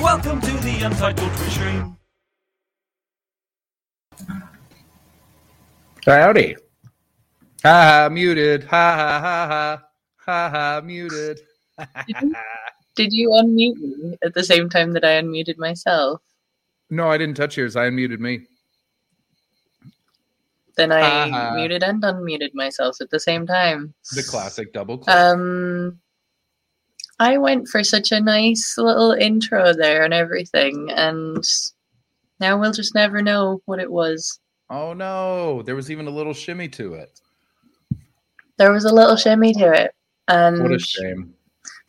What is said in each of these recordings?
Welcome to the Untitled Twitch stream. Howdy. Ha ha, muted. Ha ha ha ha. Ha ha, muted. Did you unmute me at the same time that I unmuted myself? no, I didn't touch yours. I unmuted me. Then I Uh-huh. muted and unmuted myself at the same time. The classic double click. Um, I went for such a nice little intro there and everything, and now we'll just never know what it was. oh no, there was even a little shimmy to it. There was a little shimmy to it, and What a shame.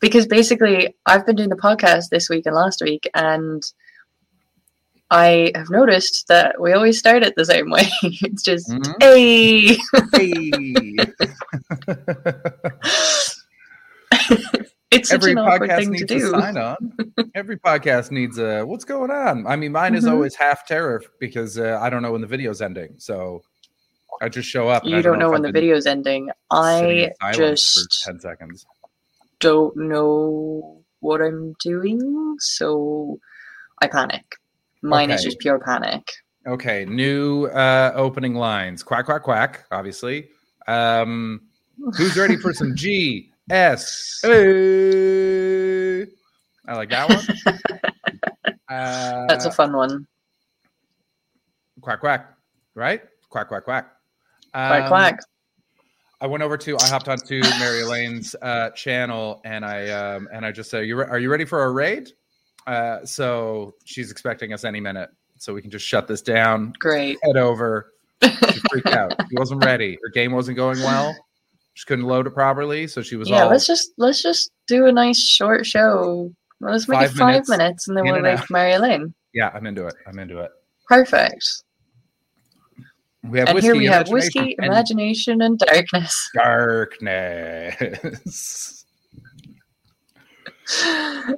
because basically I've been doing the podcast this week and last week, and I have noticed that we always start it the same way. it's just Mhm. hey. Hey. it's such Every podcast thing to needs a do. sign on. Every podcast needs a what's going on. I mean, mine is Mhm. always half terror because uh, I don't know when the video's ending. So I just show up. You I don't know when the video's ending. I just ten seconds. don't know what I'm doing, so I panic. Mine is just pure panic. Okay, new uh opening lines. Quack quack quack, obviously. Um who's ready for some G S? Hey. I like that one. Uh, That's a fun one. quack quack, right? Quack quack quack. Quack Um, quack. I went over to I hopped onto Mary Elaine's uh, channel and I um, and I just said, "You re- are you ready for a raid?" Uh, so she's expecting us any minute, so we can just shut this down, Great. head over. She freaked out. She wasn't ready. Her game wasn't going well. She couldn't load it properly, so she was yeah, all let's just let's just do a nice short show. Let's make Five it five minutes, minutes, and then we'll make Mary Elaine. yeah. I'm into it. I'm into it. Perfect. We have and whiskey, here we have imagination, whiskey, and imagination, and darkness. darkness. I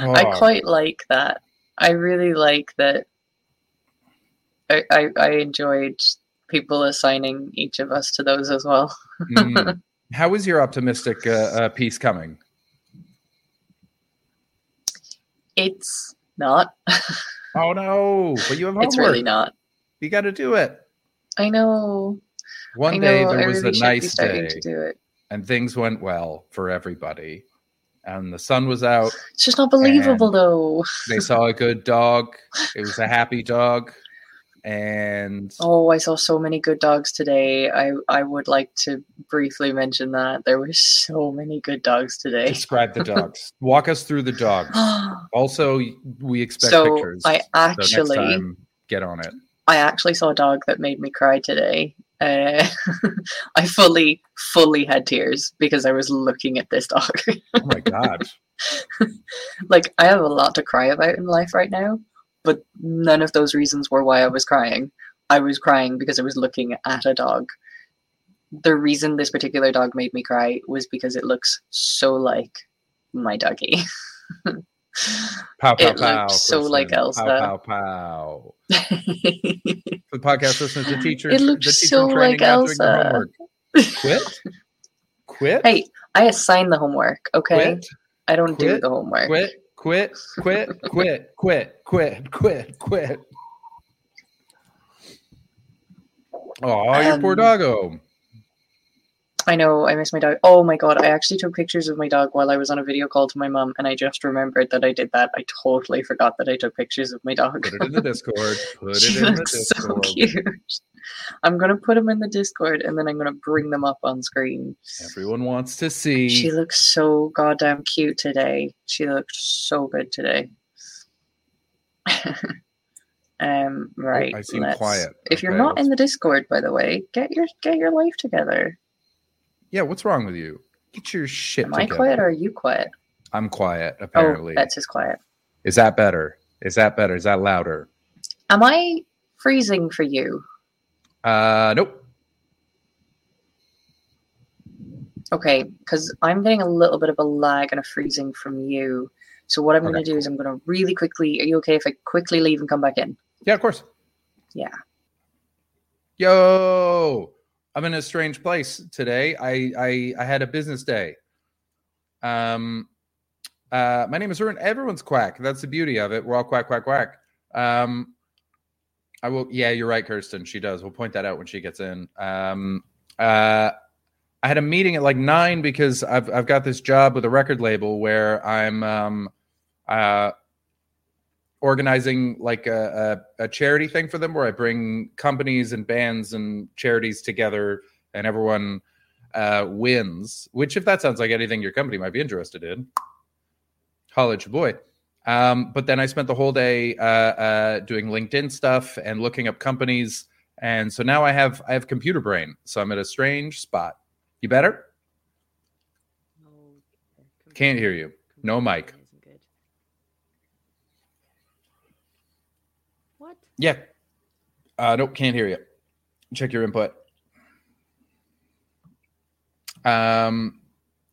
Oh, quite like that. I really like that. I, I, I enjoyed people assigning each of us to those as well. mm. How is your optimistic uh, uh, piece coming? It's not. Oh no! But you have homework. It's really not. You got to do it. I know. One I know. day I there was really a nice day, to do it. and things went well for everybody. And the sun was out. It's just not believable, though. They saw a good dog. It was a happy dog, and Oh, I saw so many good dogs today. I I would like to briefly mention that there were so many good dogs today. describe the dogs. Walk us through the dogs. Also, we expect so pictures. I so actually time, get on it. I actually saw a dog that made me cry today. Uh, I fully, fully had tears because I was looking at this dog. Oh my god! like, I have a lot to cry about in life right now, but none of those reasons were why I was crying. I was crying because I was looking at a dog. The reason this particular dog made me cry was because it looks so like my doggy. Pow pow It pow. looked so like Elsa. Pow pow pow. The podcast listeners, the teacher. It the teacher so like Elsa. homework. Quit. Quit. hey, I assign the homework, okay? Quit. I don't do the homework. Quit. Quit. Quit. Quit. Quit. Quit. Quit. Quit. Oh, your poor Um, doggo. I know, I miss my dog. Oh my god, I actually took pictures of my dog while I was on a video call to my mum, and I just remembered that I did that. I totally forgot that I took pictures of my dog. Put it in the Discord. Put she it in the looks so cute. I'm gonna put them in the Discord, and then I'm gonna bring them up on screen. Everyone wants to see. She looks so goddamn cute today. She looked so good today. um, right. I seem let's- quiet. If you're not in let's- the Discord, by the way, get your get your life together. Yeah, what's wrong with you? Get your shit Am I quiet or are you quiet? I'm quiet, Oh, apparently. that's his quiet. Is that better? Is that better? Is that louder? Am I freezing for you? Uh, nope. Okay, because I'm getting a little bit of a lag and a freezing from you. So what I'm going to do is I'm going to really quickly. Are you okay if I quickly leave and come back in? Yeah, of course. Yeah. Yo, I'm in a strange place today. I I, I had a business day. Um, uh, my name is Ern. Everyone's quack. That's the beauty of it. We're all quack, quack, quack. Um, I will. Yeah, you're right, Kirsten. She does. We'll point that out when she gets in. Um, uh, I had a meeting at like nine because I've I've got this job with a record label where I'm um, uh, organizing like a, a, a charity thing for them where I bring companies and bands and charities together and everyone uh, wins. Which, if that sounds like anything your company might be interested in, your boy. Um, but then I spent the whole day uh, uh, doing LinkedIn stuff and looking up companies, and so now I have I have computer brain. So I'm at a strange spot. You better? Can't hear you. No mic. What? Yeah. Uh, nope, can't hear you. Check your input. Um,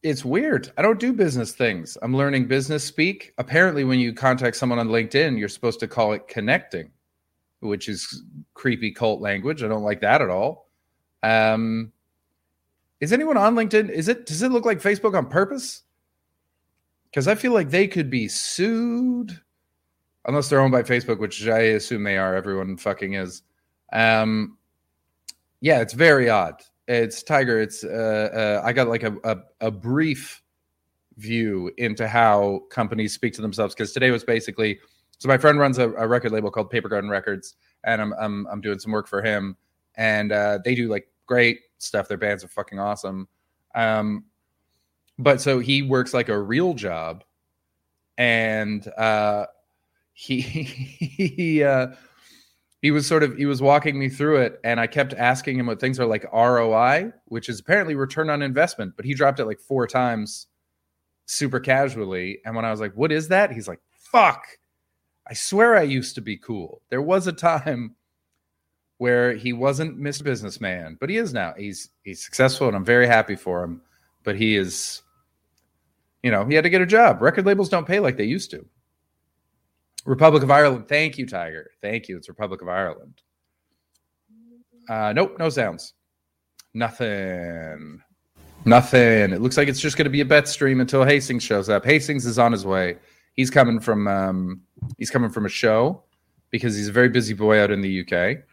it's weird. I don't do business things. I'm learning business speak. Apparently, when you contact someone on LinkedIn, you're supposed to call it connecting, which is creepy cult language. I don't like that at all. Um, is anyone on LinkedIn? Is it? Does it look like Facebook on purpose? Because I feel like they could be sued unless they're owned by Facebook, which I assume they are. Everyone fucking is. Um, yeah, it's very odd. It's Tiger. It's uh, uh, I got like a, a a brief view into how companies speak to themselves because today was basically so my friend runs a, a record label called Paper Garden Records, and I'm I'm I'm doing some work for him, and uh, they do like great stuff. Their bands are fucking awesome. Um, but so he works like a real job, and uh, he he uh he was sort of he was walking me through it and i kept asking him what things are like roi which is apparently return on investment but he dropped it like four times super casually. And when i was like what is that? He's like fuck. I swear i used to be cool. There was a time where he wasn't mr businessman but he is now. He's he's successful and i'm very happy for him but he is you know he had to get a job. Record labels don't pay like they used to Republic of Ireland. Thank you, Tiger. Thank you. It's Republic of Ireland. Uh, nope, no sounds. Nothing. Nothing. It looks like it's just going to be a Betts stream until Hastings shows up. Hastings is on his way. He's coming from um, he's coming from a show because he's a very busy boy out in the UK.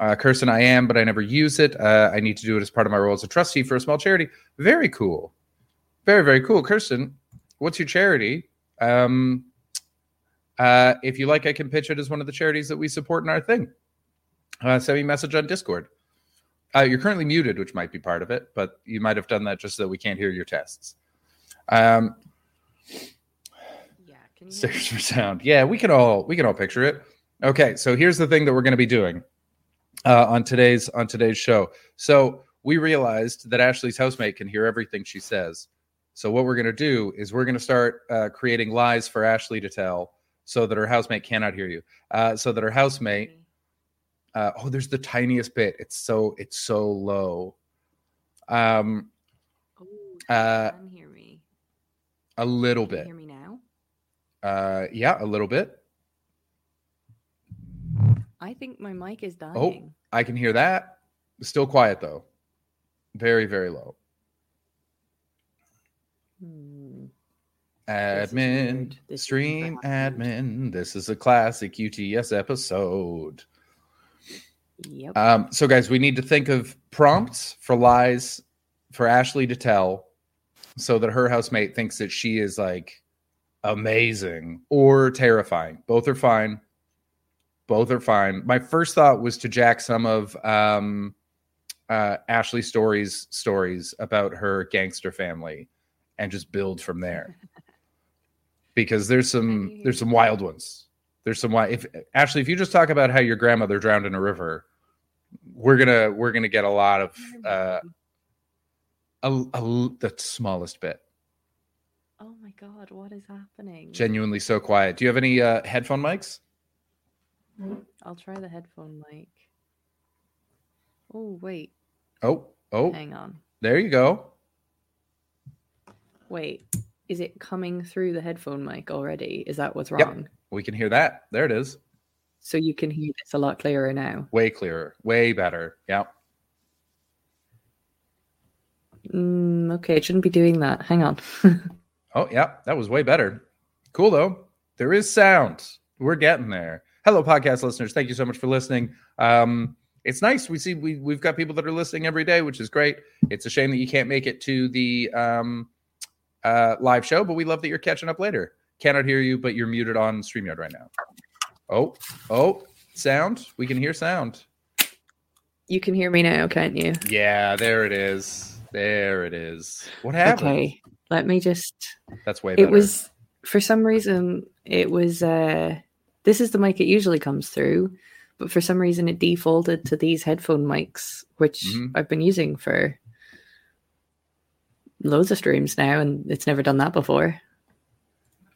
Uh, Kirsten, I am, but I never use it. Uh, I need to do it as part of my role as a trustee for a small charity. Very cool. Very, very cool. Kirsten, what's your charity? Um, uh, if you like, I can pitch it as one of the charities that we support in our thing. Uh, send me a message on Discord. Uh, you're currently muted, which might be part of it, but you might have done that just so we can't hear your tests. Um, Yeah. Can you hear stairs for sound. Yeah, we can all we can all picture it. Okay, so here's the thing that we're going to be doing uh, on today's on today's show. So we realized that Ashley's housemate can hear everything she says. So what we're going to do is we're going to start uh, creating lies for Ashley to tell, so that her housemate cannot hear you. Uh, so that her housemate. Uh, oh, there's the tiniest bit. It's so it's so low. Um, Oh, uh, hear me. a little bit. hear me now? Uh, yeah, a little bit. I think my mic is dying. Oh, I can hear that. Still quiet though. Very, very low. Hmm. Admin. Stream admin. This is a classic UTS episode. Yep. Um, so, guys, we need to think of prompts for lies for Ashley to tell so that her housemate thinks that she is like amazing or terrifying. Both are fine. Both are fine. My first thought was to jack some of um, uh, Ashley Story's stories about her gangster family and just build from there. because there's some there's some wild ones. There's some wild. If Ashley, if you just talk about how your grandmother drowned in a river, we're gonna we're gonna get a lot of uh, a, a, the smallest bit. Oh my god, what is happening? Genuinely so quiet. Do you have any uh, headphone mics? I'll try the headphone mic. Oh wait, Oh, oh, hang on. there you go. Wait, is it coming through the headphone mic already? Is that what's Yep. wrong? We can hear that. There it is. So you can hear this a lot clearer now. Way clearer. Way better. Yeah. Mm, okay, it shouldn't be doing that. Hang on. Oh, yeah. That was way better. Cool, though. There is sound. We're getting there. Hello, podcast listeners. Thank you so much for listening. Um, it's nice. We see we, we've got people that are listening every day, which is great. It's a shame that you can't make it to the um, uh, live show, but we love that you're catching up later. Cannot hear you, but you're muted on StreamYard right now. Oh, oh, sound. We can hear sound. you can hear me now, can't you? Yeah, there it is. There it is. What happened? Okay, let me just. That's way better. It was for some reason it was. uh This is the mic it usually comes through, but for some reason it defaulted to these headphone mics, which Mhm. I've been using for loads of streams now, and it's never done that before.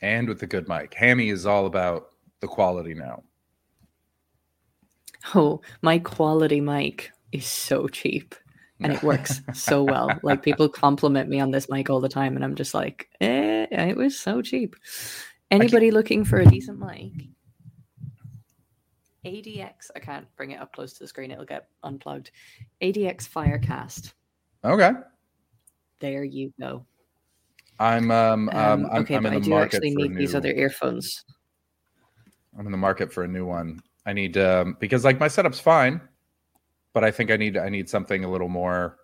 and with the good mic. Hammy is all about the quality now. Oh, my quality mic is so cheap and it works so well. Like people compliment me on this mic all the time, and I'm just like, eh, it was so cheap. Anybody looking for a decent mic? ADX, I can't bring it up close to the screen, it'll get unplugged. ADX Firecast. Okay. There you go. I'm um, um, Um, I'm, okay, I'm but in I do market actually need new, these other earphones. I'm in the market for a new one. I need um because like my setup's fine, but I think I need I need something a little more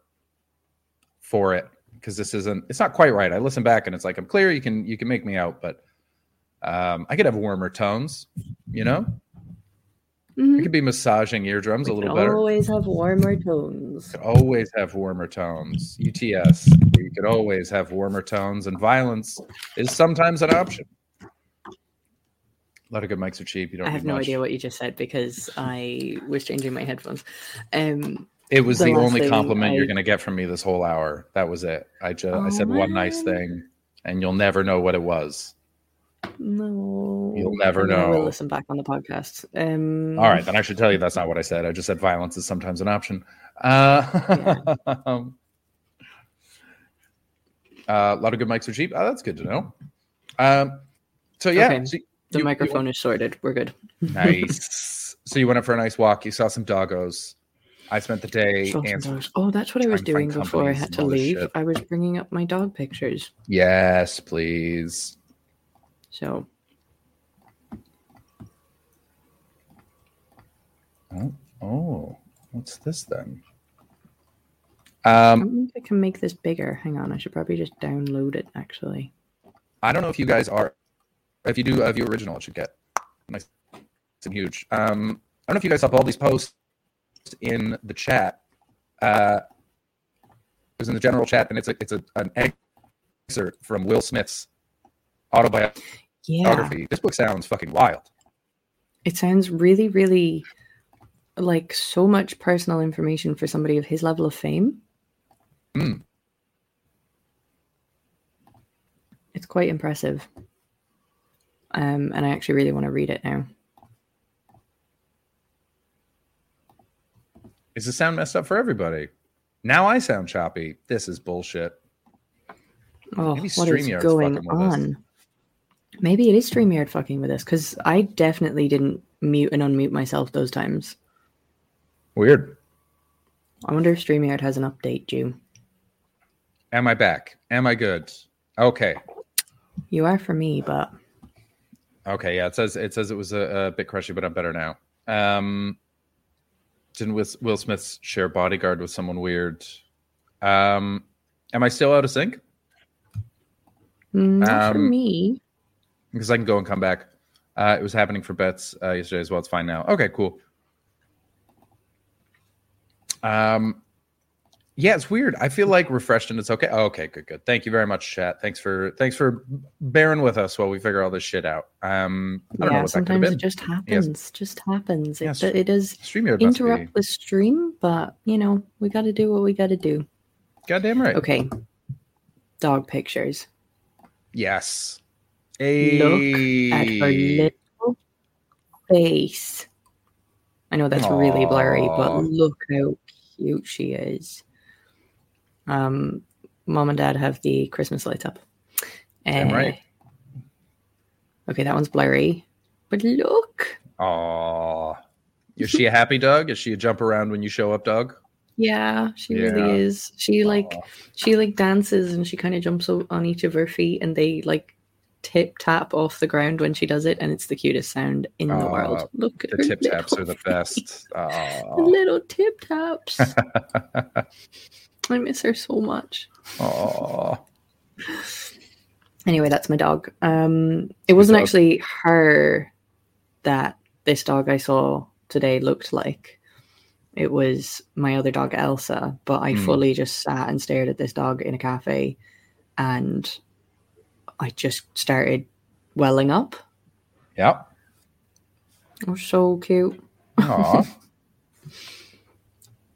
for it because this isn't it's not quite right. I listen back and it's like I'm clear, you can you can make me out, but um I could have warmer tones, you know? I Mhm. could be massaging eardrums a little better. Always have warmer tones. could always have warmer tones. UTS. You could always have warmer tones, and violence is sometimes an option. A lot of good mics are cheap. You don't. I have no much. idea what you just said because I was changing my headphones. Um, It was the the, only compliment you're going to get from me this whole hour. That was it. I just I Oh, said one nice thing, and you'll never know what it was. No, You'll never know. listen back on the podcast. Um, All right, then I should tell you that's not what I said. I just said violence is sometimes an option. Uh, uh, a lot of good mics are cheap. Oh, that's good to know. Um, so yeah, Okay. so the you- you microphone is sorted. We're good. Nice. so you went up for a nice walk. You saw some doggos. I spent the day answering. Oh, that's what I was doing before I had to leave. I was bringing up my dog pictures. Yes, please. So Oh, oh, what's this then? I Um, don't think I can make this bigger. Hang on, I should probably just download it. Actually, I don't know if you guys are. If you do have your original, it should get nice and huge. Um, I don't know if you guys saw all these posts in the chat. Uh, it was in the general chat, and it's a it's a an excerpt from Will Smith's autobiography. Yeah, This book sounds fucking wild. it sounds really, really like so much personal information for somebody of his level of fame. Hmm. It's quite impressive. Um, and I actually really want to read it now. Is the sound messed up for everybody? Now I sound choppy. This is bullshit. Oh, what is going on? Maybe it is StreamYard fucking with us because I definitely didn't mute and unmute myself those times. Weird. I wonder if StreamYard has an update due. Am I back? Am I good? Okay. You are for me, but Okay. Yeah. It says it says it was a, a bit crushy, but I'm better now. Um, didn't Will, Will Smith share bodyguard with someone weird? Um, am I still out of sync? not for Um, me. Because I can go and come back. Uh, it was happening for Betts uh, yesterday as well. It's fine now. Okay. Cool. Um, yeah, it's weird. I feel like refreshed and it's okay. Oh, okay, good, good. Thank you very much, chat. Thanks for thanks for bearing with us while we figure all this shit out. Um, I don't know Yeah, what could have sometimes it just happens. Just happens. It, Yes. it does Streamyard interrupt the stream, but you know we got to do what we got to do. Goddamn right. Okay. Dog pictures. Yes. Look at her little face. I know that's really blurry, but look how cute she is. Um, mom and dad have the Christmas lights up. Damn Uh, right. Okay, that one's blurry, but look. Aw. Is she a happy dog? Is she a jump around when you show up dog? Yeah, she Yeah. really is. She like Aw. she like dances and she kind of jumps on each of her feet and they like tip tap off the ground when she does it and it's the cutest sound in the world. Look at The tip taps are the best. The little tip taps. I miss her so much. Aw. Anyway, that's my dog. Um, it wasn't dog. actually her that this dog I saw today looked like. It was my other dog Elsa, but I Hmm. fully just sat and stared at this dog in a cafe, and I just started welling up. Yep. It was so cute. Aw.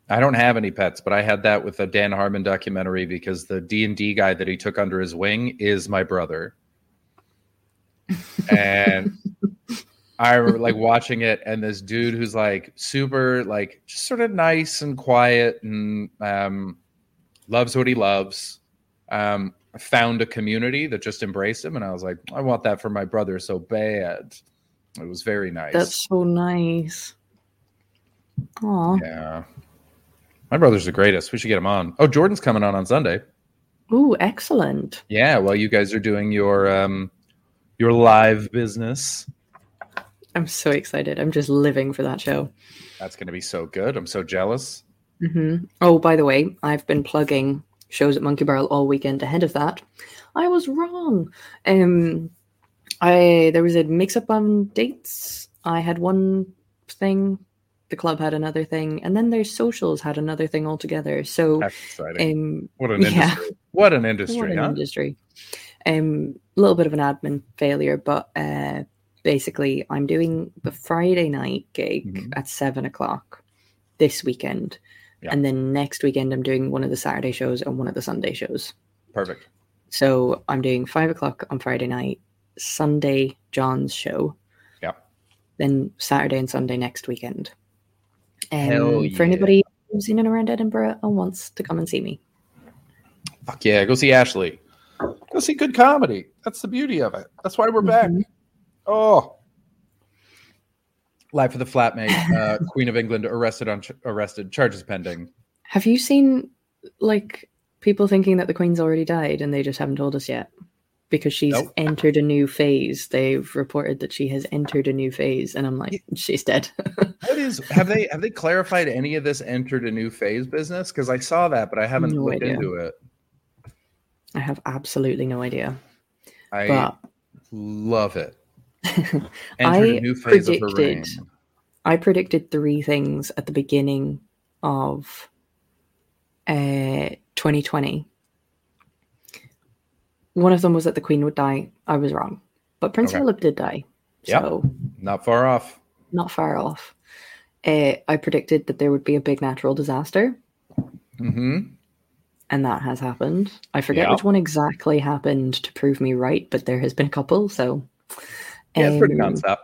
I don't have any pets, but I had that with a Dan Harmon documentary because the D and D guy that he took under his wing is my brother, and I remember like watching it, and this dude who's like super, like just sort of nice and quiet, and um, loves what he loves. Um, found a community that just embraced him, and I was like, I want that for my brother so bad. It was very nice. That's so nice. Aw. Yeah. My brother's the greatest. We should get him on. Oh, Jordan's coming on on Sunday. Ooh, excellent. Yeah, well, you guys are doing your um your live business. I'm so excited. I'm just living for that show. That's going to be so good. I'm so jealous. Mm-hmm. Oh, by the way, I've been plugging shows at Monkey Barrel all weekend ahead of that. I was wrong. Um, I there was a mix up on dates. I had one thing, the club had another thing, and then their socials had another thing altogether. So, um, what an yeah. industry. What an industry! what an huh? industry. Um, a little bit of an admin failure, but uh, basically, I'm doing the Friday night gig Mhm. at seven o'clock this weekend, Yeah. and then next weekend I'm doing one of the Saturday shows and one of the Sunday shows. Perfect. So I'm doing five o'clock on Friday night, Sunday John's show, Yeah. then Saturday and Sunday next weekend. Um, Hell For yeah. anybody who's in and around Edinburgh and wants to come and see me. Fuck yeah, go see Ashley. Go see good comedy. That's the beauty of it. That's why we're back. Mhm. Oh. Live for the flatmate. Uh, Queen of England arrested on ch- arrested charges pending. Have you seen like people thinking that the queen's already died and they just haven't told us yet? Because she's Nope. entered a new phase. They've reported that she has entered a new phase, and I'm like, she's dead. What is have they have they clarified any of this entered a new phase business? Because I saw that, but I haven't No looked idea. into it. I have absolutely no idea. I But love it. I a new phase of her reign. predicted- I predicted three things at the beginning of uh, 2020. One of them was that the queen would die. I was wrong, but Prince Okay. Philip did die. Yep. So Not far off. not far off. Uh, I predicted that there would be a big natural disaster, hmm and that has happened. I forget Yeah. which one exactly happened to prove me right, but there has been a couple. So, Yeah, it's pretty nonstop.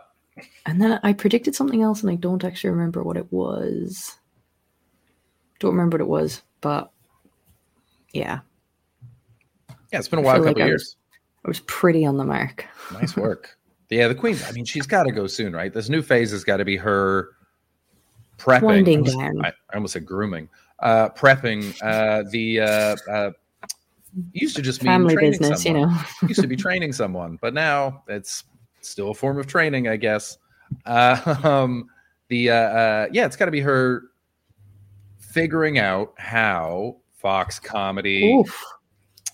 And then I predicted something else, and I don't actually remember what it was. Don't remember what it was, but yeah, Yeah, it's been a like couple I years. I was pretty on the mark. Nice work. yeah, the queen. I mean, she's got to go soon, right? This new phase has got to be her prepping. Winding I almost- down. I, I almost said grooming. Uh, prepping uh, the. Uh, uh, used to just mean Family training business, you know. used to be training someone, but now it's still a form of training, I guess. Uh, um, the uh, uh, yeah, it's got to be her figuring out how Fox comedy. Oof,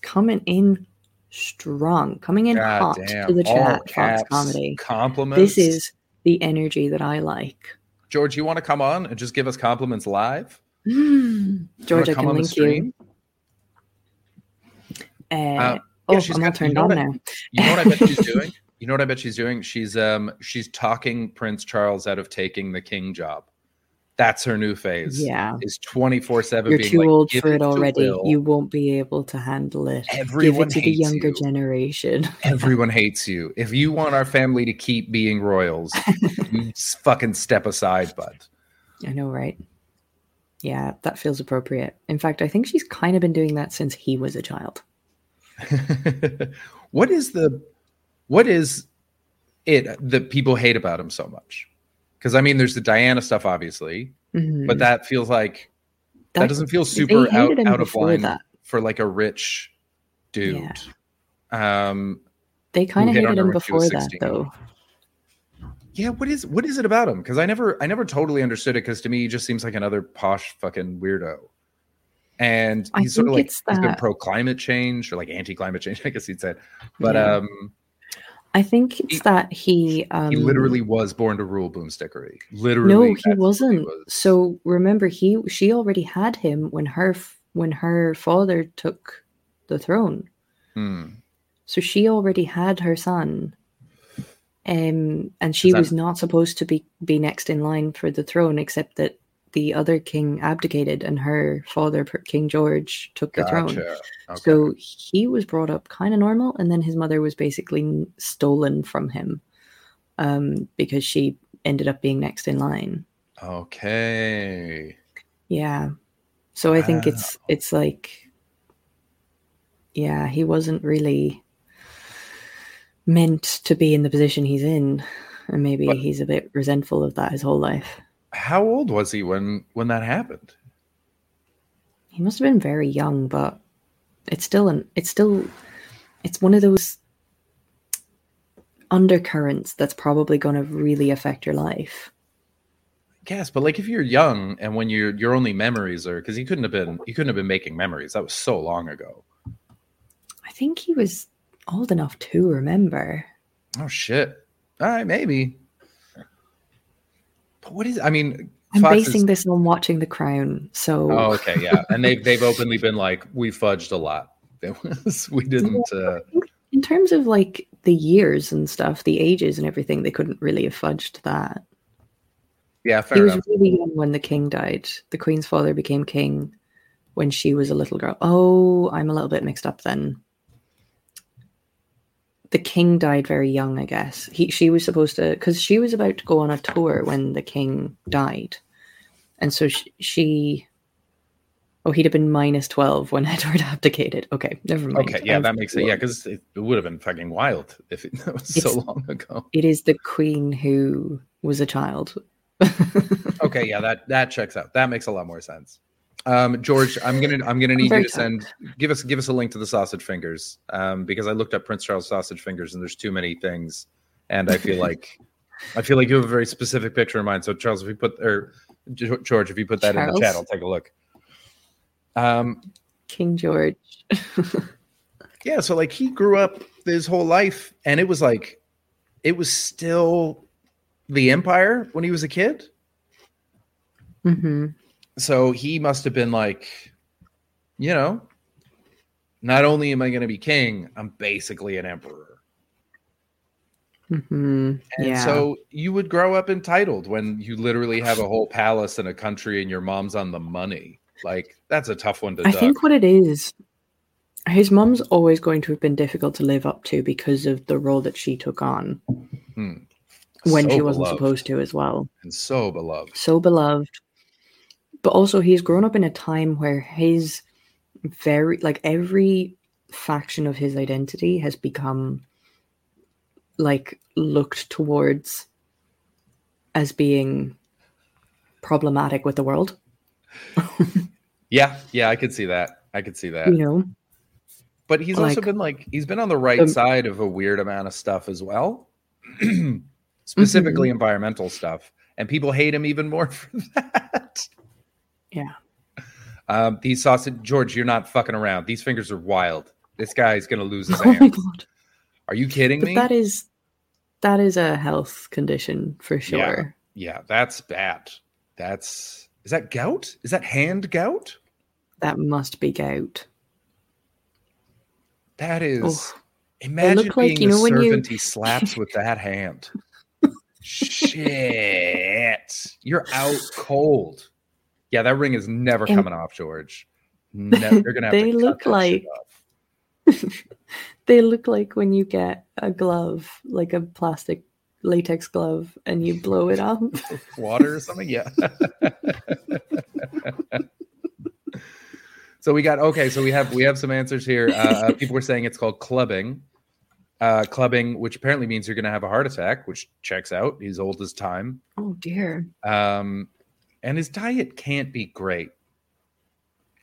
coming in strong, coming in God hot damn, to the chat. Fox comedy. compliments. This is the energy that I like. George. You want to come on and just give us compliments live? Mm. George, I can link you. Uh, Uh, oh, yeah, she's I'm got- you turned know on what- now. You know what I bet she's doing? You know what I bet she's doing? She's um she's talking Prince Charles out of taking the king job. That's her new phase. Yeah. Is 24 7 You're being too like, old for it already. You won't be able to handle it. Everyone Give it to the younger you. generation. Everyone hates you. If you want our family to keep being royals, you fucking step aside, bud. I know, right? Yeah, that feels appropriate. In fact, I think she's kind of been doing that since he was a child. what is the what is it that people hate about him so much? Because I mean, there's the Diana stuff, obviously, Mhm. but that feels like that, doesn't feel super out, out of line that. for like a rich dude. Um, They kind of hated him when she was before that, though. yeah, what is what is it about him? Because I never I never totally understood it. Because to me, he just seems like another posh fucking weirdo. And he's sort of like he's been pro climate change or like anti climate change, I guess he'd said. But Yeah. um, I think it's He- that he um, he literally was born to rule boomstickery. Literally, no, he wasn't. was. So remember, he she already had him when her when her father took the throne. Hmm. So she already had her son. Um, and she that- was not supposed to be, be next in line for the throne, except that the other king abdicated and her father, King George, took the throne. Okay. So he was brought up kind of normal, and then his mother was basically stolen from him um, because she ended up being next in line. okay. Yeah. So I think it's it's like yeah, he wasn't really meant to be in the position he's in. And maybe But- he's a bit resentful of that his whole life. How old was he when when that happened? He must have been very young, but it's still an it's still it's one of those undercurrents that's probably going to really affect your life. Yes, but like if you're young and when your your only memories are because he couldn't have been he couldn't have been making memories. That was so long ago. I think he was old enough to remember. Oh shit. All right, maybe. But what is I mean I'm Fox basing is- this on watching The Crown, so Oh, okay, yeah. And they've they've openly been like, we fudged a lot. It was we didn't uh in terms of like the years and stuff, the ages and everything, they couldn't really have fudged that. yeah, he fair was enough. really young when the king died. The queen's father became king when she was a little girl. Oh, I'm a little bit mixed up then. The king died very young, I guess. He she was supposed to because she was about to go on a tour when the king died, and so she, she oh he'd have been minus twelve when Edward abdicated. Okay, never mind. Okay, yeah, I've- that makes it yeah, because it, would have been fucking wild if it, that was so long ago. It is the queen who was a child. Okay, yeah, that that checks out. That makes a lot more sense. Um, George, I'm gonna I'm gonna need you very to send give us give us a link to the sausage fingers um, because I looked up Prince Charles sausage fingers and there's too many things, and I feel like I feel like you have a very specific picture in mind. So Charles, if you put or George, if you put that in the chat, I'll take a look. Um, King George. yeah, so like he grew up his whole life, and it was like it was still the empire when he was a kid. hmm so he must have been like you know not only am i going to be king i'm basically an emperor hmm and Yeah. so you would grow up entitled when you literally have a whole palace and a country and your mom's on the money like that's a tough one to I duck. think what it is, his mom's always going to have been difficult to live up to because of the role that she took on Hmm. when So she wasn't beloved, supposed to as well. and so beloved So beloved. But also, he's grown up in a time where his very, like, every faction of his identity has become, like, looked towards as being problematic with the world, yeah yeah i could see that. I could see that. You know? but he's also been like he's been on the right Um, side of a weird amount of stuff as well. Specifically environmental stuff. And people hate him even more for that Yeah. um these sausage george you're not fucking around these fingers are wild this guy's gonna lose his Oh my god. are you kidding But me that is that is a health condition for sure. yeah yeah, that's bad that's is that gout is that hand gout That must be gout. that is Oh. imagine look like- being you the know when you- servant he slaps with that hand shit You're out cold. Yeah, that ring is never And- coming off, George. Never. You're gonna have They look like- They look like when you get a glove, like a plastic latex glove, and you blow it up. water or something. Yeah. so we got okay. So we have we have some answers here. Uh, uh, people were saying it's called clubbing. Uh, clubbing, which apparently means you're going to have a heart attack, which checks out. He's old as time. oh dear. Um, and his diet can't be great.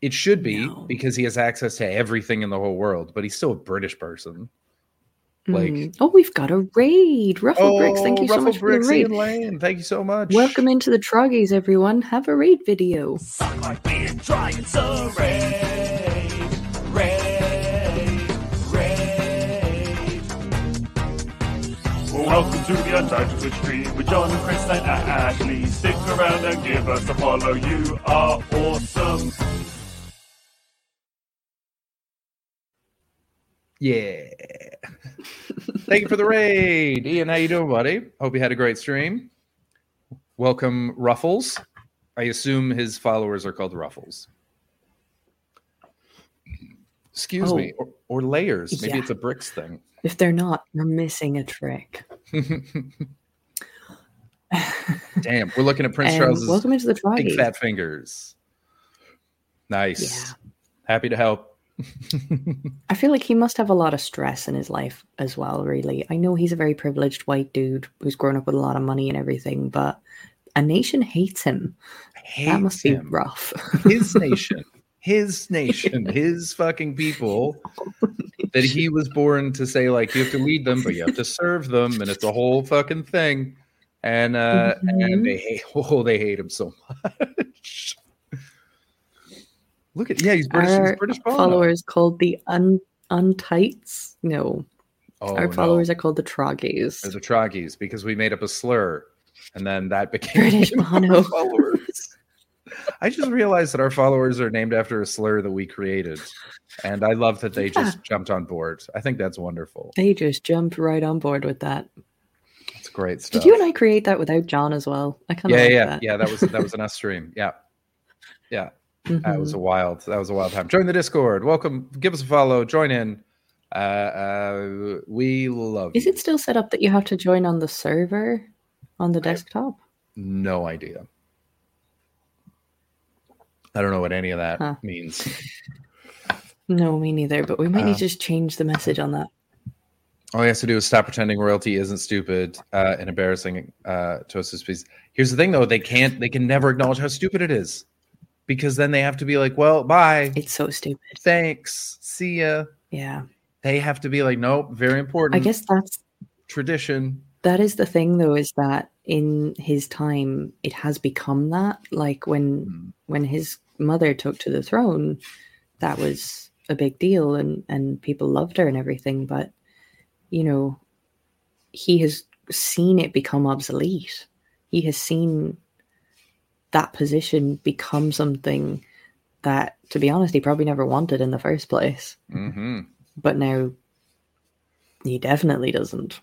It should be No. because he has access to everything in the whole world, but he's still a British person. Like- Mm. oh, we've got a raid. Ruffle Bricks, thank you so Ruffle much for the raid. Lane, thank you so much. Welcome into the Troggies, everyone. Have a raid video. Welcome to the Untitled Twitch stream with John and Chris and Ashley. Stick around and give us a follow. You are awesome. Yeah. Thank you for the raid. Ian, how you doing, buddy? Hope you had a great stream. Welcome, Ruffles. I assume his followers are called Ruffles. Excuse Oh. me. Or, or layers. Maybe Yeah. it's a bricks thing. If they're not, you're missing a trick. Damn. We're looking at Prince Um, Charles's welcome into the big fat fingers. Nice. Happy to help. I feel like he must have a lot of stress in his life as well, really. I know he's a very privileged white dude who's grown up with a lot of money and everything, but a nation hates him. that must be rough. his nation, his nation, his fucking people that he was born to say like you have to lead them, but you have to serve them, and it's a whole fucking thing. And uh Mhm. and they hate oh they hate him so much. Look at yeah, he's British. Our he's British followers called the un untights. No, Oh, our no. followers are called the Troggies. They're the Troggies because we made up a slur, and then that became British Bono. followers. I just realized that our followers are named after a slur that we created, and I love that they just jumped on board. I think that's wonderful. They just jumped right on board with that. It's great stuff. Did you and I create that without John as well? I kind of yeah, like yeah, that. yeah. That was that was an us stream. Yeah, yeah. That was a wild. That was a wild time. Join the Discord. Welcome. Give us a follow. Join in. Uh, uh, we love. Is you. it still set up that you have to join on the server on the desktop? No idea. I don't know what any of that Huh. means. No, me neither. But we might Uh, need to just change the message on that. All he has to do is stop pretending royalty isn't stupid uh, and embarrassing uh, to us as species. Here's the thing, though: they can't, they can never acknowledge how stupid it is, because then they have to be like, "Well, bye, It's so stupid. thanks, see ya." Yeah. They have to be like, "Nope, very important." I guess that's tradition. that is the thing though, is that in his time it has become that. Like when Mm. when his mother took to the throne, that was a big deal and and people loved her and everything, but you know, he has seen it become obsolete. He has seen that position become something that, to be honest, he probably never wanted in the first place. hmm But now he definitely doesn't.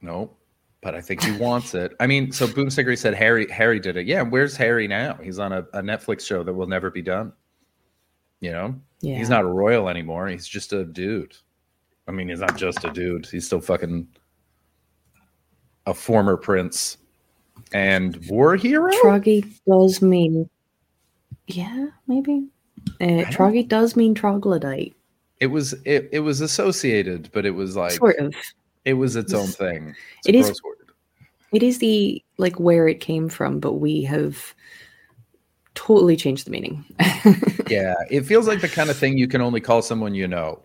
Nope. But I think he wants it. I mean, so Boomsticker said Harry Harry did it. Yeah, where's Harry now? He's on a, a Netflix show that will never be done. You know? Yeah. He's not a royal anymore. He's just a dude. I mean, he's not just a dude. He's still fucking a former prince and war hero. Troggy does mean, yeah, maybe. Uh, Troggy does mean troglodyte, It was it, it was associated, but it was like sort of. it was its own thing. It's It is-. It is the like where it came from, but we have totally changed the meaning. Yeah, it feels like the kind of thing you can only call someone you know.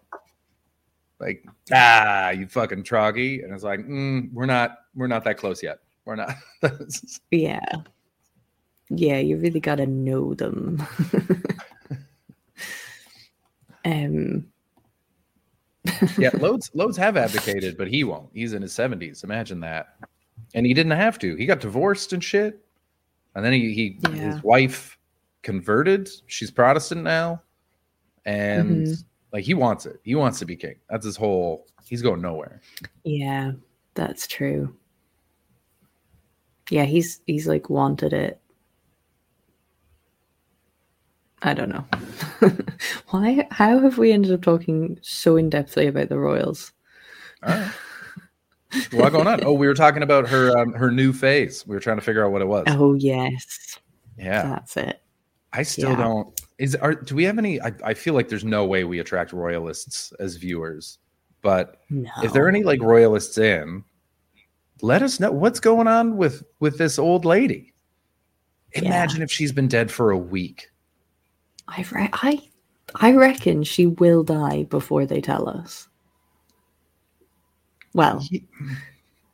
Like, ah, you fucking troggy, and it's like, mm, we're not, we're not that close yet. We're not. yeah, yeah, you really got to know them. um, yeah, loads, loads have advocated, but he won't. He's in his seventies. Imagine that, and he didn't have to. He got divorced and shit, and then he, he Yeah. his wife converted. She's Protestant now, and Mhm. like he wants it. He wants to be king. That's his whole. He's going nowhere. yeah, that's true. Yeah, he's he's like wanted it. I don't know. Why how have we ended up talking so in depthly about the Royals? All right. What going on? Oh, we were talking about her um, her new phase. We were trying to figure out what it was. Oh yes. yeah, That's it. I still yeah. don't. Is are do we have any? I, I feel like there's no way we attract royalists as viewers. But No. if there are any like royalists in, let us know what's going on with with this old lady. Yeah. Imagine if she's been dead for a week. I re- I I reckon she will die before they tell us. Well,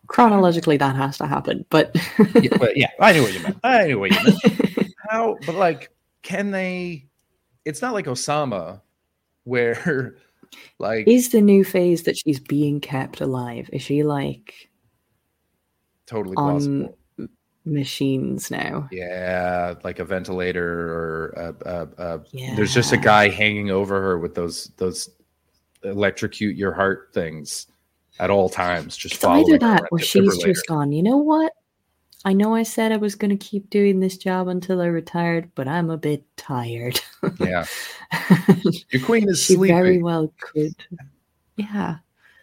chronologically that has to happen, but yeah, but yeah, I knew what you meant. I knew what you meant. How, but like, can they? It's not like Osama, where like is the new phase that she's being kept alive? Is she like totally on plausible. machines now? Yeah, like a ventilator or a, a, a, Yeah. there's just a guy hanging over her with those those electrocute your heart things at all times. Just It's either that or she's just gone, you know what? I know I said I was going to keep doing this job until I retired, but I'm a bit tired. yeah. Your queen is she sleepy. very well could. Yeah.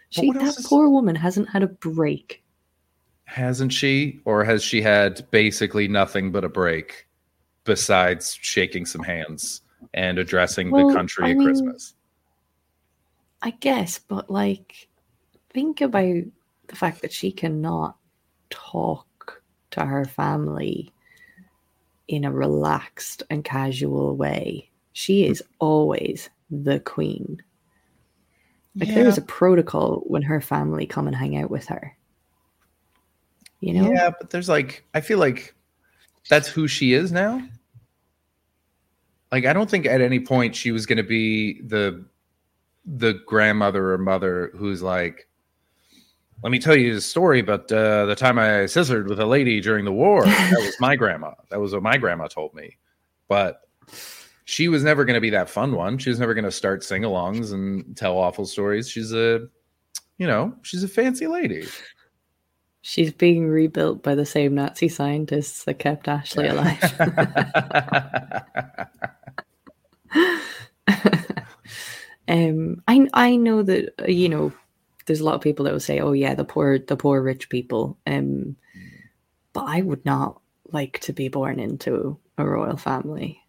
She, that is- poor woman hasn't had a break. Hasn't she? Or has she had basically nothing but a break besides shaking some hands and addressing Well, the country I at mean- Christmas? I guess, but like, think about the fact that she cannot talk to her family in a relaxed and casual way. She is always the queen. Like, there is a protocol when her family come and hang out with her. You know? Yeah, but there's like I feel like that's who she is now. Like I don't think at any point she was going to be the the grandmother or mother who's like let me tell you the story about uh, the time I scissored with a lady during the war. That was my grandma. That was what my grandma told me. But she was never going to be that fun one. She was never going to start sing-alongs and tell awful stories. She's a, you know, she's a fancy lady. She's being rebuilt by the same Nazi scientists that kept Ashley alive. um, I I know that uh, you know there's a lot of people that will say, "Oh yeah, the poor the poor rich people." Um, but I would not like to be born into a royal family.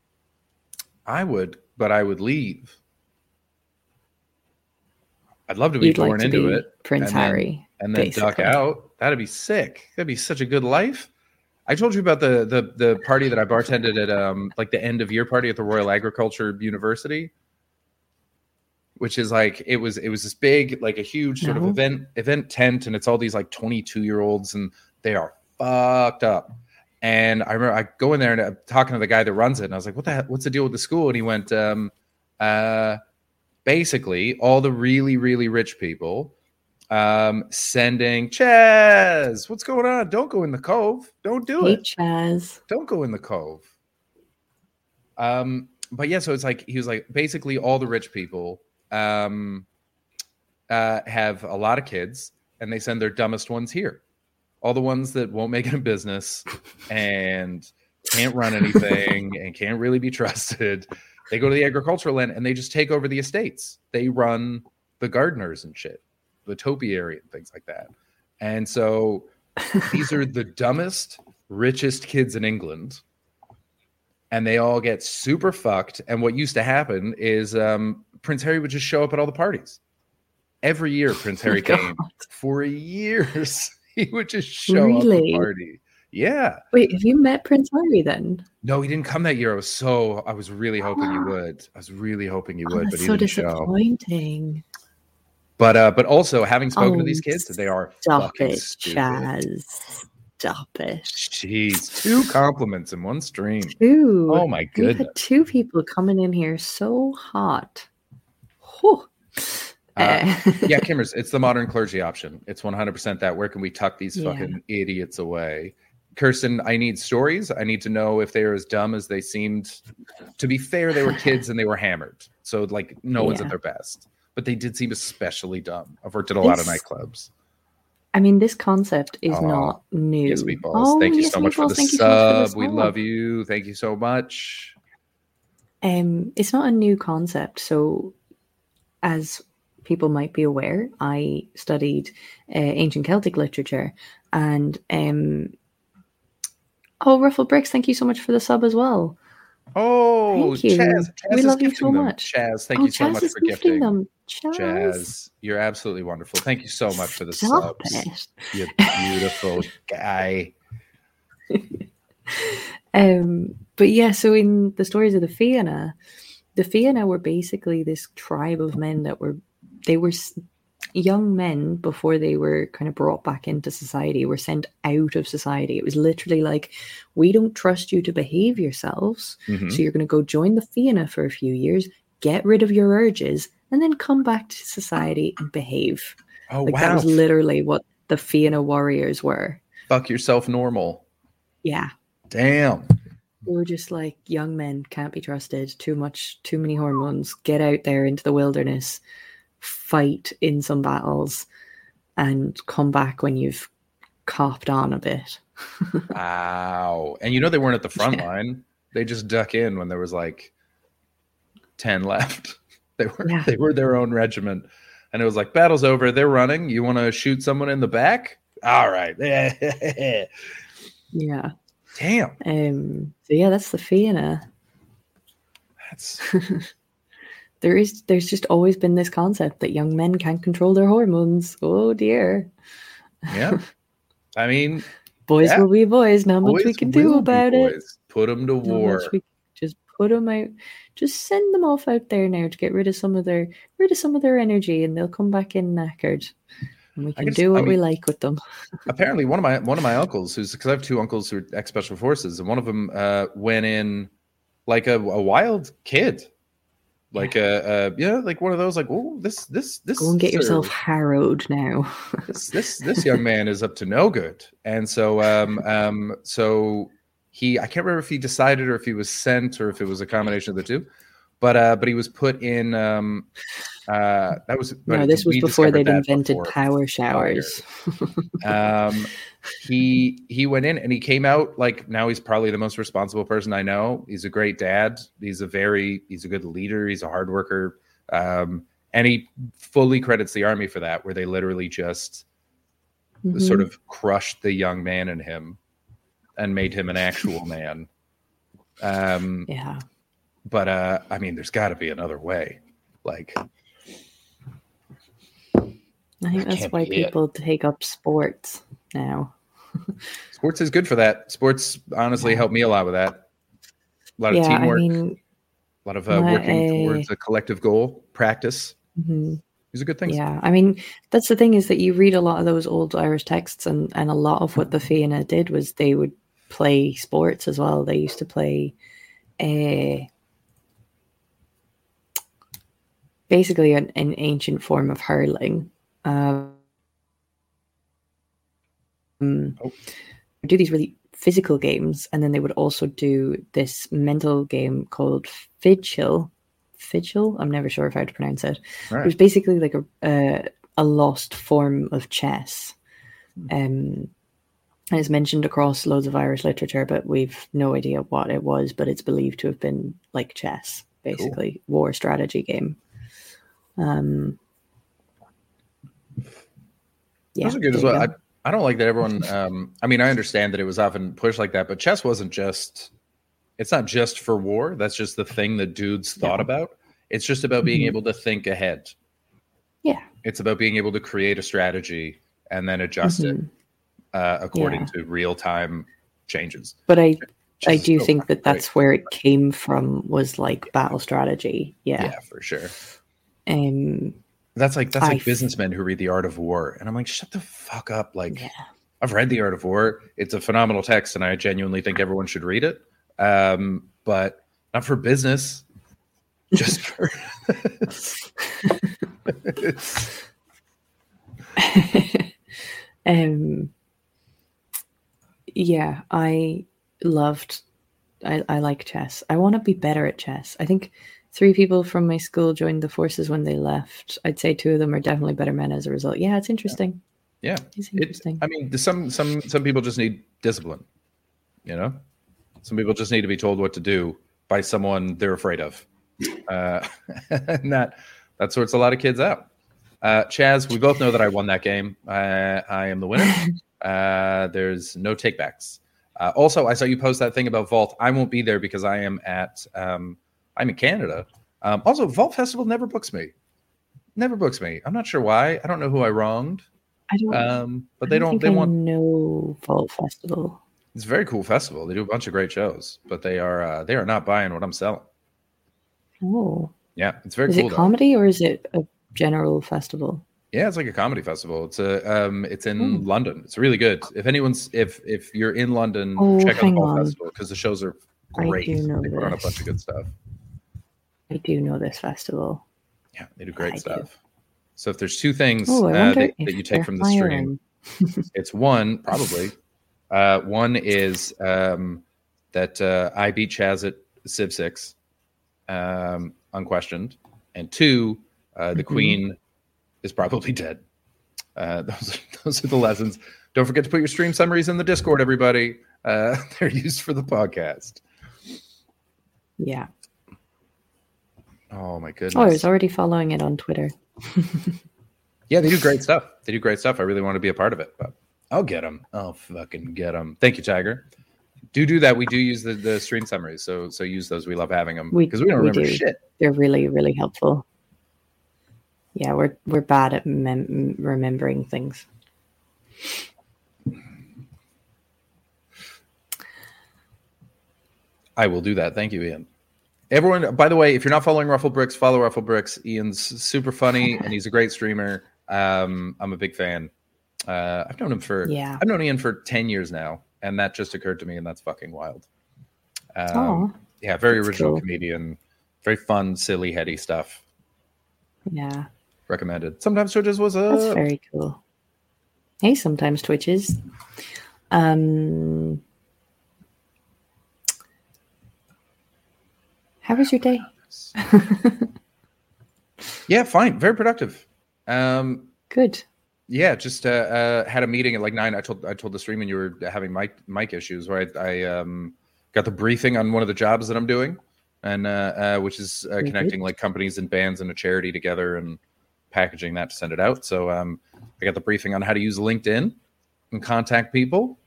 I would, but I would leave. I'd love to be You'd born like to into be it Prince and then- Harry, and then duck out. That'd be sick. That'd be such a good life. I told you about the the the party that I bartended at um like the end of year party at the Royal Agriculture University, which is like it was it was this big like a huge sort of event event tent and it's all these like 22 year olds and they are fucked up. And I remember I go in there and I'm talking to the guy that runs it and I was like, what the heck, what's the deal with the school? And he went, um, uh, basically all the really really rich people um sending Chazz, what's going on? Don't go in the cove. Don't do Hey it. Chazz, Don't go in the cove. Um, but yeah, so it's like he was like basically all the rich people um uh have a lot of kids and they send their dumbest ones here. All the ones that won't make it a business and can't run anything and can't really be trusted. They go to the agricultural land and they just take over the estates. They run the gardeners and shit, the topiary and things like that. And so these are the dumbest, richest kids in England. And they all get super fucked. And what used to happen is um, Prince Harry would just show up at all the parties. Every year, Prince Harry came for years. He would just show up Really? at party. Yeah. wait, have you met Prince Harry then? No, he didn't come that year. I was so I was really hoping he would. I was really hoping he Oh, would, but so didn't show. disappointing. But uh, but also having spoken to these Oh, kids, they are Stop fucking it, stupid. Chazz. Stop it. Jeez, two compliments in one stream. Two. Oh my goodness. had two people coming in here so hot. Whew. Uh, Uh, yeah, Kimmers, it's the modern clergy option. It's 100% that. Where can we tuck these Yeah. fucking idiots away? Kirsten, I need stories. I need to know if they are as dumb as they seemed. To be fair, they were kids and they were hammered. So, like, no one's at their best. But they did seem especially dumb. I've worked at a lot of nightclubs. I mean, this concept is not new. Yes, meatballs. Oh, thank you yes, so much for the thank you so for sub. We love you. Thank you so much. Um, it's not a new concept. So, as people might be aware, I studied uh, ancient Celtic literature, and um, oh, Ruffle Bricks, thank you so much for the sub as well. Oh, Thank you. Chazz. Chazz We love you so them. much. Chazz, thank oh, you so Chazz much for gifting them. Chazz, Chazz, you're absolutely wonderful. Thank you so much for the stop subs. You beautiful guy. Um, but yeah, so in the stories of the Fianna, the Fianna were basically this tribe of men that were they were young men before they were kind of brought back into society, were sent out of society. It was literally like, we don't trust you to behave yourselves, Mhm. so you're going to go join the Fianna for a few years, get rid of your urges, and then come back to society and behave. Oh Like that was literally what the Fianna warriors were. Fuck yourself, normal. Yeah. Damn. We were just like young men can't be trusted. Too much, too many hormones. Get out there into the wilderness, fight in some battles, and come back when you've copped on a bit. Wow. And you know they weren't at the front Yeah. line. They just duck in when there was like ten left. They were Yeah. they were their own regiment. And it was like battle's over. They're running. You want to shoot someone in the back? All right. Yeah. Damn. Um. So yeah, that's the Fianna. That's There is. There's just always been this concept that young men can't control their hormones. Oh dear. yeah. I mean, Boys Yeah. will be boys. Not much we can do about it. Put them to Not war. we just put them out. Just send them off out there now to get rid of some of their rid of some of their energy, and they'll come back in knackered. And we can guess- do I what we like with them. apparently one of my one of my uncles who's because I have two uncles who are ex special forces, and one of them uh, went in like a, a wild kid, like a, a yeah, like one of those like oh this this this Go and get sort yourself harrowed now. this this this young man is up to no good, and so um um so he I can't remember if he decided or if he was sent or if it was a combination of the two, but uh but he was put in um uh that was no, this was before they'd invented before. power showers. um he he went in and he came out like now he's probably the most responsible person i know he's a great dad he's a very he's a good leader he's a hard worker um and he fully credits the army for that where they literally just sort Mhm. of crushed the young man in him and made him an actual man um yeah. but uh i mean there's got to be another way like I think That that's why be it. people take up sports now. sports is good for that sports honestly helped me a lot with that a lot of yeah, I teamwork mean, a lot of uh, working towards a collective goal practice mhm. these are good things yeah. I mean, that's the thing is that you read a lot of those old Irish texts, and and a lot of what the Fianna did was they would play sports as well. They used to play, uh, basically an, an ancient form of hurling. Um, Oh. do these really physical games, and then they would also do this mental game called Fidgil. Fidgil? I'm never sure if how to pronounce it. All It was basically like a uh, a lost form of chess. Hmm. Um, and it's mentioned across loads of Irish literature, but we've no idea what it was. But it's believed to have been like chess, basically war strategy game. Um, yeah, those are good as well I, go. I don't like that everyone um i mean i understand that it was often pushed like that but chess wasn't just it's not just for war that's just the thing that dudes thought No. about it's just about being Mhm. able to think ahead Yeah. it's about being able to create a strategy and then adjust it Mhm. uh, according Yeah. to real time changes But I Chess I do so think that that's where it came from was like battle strategy. Yeah. yeah for sure Um. That's like that's I like f- businessmen who read The Art of War, and I'm like, shut the fuck up! Like, Yeah. I've read The Art of War; it's a phenomenal text, and I genuinely think everyone should read it. Um, but not for business, just for. Um yeah i loved i i like chess i want to be better at chess i think three people from my school joined the forces when they left i'd say two of them are definitely better men as a result yeah it's interesting Yeah, It's interesting. I mean, some some some people just need discipline. You know, some people just need to be told what to do by someone they're afraid of, uh, and that that sorts a lot of kids out. Uh, Chazz, we both know that I won that game. Uh, I am the winner. Uh, there's no takebacks. Uh, also, I saw you post that thing about Vault. I won't be there because I am at um, I'm in Canada. Um, also, Vault Festival never books me. Never books me. I'm not sure why. I don't know who I wronged. I don't. Um, but they don't. think They I want. know Vault Festival. It's a very cool festival. They do a bunch of great shows, but they are uh, they are not buying what I'm selling. Oh, Yeah, it's very cool. is cool. it though. comedy or is it a general festival? Yeah, it's like a comedy festival. It's a um, it's in Hmm. London. It's really good. If anyone's if if you're in London, Oh, check out the Festival because the shows are great. know They put on a bunch of good stuff. I do know this festival. Yeah, they do great I do. stuff. So if there's two things Oh, I uh, that, that you take from the stream, it's one probably. Uh, one is um, that uh, I beat Chazz at Civ Six, um, unquestioned, and two, uh, the Mhm. Queen is probably dead. Uh, those are, those are the lessons. Don't forget to put your stream summaries in the Discord, everybody. Uh, they're used for the podcast. Yeah. Oh my goodness! Oh, I was already following it on Twitter. Yeah, they do great stuff. They do great stuff. I really want to be a part of it, but I'll get them. I'll fucking get them. Thank you, Tiger. Do do that. We do use the, the stream summaries, so so use those. We love having them We- because we don't we remember do. shit. They're really, really helpful. Yeah, we're we're bad at mem- remembering things. I will do that. Thank you, Ian. Everyone, by the way, if you're not following Ruffle Bricks, follow Ruffle Bricks. Ian's super funny and he's a great streamer. Um, I'm a big fan. Uh, I've known him for Yeah. I've known Ian for ten years now, and that just occurred to me, and that's fucking wild. Um, Oh, yeah, very original cool. comedian, very fun, silly, heady stuff. yeah, Recommended. Sometimes Twitches was a that's very cool. Hey, sometimes twitches. Um, how was your day? yeah, fine, very productive. Um, Good. yeah, just uh, uh, had a meeting at like nine. I told I told the stream and you were having mic mic issues, right? I um, got the briefing on one of the jobs that I'm doing, and uh, uh, which is uh, connecting like companies and bands and a charity together and packaging that to send it out. So um, I got the briefing on how to use LinkedIn and contact people,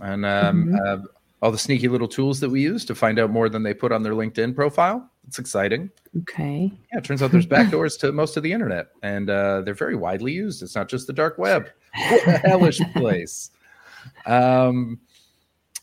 and um, Mhm. uh, all the sneaky little tools that we use to find out more than they put on their LinkedIn profile. It's exciting. Okay. Yeah, it turns out there's backdoors to most of the internet, and uh, they're very widely used. It's not just the dark web. What a hellish place. Um,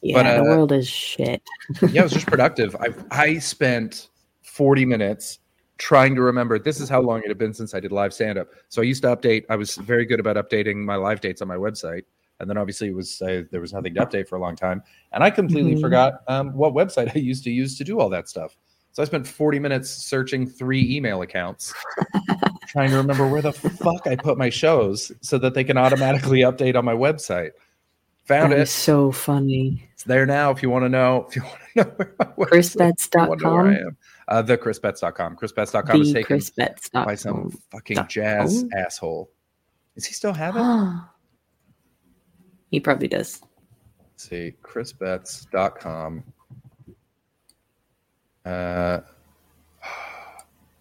Yeah, the uh, world is shit. yeah, it was just productive. I I spent 40 minutes trying to remember. This is how long it had been since I did live stand up. So I used to update. I was very good about updating my live dates on my website, and then obviously it was uh, there was nothing to update for a long time, and I completely Mhm. forgot um, what website I used to use to do all that stuff. So I spent 40 minutes searching three email accounts, trying to remember where the fuck I put my shows so that they can automatically update on my website. Found That it. is so funny. It's there now if you want to know. If you want to know where my website- if you wanna know where I am. Uh, the chrisbetts.com. chrisbetts.com is taken ChrisBetts.com. by some fucking jazz asshole. Does he still have it? Let's he probably does. see. chrisbetts.com. Uh,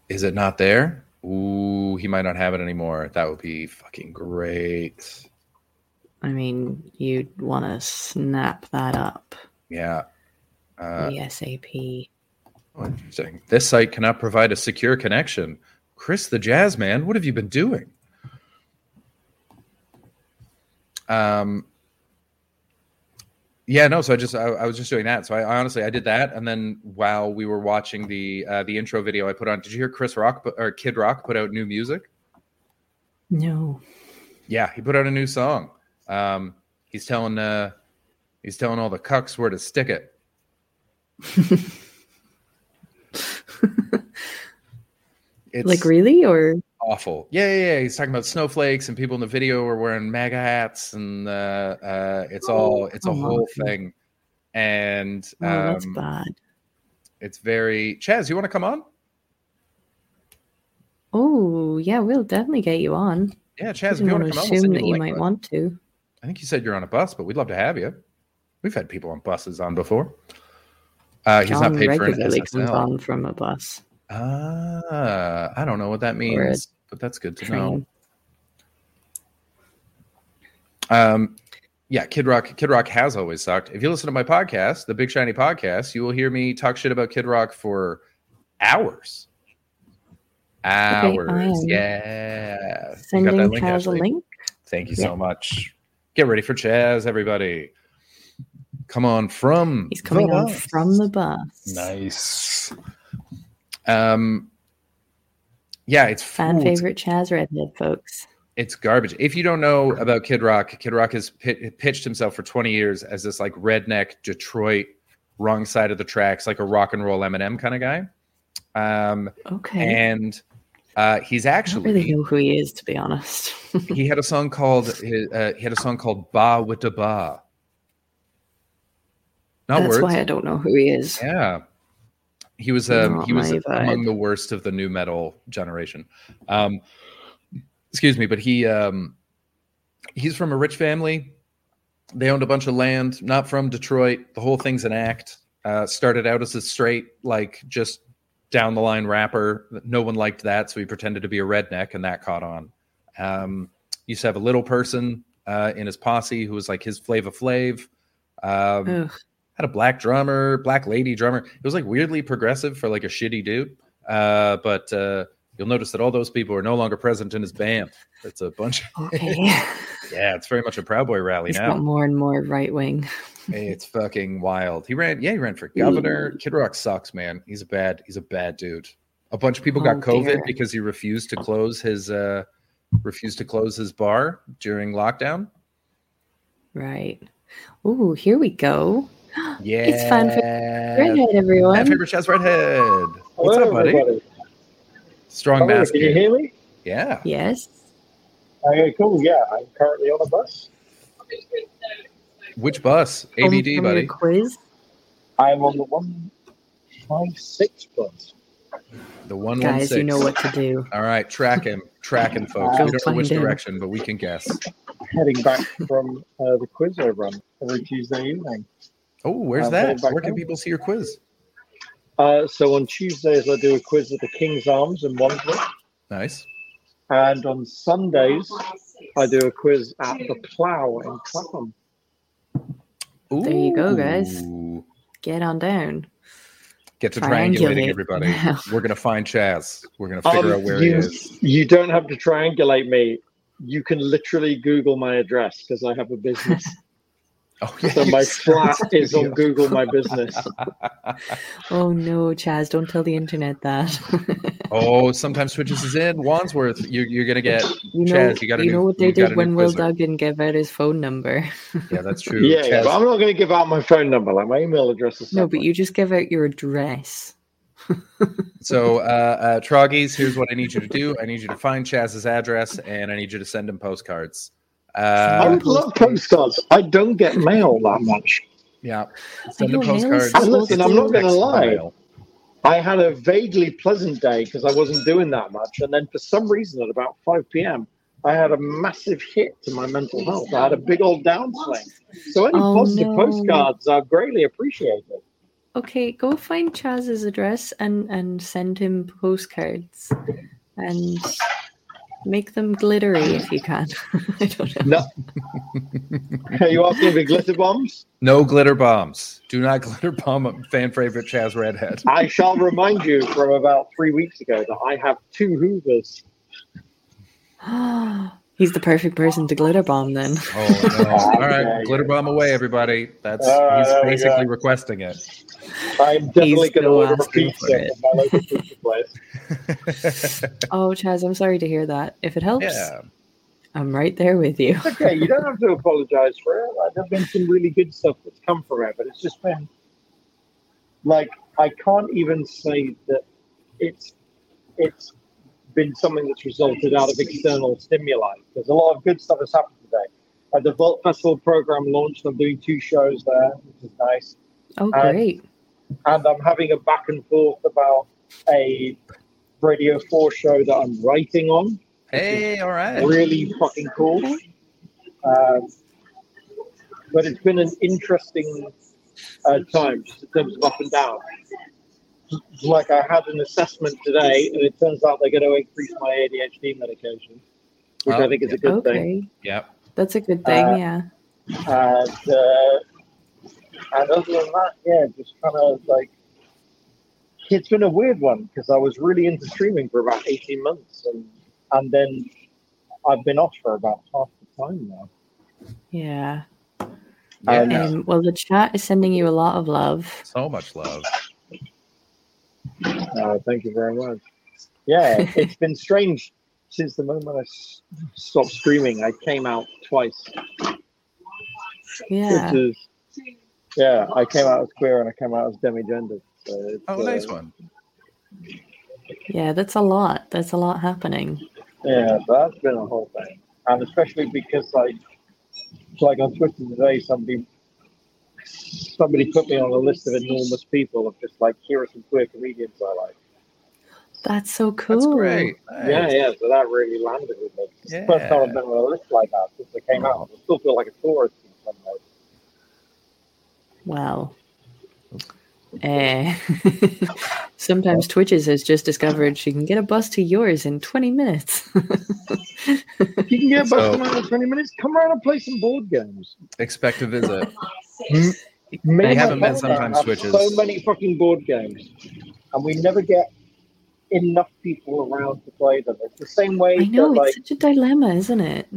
is it not there? Ooh, he might not have it anymore. That would be fucking great. I mean, you'd want to snap that up Yeah. Uh, ASAP. Oh, interesting. This site cannot provide a secure connection. Chris the Jazz Man, what have you been doing? Um yeah, no, so I just I, I was just doing that. So I, I honestly I did that and then while we were watching the uh the intro video I put on, did you hear Chris Rock or Kid Rock put out new music? No. Yeah, he put out a new song. Um he's telling uh he's telling all the cucks where to stick it. It's like really or awful. Yeah, yeah, yeah. He's talking about snowflakes and people in the video are wearing MAGA hats, and uh, uh, it's all it's a oh, whole thing. And oh, that's um, bad. it's very Chazz. You want to come on? Oh, yeah, we'll definitely get you on. Yeah, Chazz, if you want to come, I'll assume you that you might want to. I think you said you're on a bus, but we'd love to have you. We've had people on buses on before. Uh, he's John not paid for an regularly comes on from a bus. Ah, I don't know what that means, but that's good to know. Um, yeah, Kid Rock. Kid Rock has always sucked. If you listen to my podcast, the Big Shiny Podcast, you will hear me talk shit about Kid Rock for hours. Hours, am yeah. You got Sending that link, Chazz a link. Thank you Yeah. so much. Get ready for Chazz, everybody. Come on from. He's coming on bus. from the bus. Nice. Um. Yeah, it's Fan favorite Chazz Redhead, folks. It's garbage. If you don't know about Kid Rock, Kid Rock has pi- pitched himself for 20 years as this like redneck Detroit, wrong side of the tracks, like a rock and roll Eminem kind of guy. Um, Okay. and uh, he's I don't actually really know who he is, to be honest. he had a song called uh, he had a song called "Bawitdaba." Not That's words. why I don't know who he is. Yeah. He was um, Not he was among the worst of the nu metal generation. Um, excuse me, but he um, he's from a rich family. They owned a bunch of land, not from Detroit. The whole thing's an act. Uh, started out as a straight, like just down the line rapper. No one liked that, so he pretended to be a redneck, and that caught on. Um, used to have a little person uh, in his posse who was like his Flavor Flav. Um, Ugh. Had a black drummer, black lady drummer. It was like weirdly progressive for like a shitty dude. Uh, but uh, you'll notice that all those people are no longer present in his band. It's a bunch. Okay. yeah, it's very much a Proud Boy rally He's now. got more and more right wing. it's fucking wild. He ran, yeah, he ran for governor. Kid Rock sucks, man. He's a bad, he's a bad dude. A bunch of people got Oh, COVID dear. because he refused to close his uh refused to close his bar during lockdown. Right. Ooh, here we go. Yeah, It's fan Redhead, My everyone. favorite Chazz Redhead. What's Hello, up, buddy? everybody. Strong Hello, mask. can you hear me? Yeah. Yes. Okay, cool. Yeah, I'm currently on a bus. Which bus? ABD, from your buddy. Quiz. I'm on the one five six bus. The one one Guys, six. you know what to do. All right, track him, track him, folks. Go we don't know which him. direction, but we can guess. Heading back from uh, the quiz I run every Tuesday evening. Oh, where's Uh, that? Where can home. people see your quiz? Uh, so on Tuesdays I do a quiz at the King's Arms in Wandsworth, Nice. and on Sundays I do a quiz at the Plough in Clapham. Ooh. There you go, guys. Get on down. Get to Triangulate triangulating, everybody. now. We're gonna find Chazz. We're gonna figure Um, out where he is. you don't have to triangulate me. You can literally Google my address because I have a business. Oh, yeah, So my said flat that is on. Google My Business. Oh no, Chazz, don't tell the internet that. Oh, sometimes switches is in Wandsworth. You, you're gonna get you know, Chazz. You got a you new, know what they did when Will Dog didn't give out his phone number. Yeah, that's true. Yeah, yeah, but I'm not going to give out my phone number. Like my email address is. no, but separate. you just give out your address. So, uh, uh, Troggies, here's what I need you to do. I need you to find Chazz's address, and I need you to send him postcards. I Uh, would love postcards. I don't get mail that much. yeah, send him know, mail is postcards. And listen, I'm not going to lie. I had a vaguely pleasant day because I wasn't doing that much, and then for some reason at about 5 p.m. I had a massive hit to my mental health. I had a big old downswing. So any Oh, positive no. postcards are greatly appreciated. Okay, go find Chazz's address and and send him postcards, and make them glittery if you can. I don't know. No. Are you asking for glitter bombs? No glitter bombs. Do not glitter bomb a fan favorite Chazz Redhead. I shall remind you from about three weeks ago that I have two Hoovers. He's the perfect person to glitter bomb then. Oh no! All right, Okay. glitter bomb away, everybody. That's All right, he's basically requesting it. I'm definitely going to order a asking pizza for it. my local pizza place. Oh, Chazz, I'm sorry to hear that. If it helps, yeah, I'm right there with you. It's okay. You don't have to apologize for it. Like, there've been some really good stuff that's come from it, but it's just been like I can't even say that it's it's been something that's resulted out of external stimuli. There's a lot of good stuff that's happened today. Uh, the Vault Festival program launched. I'm doing two shows there, which is nice. Oh, Uh, great. and I'm having a back and forth about a Radio 4 show that I'm writing on. Hey, all right. really fucking cool. Um, but it's been an interesting uh, time just in terms of up and down. Like I had an assessment today, and it turns out they're going to increase my ADHD medication, which Oh, I think is a good thing. Yeah, that's a good thing. Uh, yeah. And uh, and other than that, yeah, just kind of like it's been a weird one because I was really into streaming for about eighteen months, and and then I've been off for about half the time now. Yeah. And Um, well, the chat is sending you a lot of love. So much love. Uh, thank you very much. Yeah, it's been strange since the moment I s- stopped streaming. I came out twice. Yeah. Is, yeah, I came out as queer and I came out as demi-gendered. So it's, Oh, nice uh, one. Yeah, that's a lot. That's a lot happening. Yeah, that's been a whole thing, and especially because like, like on Twitter today, somebody somebody put me on a list of enormous people of just like here are some queer comedians I like. That's so cool. That's great. Yeah, Nice. yeah. So that really landed with me. It's the first time I've been on a list like that since I came out. I still feel like a tourist in some ways. Well, eh. sometimes Twitches has just discovered she can get a bus to yours in 20 minutes. You can get So- back to in 20 minutes, come around and play some board games. Expect a visit. Me They haven't been sometimes switches. So many fucking board games, and we never get enough people around to play them. It's the same way I know, that, like, it's such a dilemma, isn't it?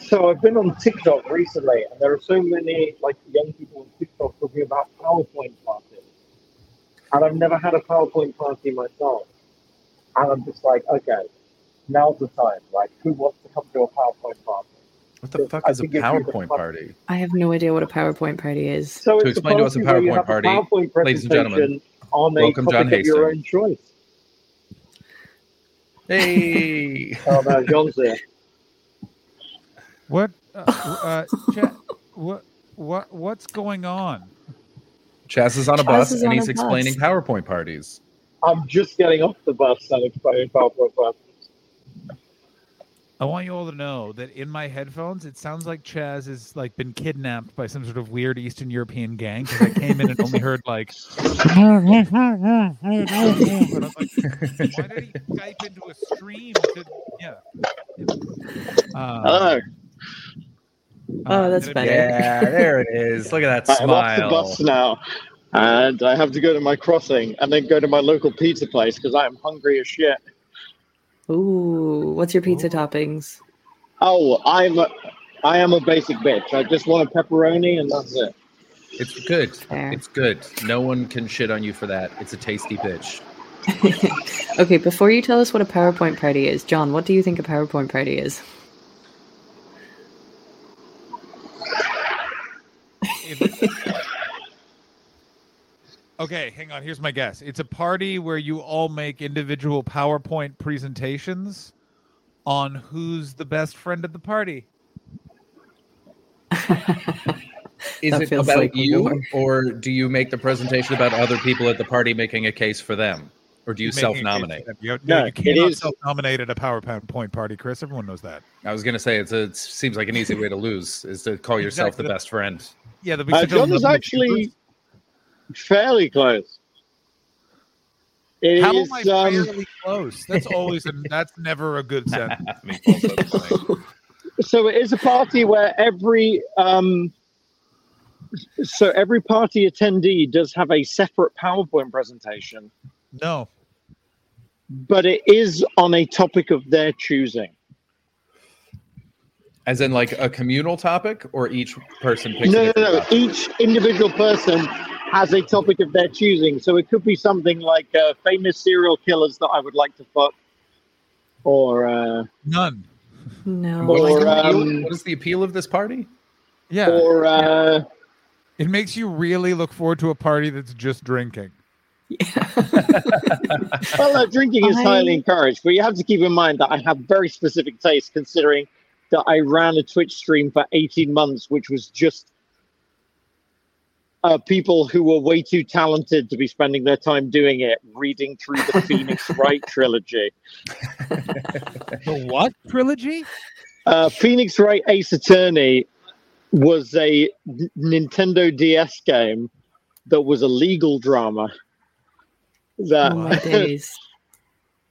so I've been on TikTok recently, and there are so many like young people on TikTok talking about PowerPoint parties, and I've never had a PowerPoint party myself, and I'm just like, okay, now's the time. Like, who wants to come to a PowerPoint party? What the fuck I is a think if you're the PowerPoint party? I have no idea what a PowerPoint party is. So To explain to us a party where you PowerPoint have party, PowerPoint ladies and gentlemen, on a welcome John of your Hastings. own choice. Hey. Oh no, John's there. What? Uh, uh, chat, what? What? What's going on? Chazz is on a Chazz bus is and he's a bus. explaining PowerPoint parties. I'm just getting off the bus and explaining PowerPoint parties. I want you all to know that in my headphones, it sounds like Chazz has like been kidnapped by some sort of weird Eastern European gang. Because I came in and only heard like, and I'm like, why did he Skype into a stream? To, yeah. Um, Hello. Oh, that's did better. Yeah, there it is. Look at that smile. I'm off the bus now, and I have to go to my crossing and then go to my local pizza place because I am hungry as shit. Ooh, what's your pizza oh. toppings? Oh, I'm a, I am a basic bitch. I just want a pepperoni and that's it. It's good. Fair. It's good. No one can shit on you for that. It's a tasty bitch. okay, before you tell us what a PowerPoint party is, John, what do you think a PowerPoint party is? if it- okay, hang on. Here's my guess. It's a party where you all make individual PowerPoint presentations on who's the best friend at the party. Is That it feels about like you, war. or do you make the presentation about other people at the party making a case for them, or do you Making a case self-nominate? for them. You, No, no, you it cannot is- self-nominate at a PowerPoint party, Chris. Everyone knows that. I was gonna say it's a, it seems like an easy way to lose is to call yourself Exactly. the best friend. Yeah, the Uh, John is actually fairly close. It How is, am I um, fairly close? That's always a, that's never a good sentence. I mean, also the same. so it is a party where every um, so every party attendee does have a separate PowerPoint presentation, No, but it is on a topic of their choosing. As in, like a communal topic, or each person picks. No, a no, no. topic? Each individual person has a topic of their choosing. So it could be something like uh, famous serial killers that I would like to fuck, or uh, none. No. Or, What is the appeal- um, what is the appeal of this party? Yeah, or uh, it makes you really look forward to a party that's just drinking. Yeah. well, uh, drinking is I- highly encouraged, but you have to keep in mind that I have very specific tastes, considering that I ran a Twitch stream for eighteen months, which was just uh, people who were way too talented to be spending their time doing it, reading through the Phoenix Wright trilogy. The what trilogy? Uh, Phoenix Wright Ace Attorney was a N- Nintendo DS game that was a legal drama. That Oh my days.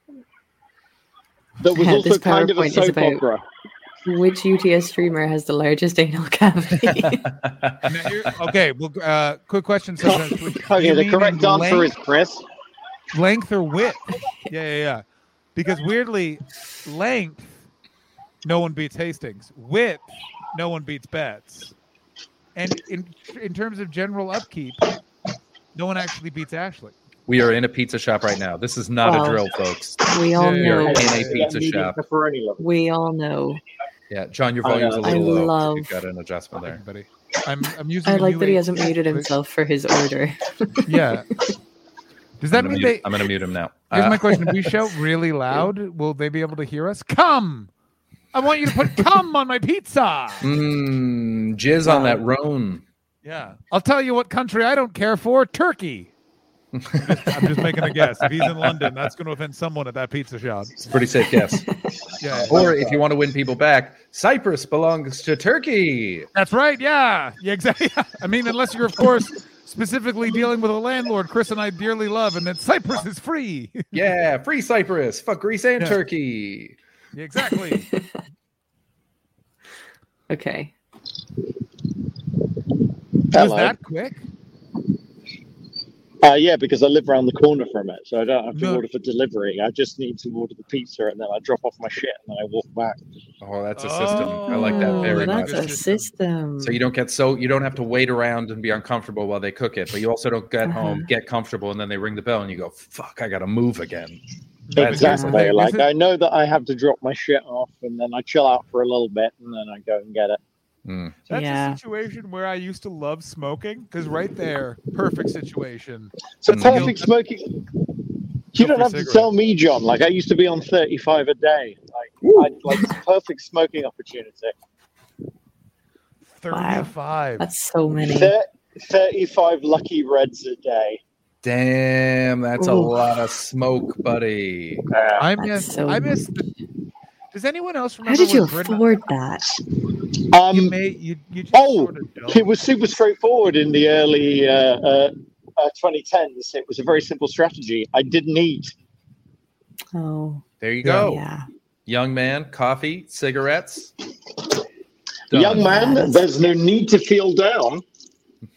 that was Yeah, also this kind of a soap about- opera. Which UTS streamer has the largest anal cavity? Okay, well, uh, quick question. Sometimes. Do Okay, the correct answer length, is Chris. length or width. Yeah, yeah, yeah. Because weirdly, length, no one beats Hastings. Width, no one beats Betts. And in in terms of general upkeep, no one actually beats Ashley. we are in a pizza shop right now. This is not Wow. a drill, folks. we all Yeah, We are know. in a pizza shop. We all know. Yeah, John, your I volume's a little I low. love- You've got an adjustment there. buddy. I'm I'm using. I a like that he hasn't muted himself for his order. Yeah. Does that mean mute, they? I'm gonna mute him now. Here's Uh, my question: If we shout really loud, will they be able to hear us? Come! I want you to put "come" on my pizza. Mmm, jizz on that roan. Yeah, I'll tell you what country I don't care for: Turkey. I'm just, I'm just making a guess. If he's in London, that's going to offend someone at that pizza shop. It's a pretty safe guess. Yeah, or if you want to win people back, Cyprus belongs to Turkey. that's right. Yeah, yeah, exactly. I mean, unless you're, of course, specifically dealing with a landlord Chris and I dearly love, and that Cyprus is free. Yeah, free Cyprus. Fuck Greece and Yeah. Turkey. Yeah, exactly. Okay. Was Hello. that quick? Uh, yeah, because I live around the corner from it, so I don't have to No. order for delivery. I just need to order the pizza, and then I drop off my shit, and then I walk back. Oh, that's a system. I like that Oh, very that's much. a system. So you don't get so you don't have to wait around and be uncomfortable while they cook it, but you also don't get Uh-huh. home, get comfortable, and then they ring the bell and you go, "Fuck, I gotta move again." That's exactly. Like I know that I have to drop my shit off, and then I chill out for a little bit, and then I go and get it. Mm. That's Yeah. a situation where I used to love smoking because right there, perfect situation. So That's a guilt- perfect smoking. You don't for a have to tell me, John. Like I used to be on thirty-five a day. Like, I, like perfect smoking opportunity. 35. That's so many. Thir- Thirty-five lucky reds a day. Damn, that's a lot of smoke, buddy. Uh, I That's miss. so I miss. The, does anyone else remember? How did you when Britain? afford that? um, You may. You. You just Oh, sort of it was super straightforward in the early uh, uh, uh, 2010s. It was a very simple strategy. I didn't eat. Oh, There you go. yeah. Young man, coffee, cigarettes. Done. Young man, there's no need to feel down.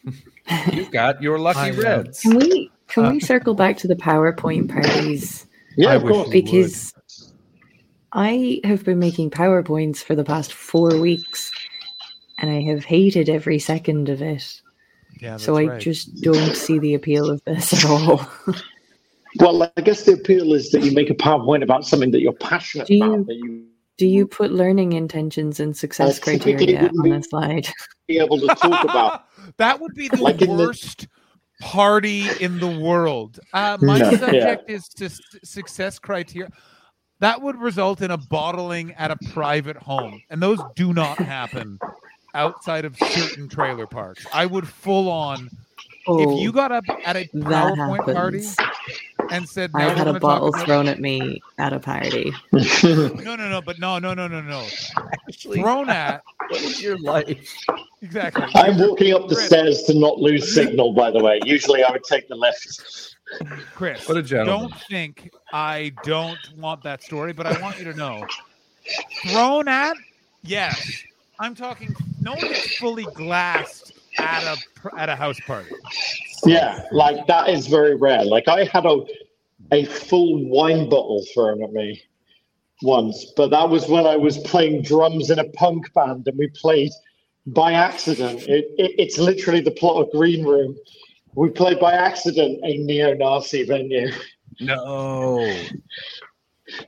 You've got your lucky I, uh, reds. Can we can Uh, we circle back to the PowerPoint parties? Yeah, I of course. we- Because I have been making PowerPoints for the past four weeks and I have hated every second of it. Yeah, so I right. just don't see the appeal of this at all. Well, I guess the appeal is that you make a PowerPoint about something that you're passionate Do you- about, that you Do you put learning intentions and success Uh, criteria on be- a slide? be able to talk about. that would be the Like in the- worst party in the world. Uh, my No, yeah. subject is to success criteria. That would result in a bottling at a private home, and those do not happen outside of certain trailer parks. I would full on. Oh, if you oh, got up at a that PowerPoint party and said, I had a gonna bottle about-" thrown at me at a party. No, no, no, but no, no, no, no, no. Thrown at What is your life? exactly. I'm walking up the stairs to not lose signal, by the way. Usually I would take the lift. Chris, What a gentleman. don't think I don't want that story, but I want you to know. Thrown at? Yes. I'm talking no one gets fully glassed at a at a house party. Yeah, like that is very rare. Like I had a a full wine bottle thrown at me once, but that was when I was playing drums in a punk band and we played by accident. It, it, it's literally the plot of Green Room. We played by accident a neo-Nazi venue. No.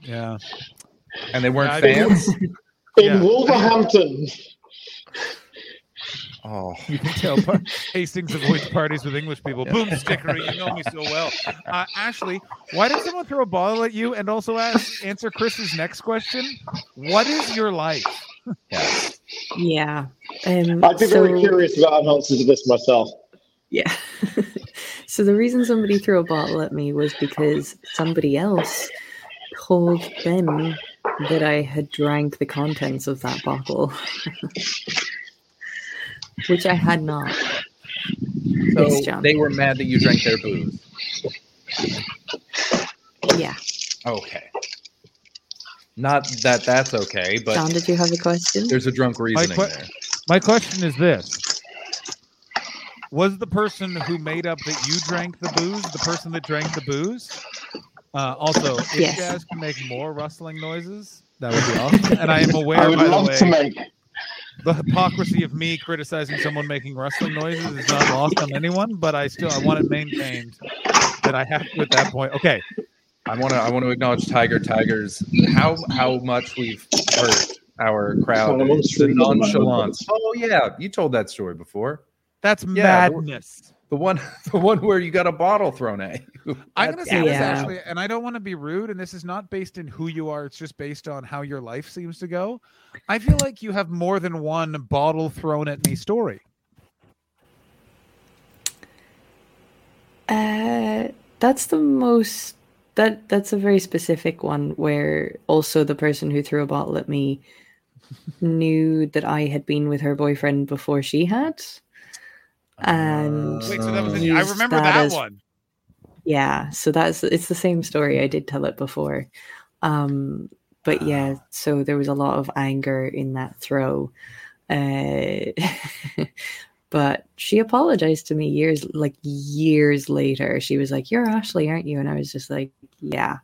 Yeah. And they weren't Yeah, fans? In Yeah. Wolverhampton. Oh. You can tell par- Hastings avoids parties with English people. Boom, stickery. You know me so well. Uh, Ashley, why did someone throw a bottle at you and also ask answer Chris's next question? What is your life? Yeah. Um, I'd be very curious about an answer to this myself. Yeah. so the reason somebody threw a bottle at me was because somebody else told them that I had drank the contents of that bottle, which I had not. So Yes, they were mad that you drank their booze. Yeah. Okay. Not that that's okay, but John, did you have a question? there's a drunk reasoning que- there. My question is this: Was the person who made up that you drank the booze the person that drank the booze? Uh, also, if Yes. Chazz can make more rustling noises, that would be awesome. And I am aware, I would by love the to make. the hypocrisy of me criticizing someone making rustling noises is not lost on anyone. But I still I want it maintained that I have to at that point. Okay, I want to I want to acknowledge Tiger Tigers how how much we've hurt our crowd. Well, The stream at the moment. nonchalance. Oh yeah, you told that story before. That's Yeah, madness. The one the one where you got a bottle thrown at you. I'm going to That's- say this actually, and I don't want to be rude, and this is not based in who you are. It's just based on how your life seems to go. I feel like you have more than one bottle thrown at me story. Uh, that's the most that that's a very specific one where also the person who threw a bottle at me knew that I had been with her boyfriend before she had. And Wait, so that was I remember that that as- one. yeah, so that's it's the same story. I did tell it before. Um but yeah, so there was a lot of anger in that throw. Uh but she apologized to me years like years later. She was like, "You're Ashley, aren't you?" And I was just like, "Yeah."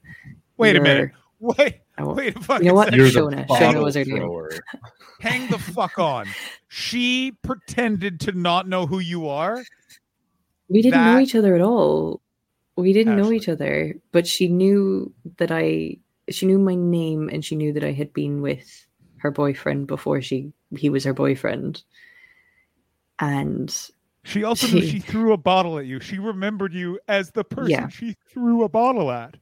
Wait a minute. Wait, wait a fucking You know what? second. You're the Shona. Shona bottle was her name. Hang the fuck on. She pretended to not know who you are. We didn't know each other at all. We didn't know each other, but she knew that I she knew my name and she knew that I had been with her boyfriend before she he was her boyfriend. And She also knew She- she threw a bottle at you. She remembered you as the person Yeah. she threw a bottle at.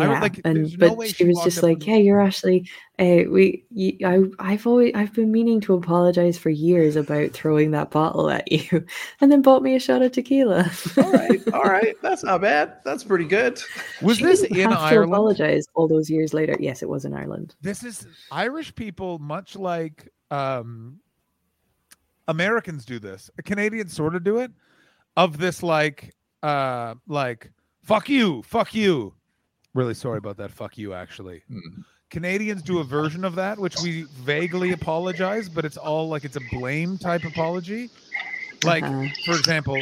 I yeah, don't- like, and there's no but way she she was just like, "Hey, you're Ashley. Uh, we, you, I, I've always, I've been meaning to apologize for years about throwing that bottle at you, and then bought me a shot of tequila. all right, all right. That's not bad. That's pretty good. Was She this didn't in have to Ireland? apologize all those years later. Yes, it was in Ireland. this is Irish people, much like um, Americans do this. Canadians sort of do it. Of this, like, uh, like, fuck you, fuck you. Really sorry about that. Fuck you, actually. Hmm. Canadians do a version of that, which we vaguely apologize, but it's all like it's a blame type apology. Like, Uh-huh. for example,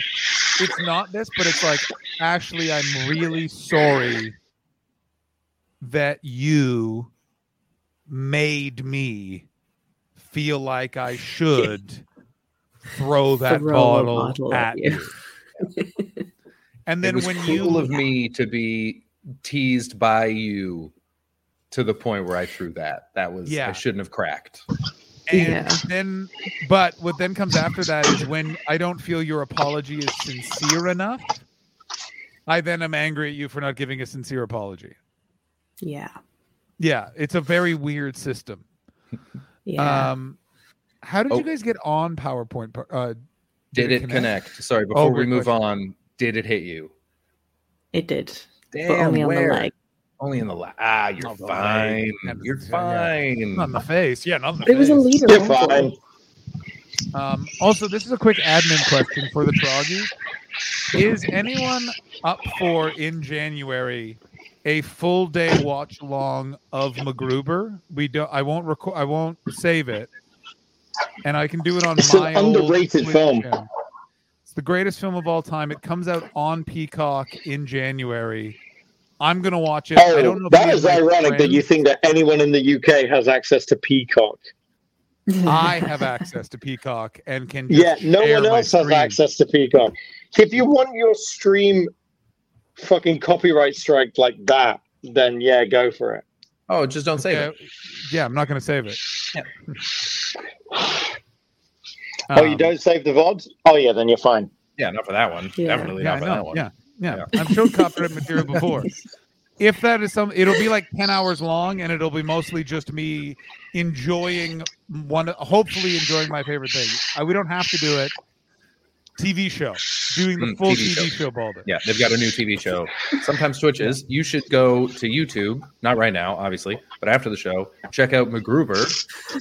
it's not this, but it's like, Ashley, I'm really sorry that you made me feel like I should throw that Throw bottle, bottle at at you. you. And then when you of me to be teased by you to the point where I threw that. That was Yeah. I shouldn't have cracked. And Yeah. then, but what then comes after that is when I don't feel your apology is sincere enough. I then am angry at you for not giving a sincere apology. Yeah, Yeah, it's a very weird system. yeah. Um, how did Oh. you guys get on PowerPoint? Uh, Did, it it connect? connect? Sorry, before we move question. on, did it hit you? it did, Damn, but only on the leg. Only in the leg. Ah, you're On fine. You're Yeah. fine. not in the face. Yeah, not in the It was a leader. You're also. fine. Um, also, this is a quick admin question for the Troggy. Is anyone up for in January a full day watch along of MacGruber? We don't. I won't record. I won't save it, and I can do it on It's my old underrated Twitch film. channel. It's the greatest film of all time. It comes out on Peacock in January. I'm gonna watch it. I don't know. Oh, if that any is of my ironic that you think that anyone in the UK has access to Peacock. I have access to Peacock and can. just Yeah, no share one else has access to Peacock. If you want your stream fucking copyright strike like that, then yeah, go for it. Oh, just don't save Yeah, it. yeah, I'm not going to save it. oh, you Um, don't save the VODs? Oh, yeah, then you're fine. Yeah, not for that one. Yeah. Definitely Yeah, not for that one. Yeah, yeah. I've showed copyright material before. If that is some, it'll be like ten hours long, and it'll be mostly just me enjoying one, hopefully enjoying my favorite thing. Uh, we don't have to do it. TV show, doing the Mm, full TV TV, show. show, Balder. Yeah, they've got a new TV show. Sometimes Twitch is. You should go to YouTube, not right now, obviously, but after the show, check out MacGruber,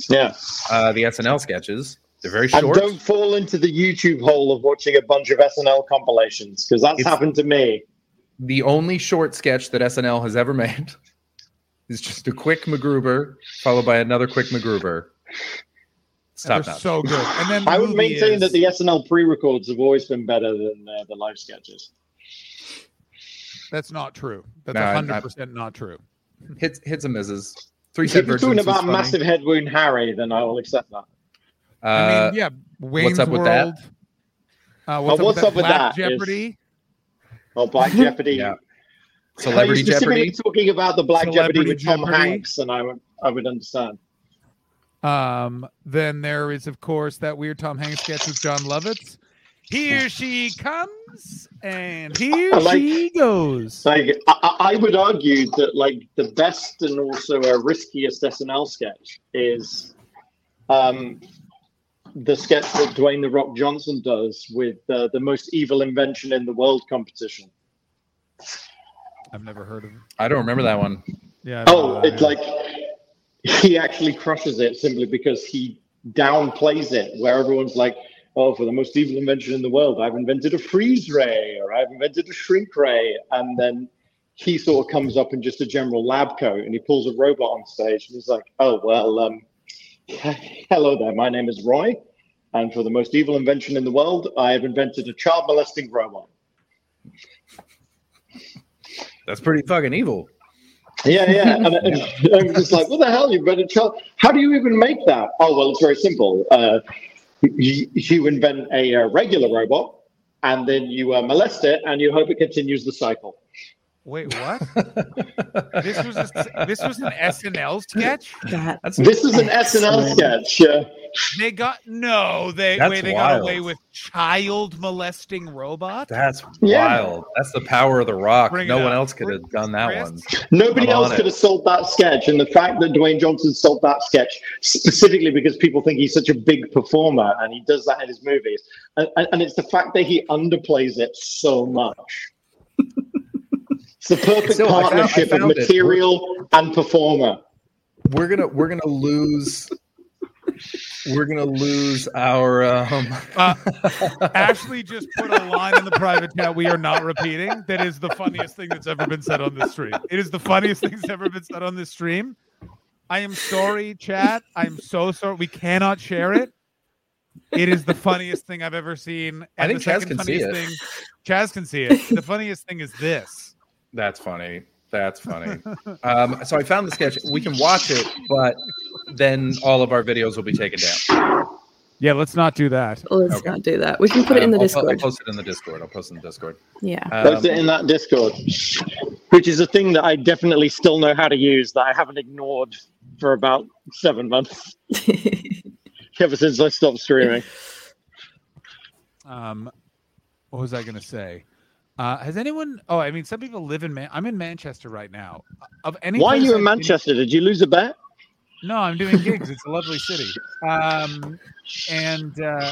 Yeah. uh, the SNL sketches. They're very And don't fall into the YouTube hole of watching a bunch of SNL compilations because that's It's- happened to me. The only short sketch that SNL has ever made is just a quick MacGruber followed by another quick MacGruber. Stop they're that. so good. And then the I would movie maintain is- that the SNL pre-records have always been better than uh, the live sketches. that's not true. That's No, hundred percent not true. hits hits and misses. Three If you're versions. talking was about funny. massive head wound Harry, then I will accept that. Uh, I mean, yeah, Wayne's what's up with that? Uh, what's, Oh, what's up up with with that? Black that is- Jeopardy. Oh, Black Jeopardy. Yeah. Are you Celebrity specifically Jeopardy. talking about the Black Jeopardy Celebrity with Tom Jeopardy? Hanks, and I would I would understand. Um, then there is, of course, that weird Tom Hanks sketch with Jon Lovitz. Here she comes, and here like- she goes. Like I, I I would argue that like the best and also a riskiest SNL sketch is um, the sketch that Dwayne the Rock Johnson does with uh, the most evil invention in the world competition. I've never heard of. It. I don't remember that one. Yeah. I don't know Oh, it's either. like he actually crushes it simply because he downplays it, where everyone's like, "Oh, for the most evil invention in the world, I've invented a freeze ray, or I've invented a shrink ray," and then he sort of comes up in just a general lab coat and he pulls a robot on stage and he's like, "Oh well, um, hello there, my name is Roy, and for the most evil invention in the world, I have invented a child molesting robot." That's pretty fucking evil. Yeah, yeah. And I'm just like, what the hell? You've better tell. How do you even make that? Oh, well, it's very simple. Uh, you, you invent a, uh regular robot, and then you uh, molest it, and you hope it continues the cycle. Wait, what? this was a, this was an SNL sketch. That's This is an SNL Excellent. sketch. Uh, They got no. They That's wait. They got away with child molesting robot. that's Yeah. wild. That's the power of the rock. Bring no one up. else could have done that Chris? one. nobody I'm else it. could have sold that sketch, and the fact that Dwayne Johnson sold that sketch specifically because people think he's such a big performer, and he does that in his movies, and, and, and it's the fact that he underplays it so much. It's the perfect Still, I found- I partnership of found it. material and performer. We're gonna we're gonna lose. We're gonna lose our. Um, Uh, Ashley just put a line in the private chat we are not repeating. That is the funniest thing that's ever been said on this stream. It is the funniest thing that's ever been said on this stream. I am sorry, chat. I'm so sorry. We cannot share it. It is the funniest thing I've ever seen. I And think the Chaz can see funniest it. Thing, Chaz can see it. The funniest thing is this. That's funny. That's funny. Um, so I found the sketch. We can watch it, but then all of our videos will be taken down. Yeah, let's not do that. let's Okay. not do that. We can put it in the Um, I'll, po- I'll Discord. post it in the Discord. I'll post it in the Discord. Yeah. Post Um, it in that Discord, which is a thing that I definitely still know how to use that I haven't ignored for about seven months ever since I stopped streaming. Um, what was I going to say? Uh, has anyone? Oh, I mean, some people live in. Man- I'm in Manchester right now. Of any, Why are you I've in Manchester? Did you lose a bet? No, I'm doing gigs. It's a lovely city. Um, and uh,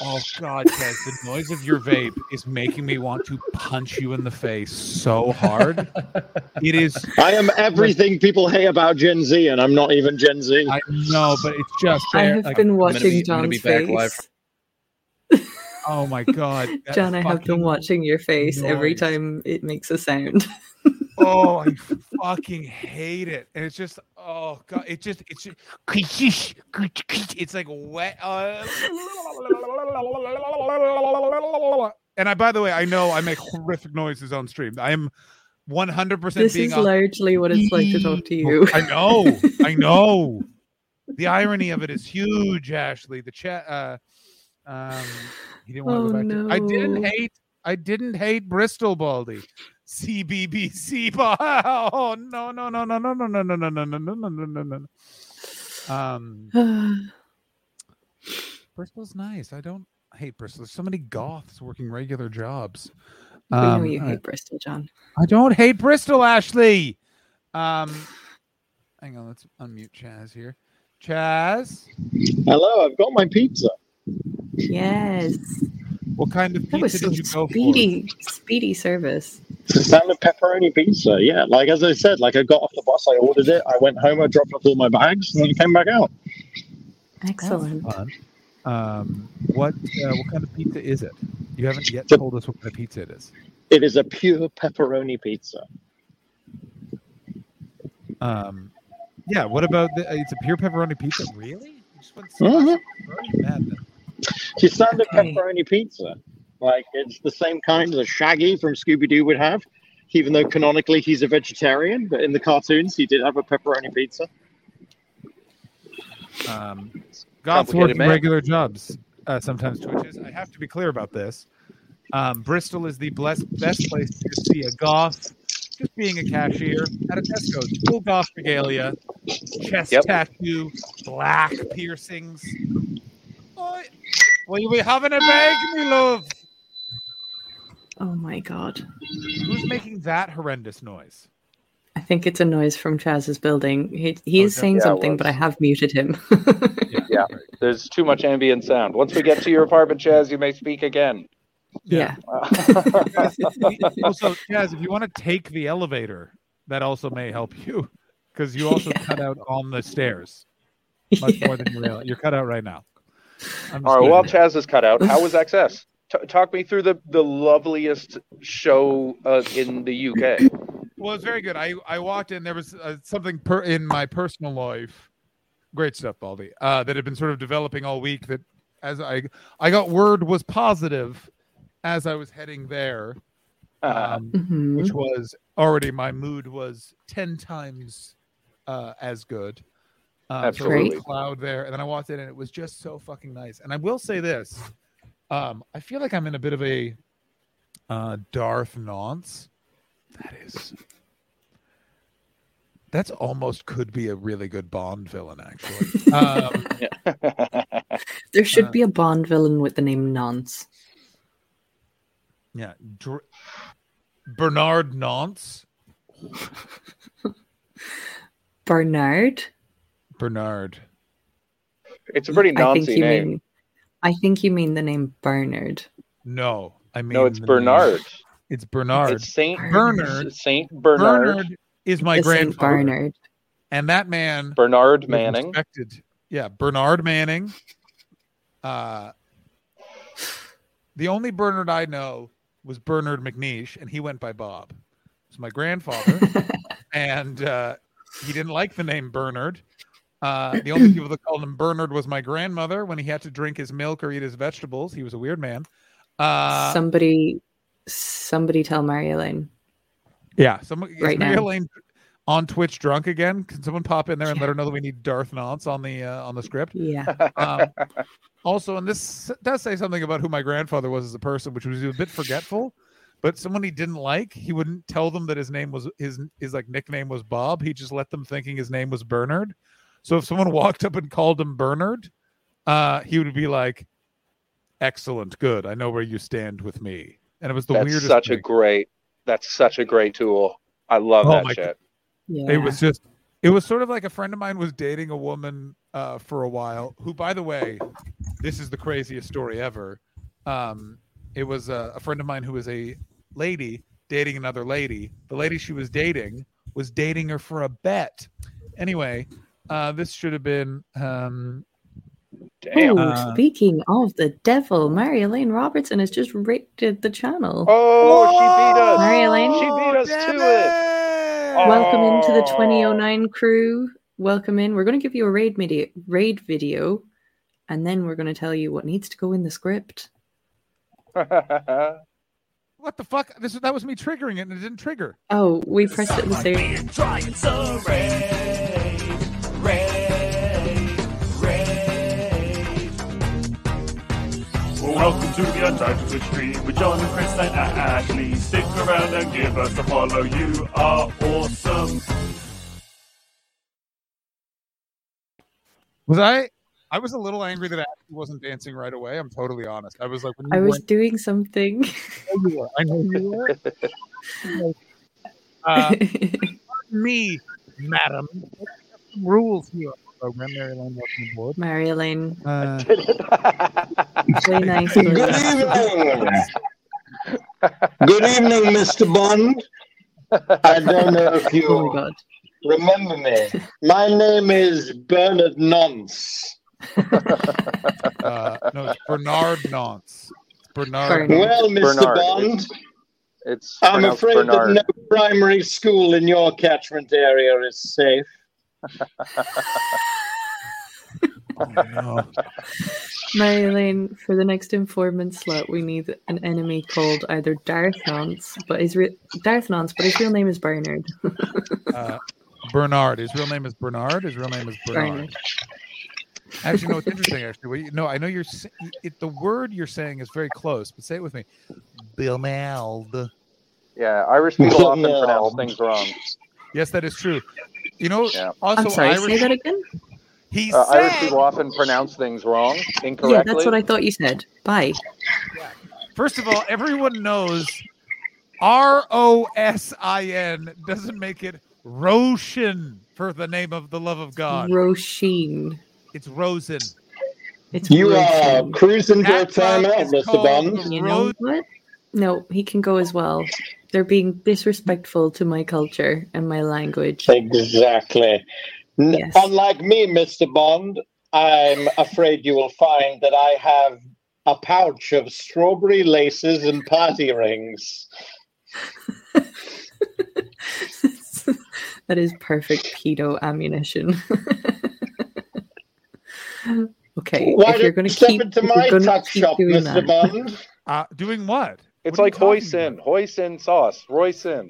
oh god, Kez, the noise of your vape is making me want to punch you in the face so hard. It is. I am everything people hate about Gen Z, and I'm not even Gen Z. I know, but it's just. I have like, been watching I'm gonna be John's back live face. Oh my god, John, I have been watching your face every time it makes a sound. Oh, I fucking hate it. And it's just, oh god, it just, it's just, it's like wet. uh, and I, by the way, I know I make horrific noises on stream. I am 100% This being is a- largely what it's like to talk to you. I know, I know. The irony of it is huge, Ashley. The chat, uh, um, he didn't want to Oh, go back. To, I didn't no. hate, I didn't hate Bristol Baldy. CBBC. Oh no no no no no no no no no no no no no no no no. Um, Bristol's nice. I don't hate Bristol. There's so many goths working regular jobs. we know Um, you I- hate Bristol, John. I don't hate Bristol, Ashley. Um, hang on, let's unmute Chaz here. Chaz, Hello, I've got my pizza. Yes. What kind of pizza some did you go speedy, speedy service. It's a standard pepperoni pizza. Yeah, like as I said, like I got off the bus, I ordered it, I went home, I dropped off all my bags, and then I came back out. Excellent. Um, what uh, what kind of pizza is it? You haven't yet The- told us what kind of pizza it is. It is a pure pepperoni pizza. Um, yeah. What about the, uh, it's a pure pepperoni pizza? Really? You just went so Mhm. pepperoni mad then. It's your standard Okay. pepperoni pizza. Like it's the same kind that Shaggy from Scooby Doo would have, even though canonically he's a vegetarian. But in the cartoons, he did have a pepperoni pizza. Um, Goth's working man. regular jobs, uh, sometimes twitches. I have to be clear about this. Um, Bristol is the blessed, best place to see a goth just being a cashier at a Tesco's. Full goth regalia, chest Yep. tattoo, black piercings. Oi, will you be having a bag, me love? Oh my god. Who's making that horrendous noise? I think it's a noise from Chaz's building. He, he Oh, is yeah, saying it something, but I have muted him. Yeah. There's too much ambient sound. Once we get to your apartment, Chaz, you may speak again. yeah. also, Chaz, if you want to take the elevator, that also may help you because you also Yeah. cut out on the stairs much Yeah. more than you realize. You're cut out right now. I'm All right. Well, While Chaz is cut out, how was XS? T- talk me through the the loveliest show uh, in the UK. know. Well, it's very good. I I walked in. There was uh, something per, in my personal life. Great stuff, Baldy. Uh, that had been sort of developing all week. That as I I got word was positive as I was heading there. Um, Mhm. which was already my mood was 10 times uh, as good. Um, Absolutely. So there was a cloud there, and then I walked in, and it was just so fucking nice. And I will say this: um, I feel like I'm in a bit of a uh, Darth nonce. That is, that's almost could be a really good Bond villain, actually. Um, There should uh, be a Bond villain with the name Nonce. yeah, Dr- Bernard Nonce. Bernard? Bernard. it's a pretty I think you name. mean I think you mean the name Bernard. No, I mean no, it's the name- Bernard. It's Bernard. It's Saint Bernard. Saint Bernard. Bernard is my The Saint Bernard. and that man Bernard Manning. respected. Yeah, Bernard Manning. Uh, the only Bernard I know was Bernard McNeish, and he went by Bob. It's my grandfather, and uh, he didn't like the name Bernard. Uh, the only people that called him Bernard was my grandmother when he had to drink his milk or eat his vegetables. He was a weird man. Uh, somebody somebody tell Mary Elaine. Yeah, someone is Right Mary. Elaine on Twitch drunk again? Can someone pop in there and let her know that we need Darth Nonce on the uh, on the script? Yeah. Um, also, and this does say something about who my grandfather was as a person, which was was a bit forgetful. But someone he didn't like, he wouldn't tell them that his name was his his like nickname was Bob. He just let them thinking his name was Bernard. So if someone walked up and called him Bernard, uh, he would be like, "Excellent, good. I know where you stand with me." And it was the That's weirdest. such a great. That's such a great tool. I love Oh that shit. Yeah. It was just, it was sort of like a friend of mine was dating a woman uh, for a while. Who, by the way, this is the craziest story ever. Um, it was a, a friend of mine who was a lady dating another lady. The lady she was dating was dating her for a bet. Anyway, uh, this should have been. Um, Damn. Oh, Uh, speaking of the devil, Mary Elaine Robertson has just rated the channel. Oh, she beat us. Mary Elaine? She beat us damn to it. it! Welcome into the Oh. 2009 crew. Welcome in. We're going to give you a raid video, raid video, and then we're going to tell you what needs to go in the script. What the fuck? This that was me triggering it, and it didn't trigger. Oh, we pressed it at the same. Welcome to the Untitled Twitch stream with John and Chris and Ashley. Stick around and give us a follow. You are awesome. Was I? I was a little angry that Ashley wasn't dancing right away. I'm totally honest. I was like, when you I was went- doing something. I know you were. I know you were. uh, me, madam. Rules here. Program. Mary Elaine, welcome aboard. Mary Elaine, Uh, play nice. Good evening. Good evening, Mr. Bond. I don't know if Oh you god. remember me. My name is Bernard Nonce. uh, no, it's Bernard Nonce. It's Bernard. Bernard. Well, Mr. Bernard, Bond, It's I'm afraid Bernard. that no primary school in your catchment area is safe. Oh, no. Mary Elaine, for the next informant slot, we need an enemy called either Darth Nance, but his re- Darth Nance, but his real name is Bernard. Uh, Bernard. His real name is Bernard. His real name is Bernard. Bernard. Actually, no, it's interesting. Actually, you- no, I know you're. It, the word you're saying is very close, but say it with me. Bernard. Yeah, Irish people often pronounce things wrong. Yes, that is true. You know, Yeah. also I'm sorry, Irish. say that again? He Uh, Irish said- people often pronounce things wrong, incorrectly. Yeah, that's what I thought you said. Bye. First of all, everyone knows R O S I N doesn't make it Roshan for the name of the love of God. Roisin. It's Rosen. It's You are Roisin. cruising for a That one timeout, Mr. called Bond. the You know what? No, he can go as well. They're being disrespectful to my culture and my language. Exactly. Yes. Unlike me, Mr. Bond, I'm afraid you will find that I have a pouch of strawberry laces and party rings. that is perfect pedo ammunition. okay, Why if you're going to step keep, into if my gonna tuck shop, Mr. that- Bond? Uh, doing what? It's like you talking hoisin, about? hoisin sauce, roisin.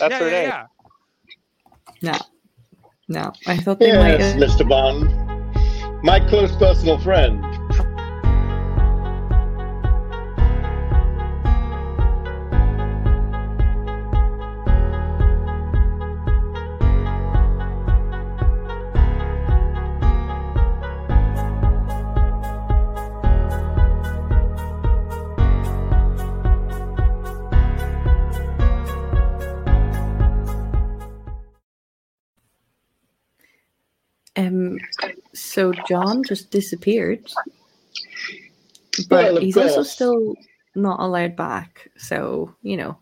That's yeah, her yeah, name. yeah. No, no, I thought they might. Yes, have- Mr. Bond. My close personal friend. So John just disappeared, but Well, of he's also still not allowed back. So you know,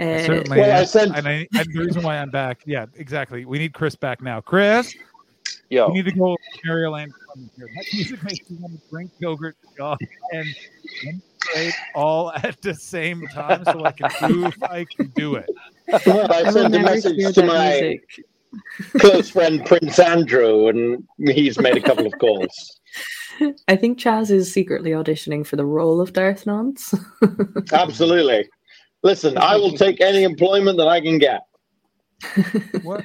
uh, Certainly. Well, I and- said- and, I, and the reason why I'm back, yeah, exactly. We need Chris back now. Chris, Yo, we need to go Mary Elaine Clemens here. That music makes me want to drink yogurt, God, and demonstrate all at the same time, so I can prove I can do it. Well, I I sent a message to my music. Close friend Prince Andrew, and he's made a couple of calls. I think Chaz is secretly auditioning for the role of Darth Nance. Absolutely. Listen, I will take any employment that I can get. What?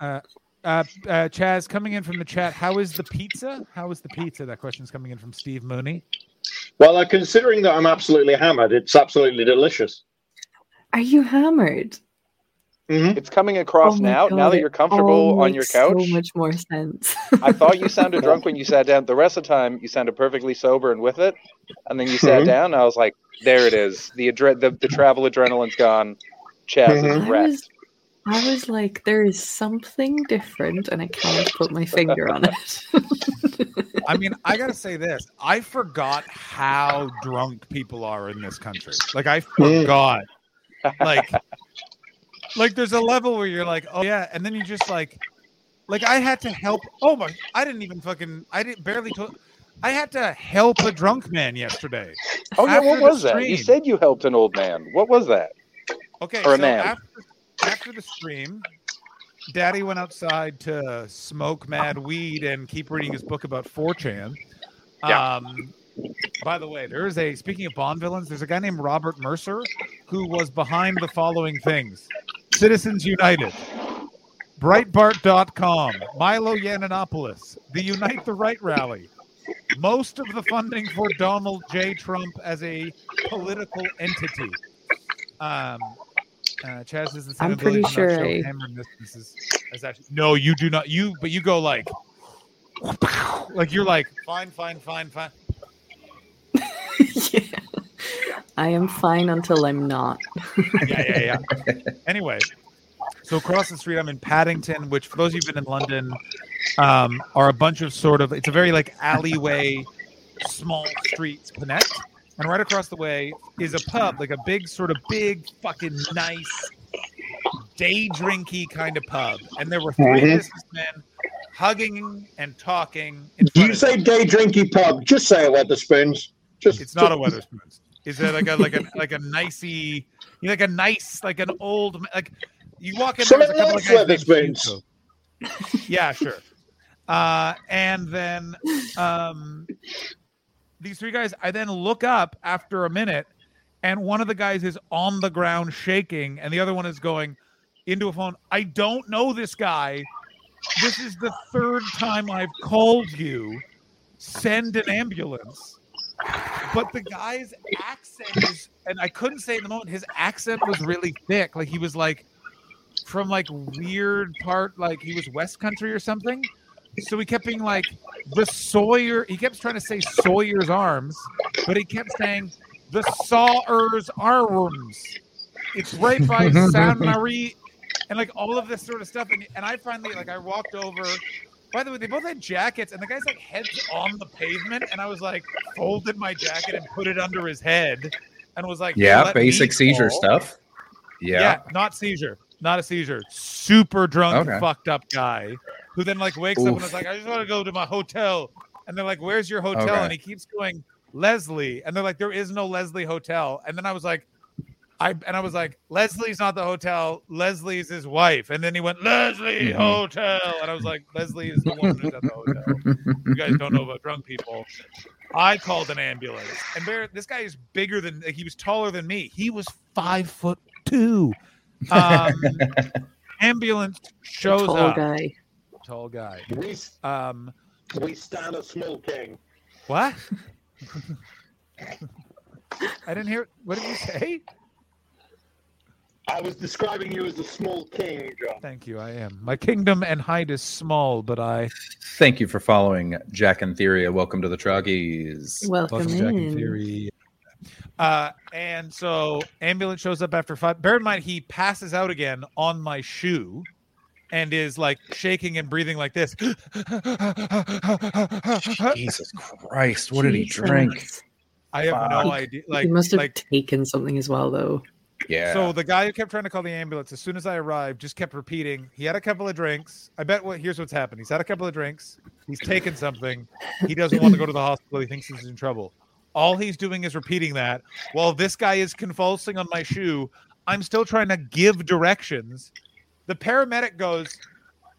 Uh, uh, uh, Chaz, coming in from the chat, how is the pizza? How is the pizza? That question is coming in from Steve Mooney. Well, uh, considering that I'm absolutely hammered, it's absolutely delicious. Are you hammered? Hmm it's coming across Oh my now. Now that you're comfortable all on your makes couch, so much more sense. I thought you sounded drunk when you sat down. The rest of the time, you sounded perfectly sober and with it. And then you sat Mhm. down. And I was like, "There it is. The adre- the, the travel adrenaline's gone. Chaz is Mhm. I wrecked." was, I was like, there is something different, and I can't put my finger on it. I mean, I gotta say this. I forgot how drunk people are in this country. Like I forgot. like like there's a level where you're like, oh yeah, and then you just like like I had to help oh my I didn't even fucking I didn't barely to, I had to help a drunk man yesterday. Oh yeah, what was that? You said you helped an old man. What was that? Okay, Or a so man. after after the stream, Daddy went outside to smoke mad weed and keep reading his book about 4chan. Yeah. Um, by the way, there is a speaking of Bond villains, there's a guy named Robert Mercer who was behind the following things: Citizens United, Breitbart.com, Milo Yiannopoulos, the Unite the Right rally, most of the funding for Donald J. Trump as a political entity. Um, uh, Chaz is the same I'm pretty sure show I- camera distances as actually. No, you do not. You, but you go like, like you're like fine, fine, fine, fine. yeah. I am fine until I'm not. yeah, yeah, yeah. Anyway, so across the street, I'm in Paddington, which for those of you who've been in London, um, are a bunch of sort of. It's a very like alleyway, small streets connect, and right across the way is a pub, like a big sort of big fucking nice day drinky kind of pub, and there were 3 Mhm. businessmen hugging and talking. Do you of say day drinky pub? Just say it, Wetherspoons. Just It's not a Wetherspoons. Is that like a like a like a nicey, you know, like a nice like an old like you walk in So there. there's a couple of let's guys named Wetherspoons. Yeah, sure. Uh, and then um, these three guys, I then look up after a minute, and one of the guys is on the ground shaking, and the other one is going into a phone. I don't know this guy. This is the third time I've called you. Send an ambulance. But the guy's accent is, and I couldn't say in the moment, his accent was really thick. Like he was like from like weird part, like he was West Country or something. So he kept being like the Sawyer. He kept trying to say Sawyer's arms, but he kept saying the Sawyer's arms. It's right by San Marie, and like all of this sort of stuff. And, and I finally like I walked over. By the way, they both had jackets, and the guy's like heads on the pavement, and I was like folded my jacket and put it under his head, and was like, Yeah, basic seizure stuff. Yeah. not seizure, not a seizure. Super drunk, Okay. fucked up guy who then like wakes up and is like, I just want to go to my hotel. And they're like, Where's your hotel? Okay. And he keeps going, Leslie. And they're like, There is no Leslie hotel. And then I was like, I and I was like, Leslie's not the hotel. Leslie's his wife. And then he went, Leslie Mhm. Hotel. And I was like, Leslie is the woman who's at the hotel. You guys don't know about drunk people. I called an ambulance. And Bear, this guy is bigger than like, he was taller than me. He was five foot two. Um, ambulance shows Tall up. guy. Tall guy. We, Um, we stand a small king. what? I didn't hear. What did you say? I was describing you as a small king, John. Thank you. I am. My kingdom and height is small, but I Thank you for following Jack and Theoria. Welcome to the Troggies. Welcome, Welcome, Jack in in. Theory. Uh, and so ambulance shows up after five. Bear in mind, he passes out again on my shoe, and is like shaking and breathing like this. Jesus Christ, what did he drink? I have no idea. Like, he must have like taken something as well, though. Yeah. So the guy who kept trying to call the ambulance, as soon as I arrived, just kept repeating. He had a couple of drinks. I bet what here's what's happened. He's had a couple of drinks. He's taken something. He doesn't want to go to the hospital. He thinks he's in trouble. All he's doing is repeating that. While this guy is convulsing on my shoe, I'm still trying to give directions. The paramedic goes,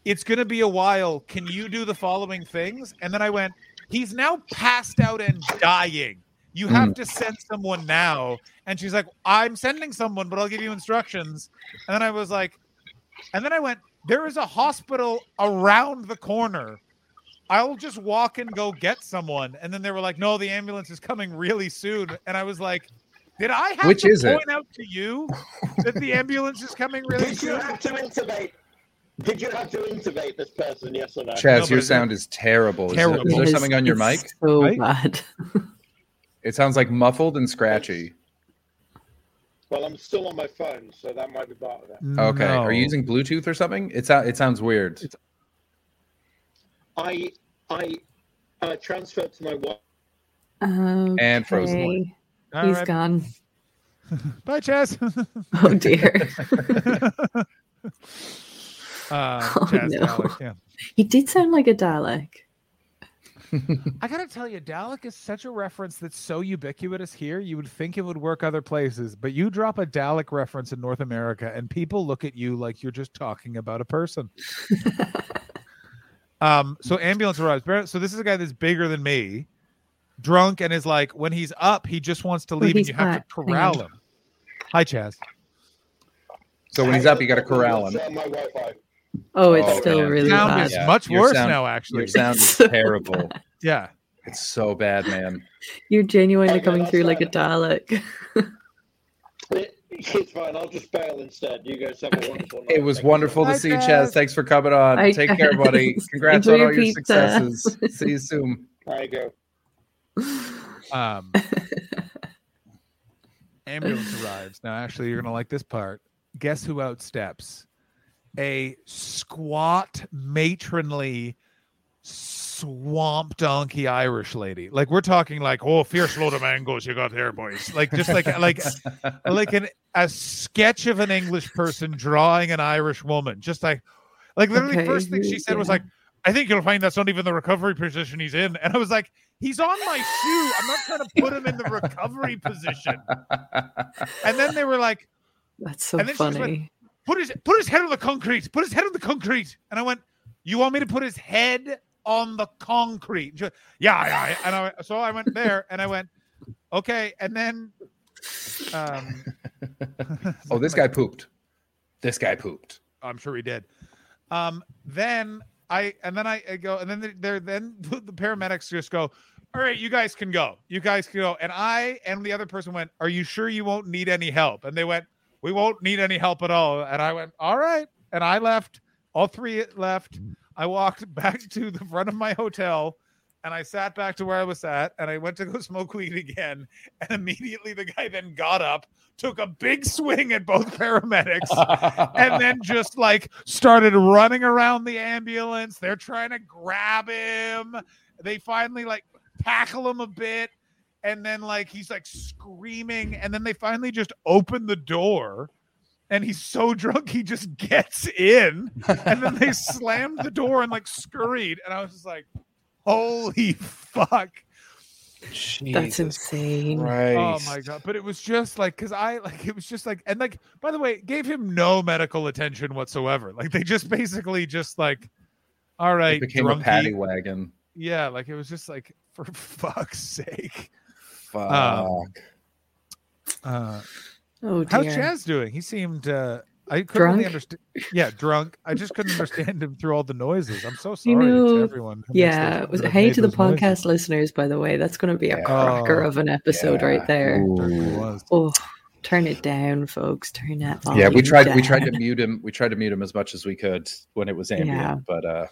It's going to be a while. Can you do the following things? And then I went, He's now passed out and dying. You mm. have to send someone now. And she's like, I'm sending someone, but I'll give you instructions. And then I was like, and then I went, There is a hospital around the corner. I'll just walk and go get someone. And then they were like, No, the ambulance is coming really soon. And I was like, Did I have Which to is it? point out to you that the ambulance is coming really Did you have to intubate? Did you have to intubate this person? Yes or no? Chaz, No, your sound is terrible. Is, Terrible. there- is there something on your it's mic? So Right? bad. It sounds like muffled and scratchy. Well, I'm still on my phone, so that might be part of it. Okay. Are you using Bluetooth or something? It, sou- it sounds weird. I I uh, transferred to my wife. Okay. And frozen one. All He's right. gone. Bye, Chaz. Oh dear. uh, Oh, Chaz no. Dalek, yeah. he did sound like a Dalek. I gotta tell you, Dalek is such a reference that's so ubiquitous here. You would think it would work other places, but you drop a Dalek reference in North America, and people look at you like you're just talking about a person. um. So ambulance arrives. So this is a guy that's bigger than me, drunk, and is like, when he's up, he just wants to leave, and he's you have to corral him. Hi, Chaz. So when he's up, you got to corral him. On my Wi-Fi. Oh, it's Oh, still man. really Sound bad. is Yeah, much your worse sound- now, actually. Your sound is So terrible. Yeah. It's so bad, man. You're genuinely Okay, coming through like a. Dalek. It, it's fine. I'll just bail instead. You guys have a wonderful night. It was Thank you. wonderful to Bye, see Chaz. Chaz. Thanks for coming on. Bye, Take care, buddy. Congrats on all your pizza. successes. See you soon. There you go. Um, ambulance arrives. Now, actually, you're gonna like this part. Guess who outsteps? A squat, matronly, swamp donkey Irish lady. Like we're talking like, oh, fierce load of mangoes you got there, boys. Like just like like like an a sketch of an English person drawing an Irish woman. Just like like literally Okay, first thing she said was like, I think you'll find that's not even the recovery position he's in. And I was like, he's on my shoe. I'm not trying to put him in the recovery position. And then they were like, That's so And then she just went, funny. Put his put his head on the concrete. Put his head on the concrete. And I went, you want me to put his head on the concrete? She yeah, yeah. And I went, so I went there and I went, okay. And then, um, oh, this guy pooped. This guy pooped. I'm sure he did. Um, then I and then I, I go and then they're then the paramedics just go, all right, you guys can go. You guys can go. And I and the other person went, are you sure you won't need any help? And they went, we won't need any help at all. And I went, all right. And I left. All three left. I walked back to the front of my hotel and I sat back to where I was at and I went to go smoke weed again. And immediately the guy then got up, took a big swing at both paramedics, and then just like started running around the ambulance. They're trying to grab him. They finally like tackle him a bit. And then like he's like screaming. And then they finally just open the door. And he's so drunk he just gets in. And then they slammed the door and like scurried. And I was just like, holy fuck. That's insane. Christ. Oh my god! But it was just like because I like it was just like and like by the way, gave him no medical attention whatsoever. Like they just basically just like, all right It right, became a paddy wagon. Yeah, like it was just like for fuck's sake. Fuck. Uh, Oh how's dear. Chaz doing? He seemed uh I couldn't Drunk? really understand. Yeah, drunk. I just couldn't understand him through all the noises. I'm so sorry You know, to everyone. Yeah. those- was- Hey to the those noises. podcast listeners, by the way. That's going to be a Yeah. cracker Oh, of an episode yeah. right there. Certainly Ooh. was. Oh, turn it down, folks. Turn that volume Yeah, we tried. We tried to mute him. We tried to mute him as much as we could when it was ambient. Yeah. But uh,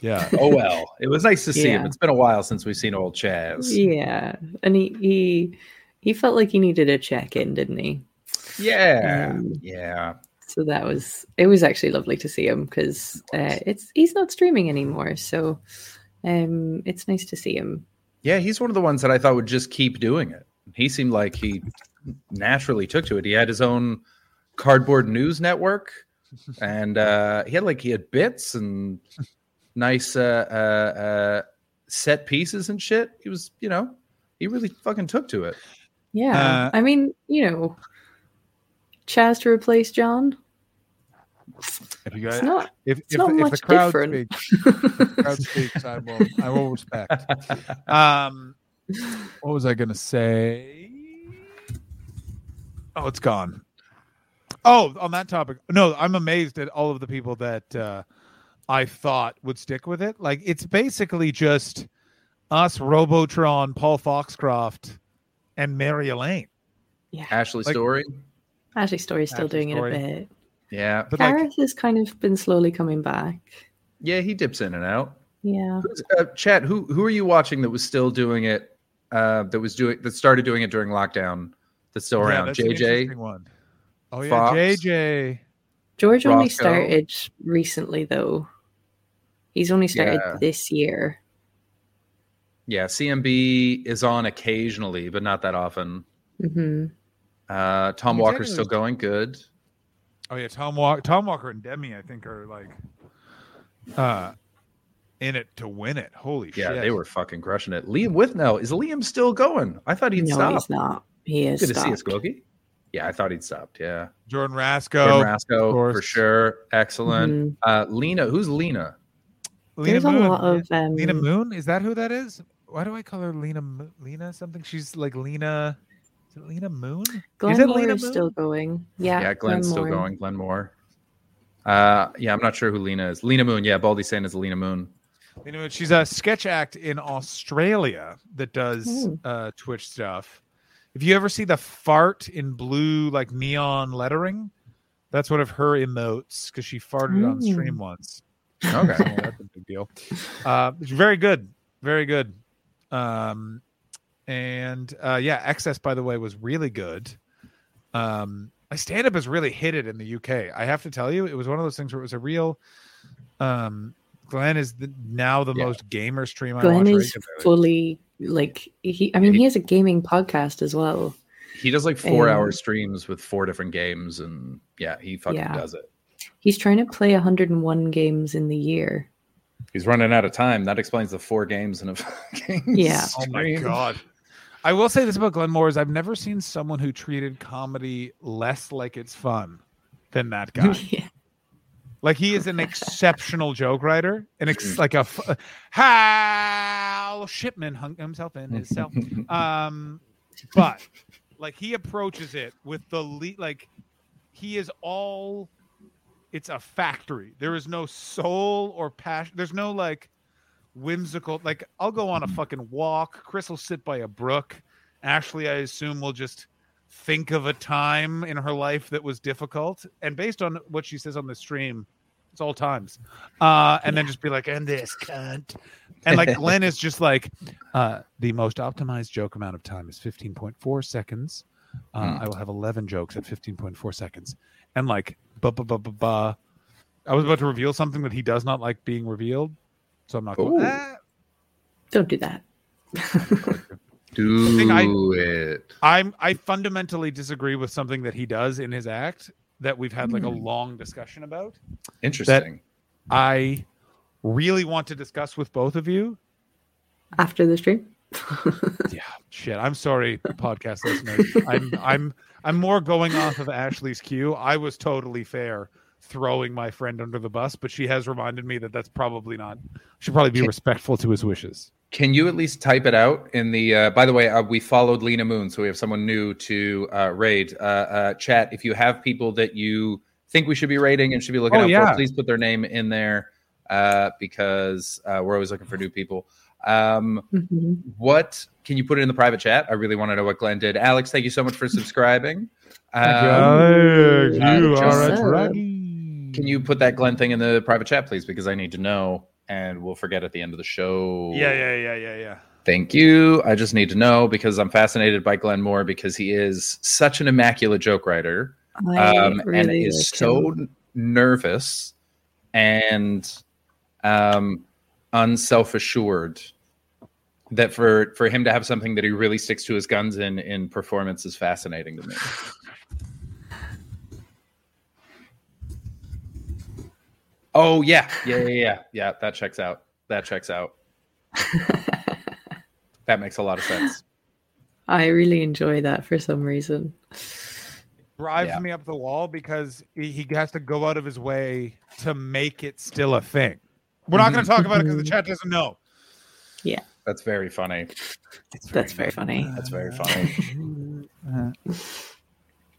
Yeah. oh well. It was nice to see him. It's been a while since we've seen old Chaz. Yeah, and he he he felt like he needed a check in, didn't he? Yeah. Um, Yeah. So that was it. Was actually lovely to see him because uh, it's he's not streaming anymore. So um, it's nice to see him. Yeah. He's one of the ones that I thought would just keep doing it. He seemed like he naturally took to it. He had his own cardboard news network, and uh, he had like he had bits and nice uh, uh, uh, set pieces and shit. He was, you know, he really fucking took to it. Yeah, Uh, I mean, you know, Chaz to replace John. If you guys, It's not. if it's if, not if the much crowd different. speaks, if the crowd speaks, I will I will respect. Um, what was I gonna say? Oh, it's gone. Oh, on that topic, no, I'm amazed at all of the people that uh, I thought would stick with it. Like it's basically just us, Robotron, Paul Foxcroft, and Mary Elaine. Yeah, Ashley Like- Story. Ashley Storrie's still Ashley doing it a bit. Yeah. But like, has kind of been slowly coming back. Yeah, he dips in and out. Yeah. Who's- Uh, Chat, who who are you watching that was still doing it? Uh, that was doing that started doing it during lockdown. That's still yeah, around. that's an JJ. one. Oh yeah, Fox. JJ. George only Roscoe. started recently, though. He's only started Yeah. this year. Yeah, CMB is on occasionally, but not that often. hmm Uh, Tom You Walker's still going good. Oh yeah, Tom Walker, Tom Walker and Demi, I think, are like uh in it to win it. Holy Yeah, shit! they were fucking crushing it. Liam Withnail is Liam still going? I thought he'd No, stop. he's not. He is. Good to see you, stopped. Skokie. Yeah, I thought he'd stopped. Yeah, Jordan Jordan Rasco, Rasco for sure, excellent. Mhm. Uh, Lena, who's Lena? Lena There's Moon. a lot of um, Lena Moon. Is that who that is? Why do I call her Lena? Mo- Lena something? She's like Lena. Is it Lena Moon? Glenn is it Moore Lena is Moon? still going. Yeah, Yeah, Glenn's still going. Glenn Moore. Uh, yeah, I'm not sure who Lena is. Lena Moon. Yeah, Baldy saying is Lena Moon. Lena Moon. She's a sketch act in Australia that does Ooh. uh, Twitch stuff. If you ever see the fart in blue like neon lettering, that's one of her emotes because she farted on stream once. Okay. So that's a big deal. Uh, very good, very good. Um, and uh, yeah, Excess by the way was really good. Um, my stand up has really hit it in the UK. I have to tell you, it was one of those things where it was a real um, Glenn is the, now the Yeah. most gamer stream I Glenn watch is regularly. fully like he. I mean, he has a gaming podcast as well. He does like four Um, hour streams with four different games, and yeah, he fucking Yeah. does it. He's trying to play 101 games in the year. He's running out of time. That explains the four games in a fucking Yeah. Oh my god. I will say this about Glenn Moore is I've never seen someone who treated comedy less like it's fun than that guy. yeah. like he is an exceptional joke writer, and ex- Mm. like a f- Hal Shipman hung himself in his cell. Um, but like he approaches it with the le- like he is all. It's a factory. There is no soul or passion. There's no like whimsical. Like I'll go on a fucking walk. Chris will sit by a brook. Ashley, I assume, will just think of a time in her life that was difficult, and based on what she says on the stream, it's all times. Uh, and then just be like, and this cunt. And like Glenn is just like, uh, the most optimized joke amount of time is 15.4 seconds. Uh, Hmm. I will have 11 jokes at 15.4 seconds. And like, ba ba ba ba ba. I was about to reveal something that he does not like being revealed. So I'm not going. Ooh. "Ah." Don't do that. Do thing I- it. I'm I fundamentally disagree with something that he does in his act that we've had like a long discussion about. Interesting. I really want to discuss with both of you. After the stream. Yeah, shit. I'm sorry, podcast listeners. I'm I'm I'm more going off of Ashley's cue. I was totally fair throwing my friend under the bus, but she has reminded me that that's probably not. Should probably be Can- respectful to his wishes. Can you at least type it out in the? Uh, by the way, uh, we followed Lena Moon, so we have someone new to uh, raid. Uh, uh, chat. If you have people that you think we should be rating and should be looking Oh, out yeah. for, please put their name in there uh, because uh, we're always looking for new people. Um, Mhm. what can you put it in the private chat? I really want to know what Glenn did. Alex, thank you so much for subscribing. Alex, uh, you are a Joseph. druggie. Can you put that Glenn thing in the private chat, please? Because I need to know, and we'll forget at the end of the show. Yeah, yeah, yeah, yeah, yeah. Thank you. I just need to know because I'm fascinated by Glenn Moore because he is such an immaculate joke writer I um, and really is like so him. nervous and um, unself assured that for for him to have something that he really sticks to his guns in in performance is fascinating to me. Oh yeah, yeah, yeah, yeah, yeah. That checks out. That checks out. that makes a lot of sense. I really enjoy that for some reason. drives Yeah. me up the wall because he he has to go out of his way to make it still a thing. We're not going to talk about it because the chat doesn't know. Yeah. That's very funny. That's very funny. That's very funny.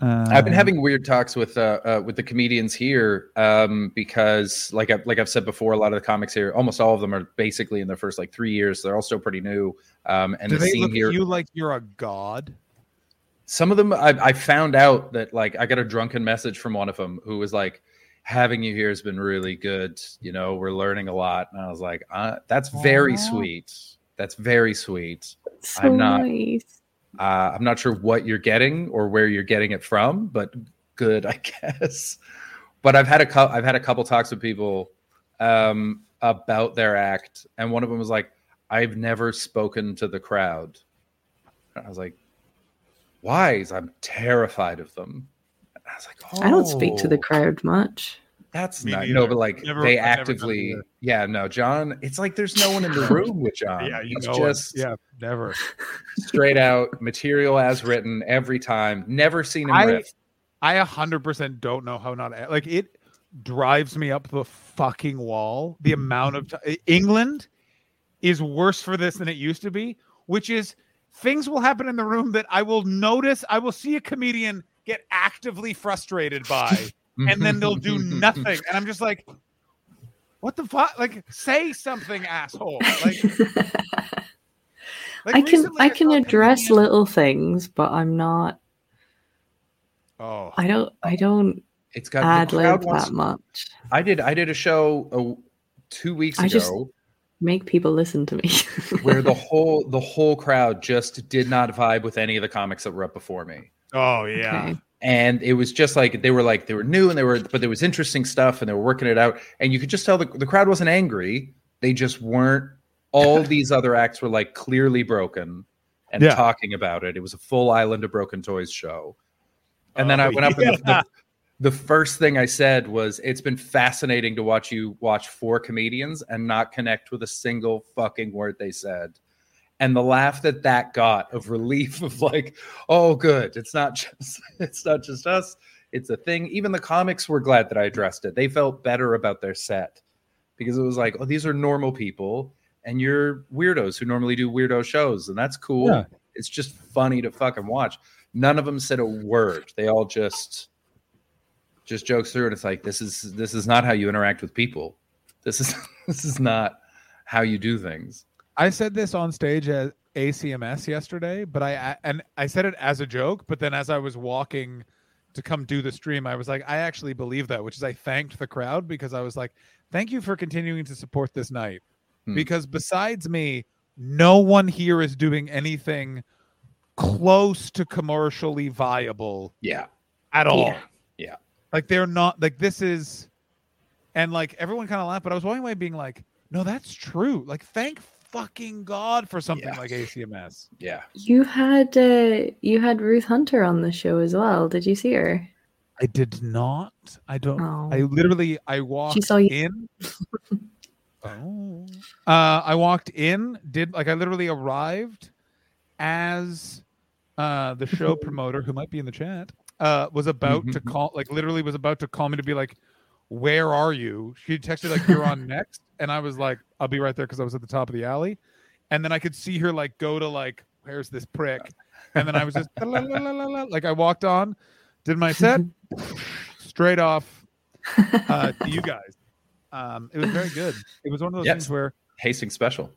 Uh, I've been having weird talks with uh, uh, with the comedians here um, because, like I, like I've said before, a lot of the comics here, almost all of them are basically in their first like three years. They're all still pretty new. Um, and Do the they scene look here, at you like you're a god? some of them, I, I found out that like I got a drunken message from one of them who was like, "Having you here has been really good. You know, we're learning a lot." And I was like, uh, "That's very sweet. That's very sweet." So I'm not- nice. Uh, I'm not sure what you're getting or where you're getting it from, but good, I guess. But I've had a I've had a couple talks with people um, about their act, and one of them was like, "I've never spoken to the crowd." And I was like, "Why?" I'm terrified of them. And I was like, "Oh, I don't speak to the oh. crowd much. That's Me not no, but like Never- they I've actively, yeah, no, John. It's like there's no one in the room with John. yeah, you It's know just it. Yeah, never. straight out material as written every time. Never seen him I- riff. I a hundred percent don't know how not to- like it drives me up the fucking wall. The amount of ti England is worse for this than it used to be, which is things will happen in the room that I will notice. I will see a comedian get actively frustrated by, and then they'll do nothing, and I'm just like, what the fuck? Like, say something, asshole. Like, like I can I can address comedian- little things, but I'm not. Oh, I don't. I don't It's got ad the crowd lib that much. I did. I did a show uh, two weeks I ago just- Make people listen to me. where the whole the whole crowd just did not vibe with any of the comics that were up before me. Oh yeah. Okay. and it was just like they were like they were new and they were but there was interesting stuff and they were working it out and you could just tell the, the crowd wasn't angry they just weren't all these other acts were like clearly broken and Yeah. talking about it it was a full island of broken toys show and then oh, i Oh, went up and the, the, the first thing i said was it's been fascinating to watch you watch four comedians and not connect with a single fucking word they said and the laugh that that got of relief of like oh good it's not just it's not just us it's a thing. Even the comics were glad that i addressed it. They felt better about their set because it was like oh these are normal people and you're weirdos who normally do weirdo shows and that's cool. Yeah. it's just funny to fucking watch. None of them said a word. They all just just jokes through and it's like this is this is not how you interact with people. This is this is not how you do things I said this on stage at ACMS yesterday, but I and I said it as a joke, but then as I was walking to come do the stream, I was like, I actually believe that, which is I thanked the crowd because I was like, thank you for continuing to support this night. Hmm. Because besides me, no one here is doing anything close to commercially viable yeah at all. Yeah. Yeah. Like they're not like this is and like everyone kind of laughed, but I was walking away being like, no, that's true. Like thank fucking God for something Yeah. like ACMS. yeah You had uh, you had Ruth Hunter on the show as well. Did you see her? I did not. I don't Oh. I literally I walked saw you- in. oh. Uh I walked in, did like I literally arrived as uh the show promoter who might be in the chat uh was about to Mhm. call like literally was about to call me to be like where are you she texted like you're on next and i was like i'll be right there because i was at the top of the alley and then i could see her like go to like where's this prick and then i was just la, la, la, like i walked on did my set straight off uh to you guys um it was very good it was one of those Yes. things where Hastings special.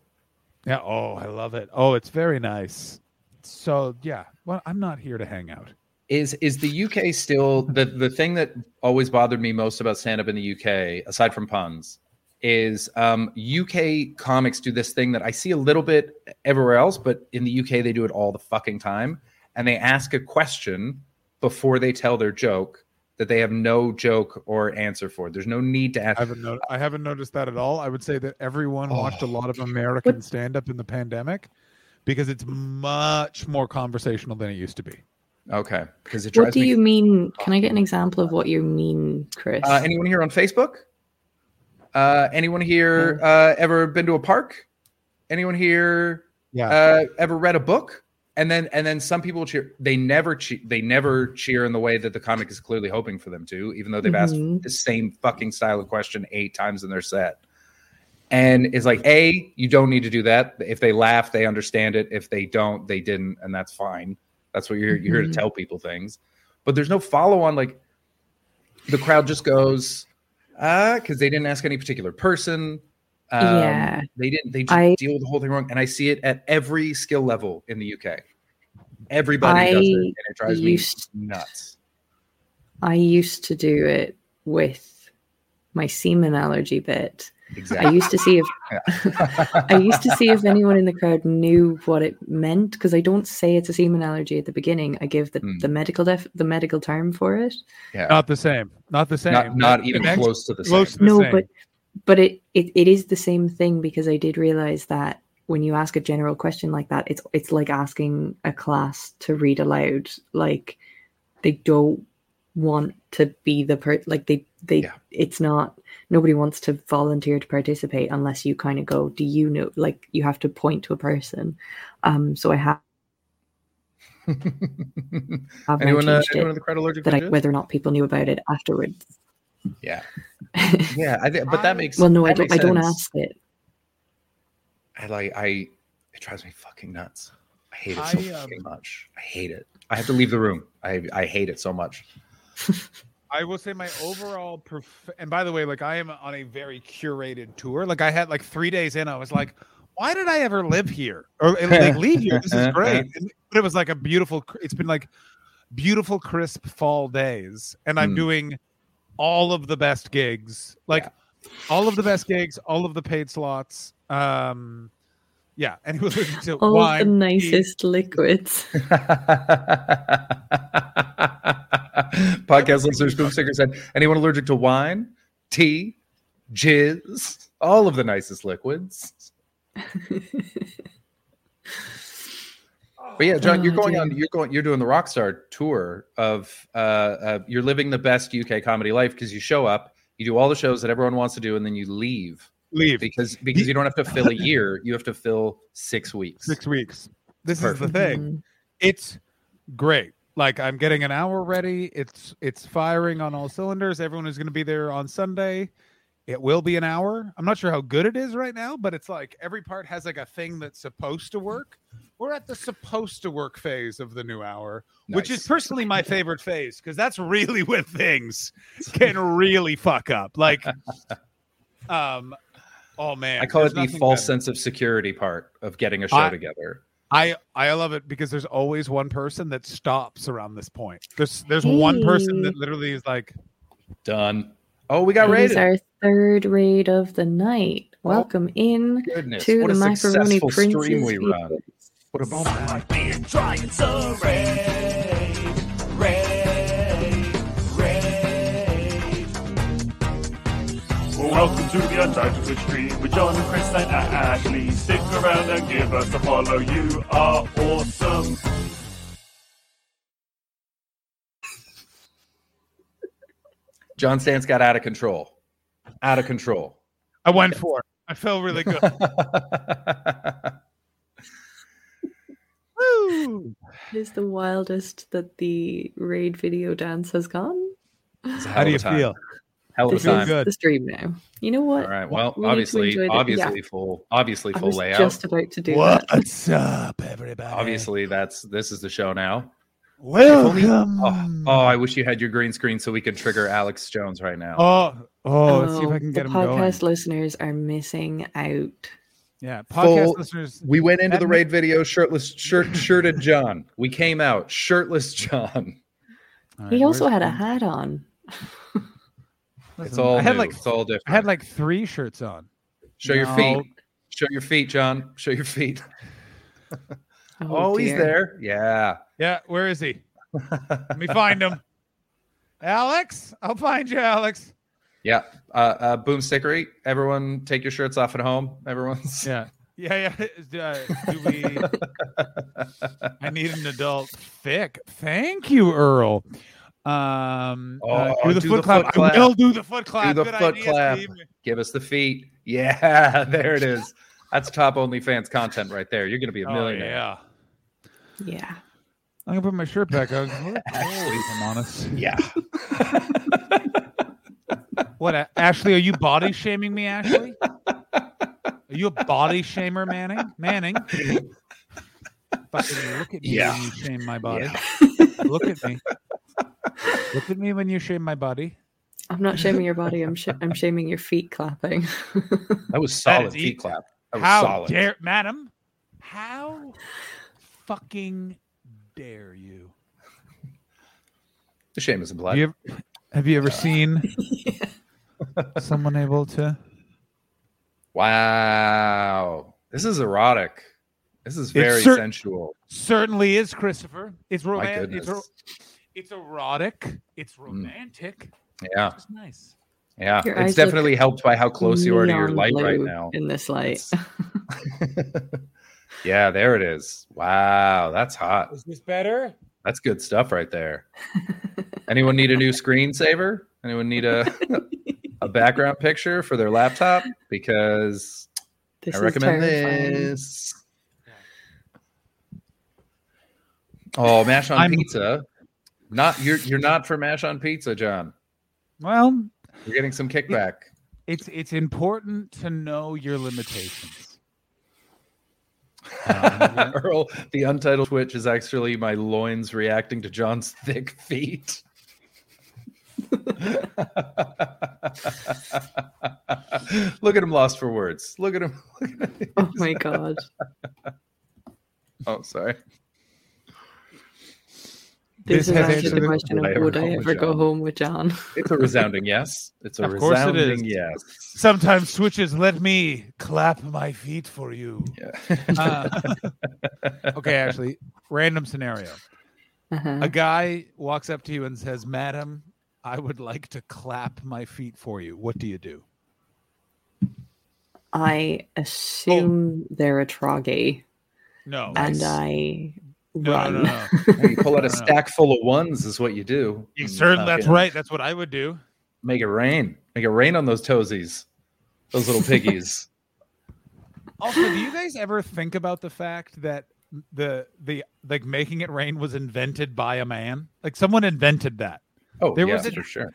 yeah. Oh, I love it. Oh, it's very nice. So yeah. Well, I'm not here to hang out. Is is the UK still the the thing that always bothered me most about stand up in the UK, aside from puns, is um, UK comics do this thing that I see a little bit everywhere else, but in the UK they do it all the fucking time, and they ask a question before they tell their joke that they have no joke or answer for. There's no need to I ask. haven't no- I haven't noticed that at all. I would say that everyone watched a lot of American stand up in the pandemic because it's much more conversational than it used to be. Okay, because it What do me. you mean? Can I get an example of what you mean, Chris? Uh, anyone here on Facebook? Uh, anyone here uh, ever been to a park? Anyone here Yeah. uh, ever read a book? And then and then some people cheer. They never cheer. They never cheer in the way that the comic is clearly hoping for them to, even though they've Mhm. asked the same fucking style of question eight times in their set. And it's like, a, you don't need to do that. If they laugh, they understand it. If they don't, they didn't, and that's fine. That's what you're you're here to Mhm. tell people things. But there's no follow on. Like the crowd just goes, ah, because they didn't ask any particular person. Um, Yeah. they didn't. They just I- deal with the whole thing wrong, and I see it at every skill level in the UK. Everybody does it, and it drives used- me nuts. I used to do it with my semen allergy bit. I used to see if I used to see if anyone in the crowd knew what it meant because I don't say it's a semen allergy at the beginning. I give the, Hmm. the medical def the medical term for it. yeah. Not the same. Not the same. not not The even next- close to the close same. to the no, same. but but it, it it is the same thing because I did realize that when you ask a general question like that, it's it's like asking a class to read aloud. Like they don't want to be the per like they they Yeah. it's not nobody wants to volunteer to participate unless you kind of go do you know like you have to point to a person um so i have, have now anyone, uh, changed anyone it in the crowd allergic that to I, whether or not people knew about it afterwards Yeah, yeah. I think, but that makes well no i don't i don't ask it I like I. It drives me fucking nuts. I hate it so I, um, much. I hate it. I have to leave the room. I I hate it so much. I will say my overall prof- and by the way, like I am on a very curated tour. Like I had like three days in, I was like, why did I ever live here or like leave here? This is great. And- but it was like a beautiful. It's been like beautiful, crisp fall days, and I'm Mm. doing all of the best gigs. Like all of the best gigs, all of the paid slots. Um, yeah, and he was listening to all the wine. tea, nicest liquids Podcast listeners, Boom Sticker said, anyone allergic to wine, tea, jizz, all of the nicest liquids. But yeah, John, you're Oh, going dear. on. You're going. You're doing the Rockstar tour of. Uh, uh, you're living the best UK comedy life because you show up, you do all the shows that everyone wants to do, and then you leave Leave because because you don't have to fill a year. You have to fill six weeks. six weeks. This is the thing. It's great. Like I'm getting an hour ready. It's it's firing on all cylinders. Everyone is going to be there on Sunday. It will be an hour. I'm not sure how good it is right now, but it's like every part has like a thing that's supposed to work. We're at the supposed to work phase of the new hour, which is personally my favorite phase because that's really when things can really fuck up. Like, um, oh man, I call it the false better. sense of security part of getting a show I- together. I I love it because there's always one person that stops around this point. There's there's one person that literally is like, Done. Oh, we got It is rated. our third raid of the night. Oh, Welcome in Goodness, to what the a Macaroni successful Princess. stream we run. viewers. What a Might Welcome to the Untitled Twitch stream with John and Chris and Ashley. Stick around and give us a follow. You are awesome. John Stance got out of control. Out of control. I went for it. I felt really good. Woo! It is the wildest that the raid video dance has gone. How do you time. feel? Hell of a This time. is Good. the stream now. You know what? All right. Well, We obviously, obviously yeah. full, obviously I full was layout. just about to do that. What's up, everybody? Obviously, that's this is the show now. only- Oh, oh, I wish you had your green screen so we could trigger Alex Jones right now. oh, oh, let's see if I oh, can the get him going. podcast listeners are missing out. Yeah, podcast Full- listeners. We went into the raid video shirtless, shirt, shirted John. We came out shirtless John. All He also had a hat on. It's all I had new. like it's all different. I had like three shirts on. Show your feet. Show your feet, John. Show your feet. Oh, he's dear. there. Yeah. Yeah, where is he? Let me find him. Alex, I'll find you, Alex. Yeah. Uh, uh, boom stickery. Everyone take your shirts off at home. Everyone's. Yeah, yeah, yeah. Uh, do we? I need an adult thick. Thank you, Earl. Um, uh, Oh, do the do foot the clap. foot clap. I will do the foot clap. Do the Good foot idea, clap. Steve. Give us the feet. Yeah. There it is. That's top OnlyFans content right there. You're going to be a Oh, millionaire. yeah. Yeah. I'm gonna put my shirt back on. If I'm honest. Yeah. What, Ashley? Are you body shaming me, Ashley? Are you a body shamer, Manning? Manning. Fucking look at me Yeah. when you shame my body. Look at me. Look at me when you shame my body. I'm not shaming your body. I'm sh- I'm shaming your feet clapping. That was solid is feet clap. That was How solid. dare, madam? How fucking dare you? The shame is in blood. Have you ever, have you ever seen someone able to? Wow. This is erotic. This is very cer- sensual. Certainly is, Christopher. It's My romantic. It's, ro- it's erotic. It's hmm. romantic. Yeah. It's nice. Yeah. Your It's definitely helped by how close you are to your light right now. In this light. yeah, there it is. Wow. That's hot. Is this better? That's good stuff right there. Anyone need a new screensaver? Anyone need a a background picture for their laptop? Because This I recommend terrifying. this. Oh, mash on I'm- pizza. Not you're you're not for mash on pizza, John. Well, You're getting some kickback. it's it's important to know your limitations. Um, Earl, the untitled Twitch is actually my loins reacting to John's thick feet. Look at him lost for words. Look at him. Look at him. Oh my god. Oh, sorry. This, This is has answered answered the the- question Would I of ever would I go ever go home with John? It's a resounding yes. It's a Of course it resounding is. yes. sometimes switches. Let me clap my feet for you. Yeah. Uh, okay, Ashley. Random scenario. Uh-huh. A guy walks up to you and says, "Madam, I would like to clap my feet for you. What do you do?" I assume they're a troggy, No. and Nice. I no, run. no, no, no. You pull out a No, no. stack full of ones, is what you do. You And certainly, that's right. That's what I would do. Make it rain. Make it rain on those toesies, those little piggies. Also, do you guys ever think about the fact that the the like making it rain was invented by a man? Like someone invented that. Oh, There yeah, was a- for sure.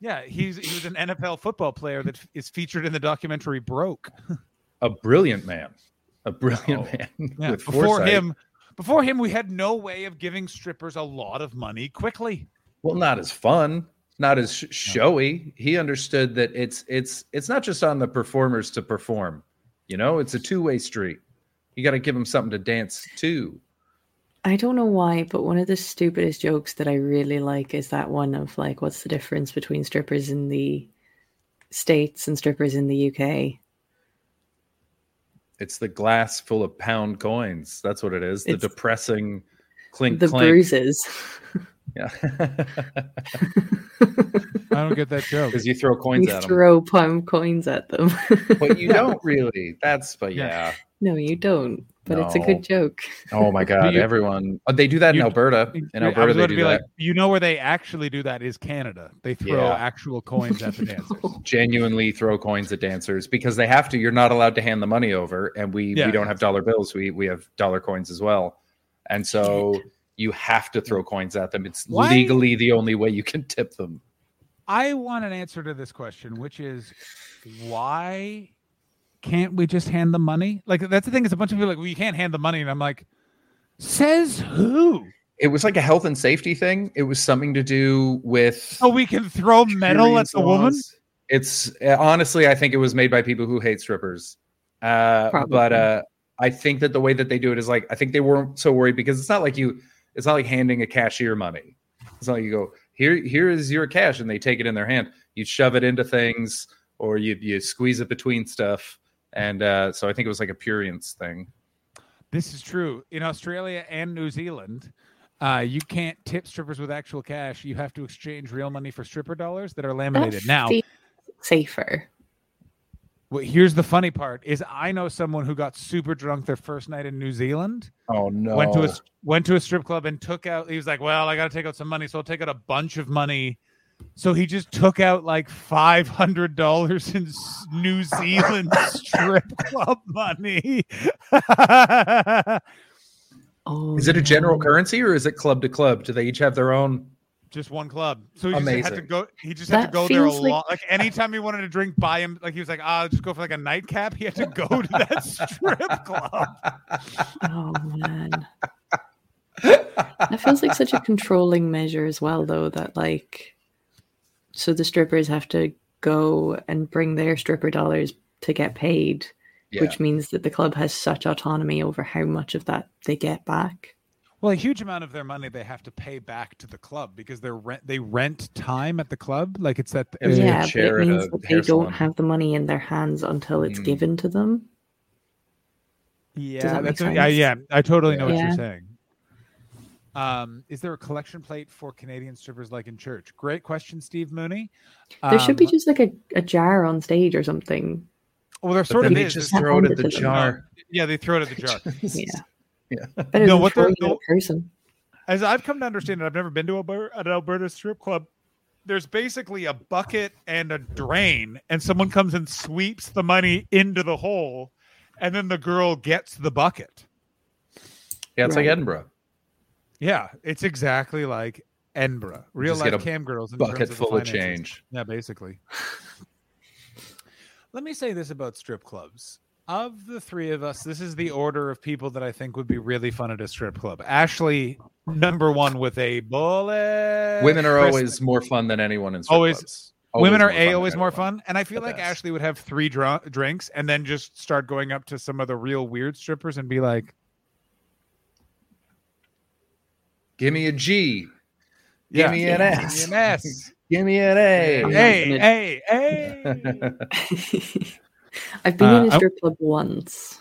Yeah, he's he was an NFL football player that is featured in the documentary Broke. A brilliant man. A brilliant Oh, man. Yeah, with before foresight. him, before him, we had no way of giving strippers a lot of money quickly. Well, not as fun, not as sh- showy. He understood that it's it's it's not just on the performers to perform. You know, it's a two way street. You got to give them something to dance to. I don't know why, but one of the stupidest jokes that I really like is that one of like, what's the difference between strippers in the States and strippers in the UK? It's the glass full of pound coins. That's what it is. The It's depressing clink the clank. bruises. Yeah, I don't get that joke. because you throw coins You at them, throw pound coins at them. but you don't really. That's but Yeah. yeah. no, you don't. But it's a good joke. Oh my god, you- everyone. Oh, they do that in you- Alberta. In I Alberta, was they about to do be that. like, you know where they actually do that is Canada. They throw Yeah. actual coins at the dancers. genuinely throw coins at dancers because they have to. You're not allowed to hand the money over, and we Yeah. we don't have dollar bills. We we have dollar coins as well, and so you have to throw coins at them. It's Why- legally the only way you can tip them. I want an answer to this question, which is why can't we just hand the money? Like that's the thing. Is a bunch of people are like, well, you can't hand the money, and I'm like, says who? It was like a health and safety thing. It was something to do with Oh, we can throw metal at experience the woman. It's uh, honestly, I think it was made by people who hate strippers. Uh, but uh, I think that the way that they do it is like I think they weren't so worried because it's not like you. It's not like handing a cashier money. It's not like you go here. Here is your cash, and they take it in their hand. You shove it into things, or you you squeeze it between stuff. And uh, so I think it was like a Purians thing. This is true in Australia and New Zealand. Uh, you can't tip strippers with actual cash. You have to exchange real money for stripper dollars that are That laminated. Now, safer. Well, here's the funny part: is I know someone who got super drunk their first night in New Zealand, Oh no! went to a went to a strip club and took out. He was like, "Well, I got to take out some money, so I'll take out a bunch of money." So he just took out like five hundred dollars in New Zealand strip club money. Oh, is it a general no. currency or is it club to club? Do they each have their own? just one club. So he just had to go. He just had to go there a feels like- lot. Like anytime he wanted to drink, buy him. Like he was like, "Ah, I'll just go for like a nightcap." He had to go to that strip club. Oh man. That feels like such a controlling measure as well, though, that like so the strippers have to go and bring their stripper dollars to get paid, Yeah. which means that the club has such autonomy over how much of that they get back. Well, a huge amount of their money they have to pay back to the club because they're rent they rent time at the club. Like it's that It was yeah, but it means that they hair don't salon. have the money in their hands until it's Mm. given to them. yeah, that that's what- yeah, yeah. I totally know what you're saying. Um, is there a collection plate for Canadian strippers like in church? Great question, Steve Mooney. There should be Um, just like a, a jar on stage or something. well, there But sort then of they is. just throw it at the it to them. jar. yeah, they throw it at the jar. Yeah. yeah. Better No, than what they're- throwing it at no- person. As I've come to understand it, I've never been to a, an Alberta strip club. There's basically a bucket and a drain, and someone comes and sweeps the money into the hole, and then the girl gets the bucket. Yeah, it's like Edinburgh. Yeah, it's exactly like Edinburgh. real Just life cam girls in Bucket terms of full of change. Yeah, basically. Let me say this about strip clubs. Of the three of us, this is the order of people that I think would be really fun at a strip club. Ashley, number one with a bullet. Women are always more fun than anyone in strip Always- clubs. women are a always more anyone. fun, and I feel The like best. Ashley would have three dr- drinks and then just start going up to some of the real weird strippers and be like, Give me a G. Give "Yeah, me an Yeah. S. an S, Give me an A. I'm not hey, gonna- hey, hey." I've been Uh, in a I- strip club once.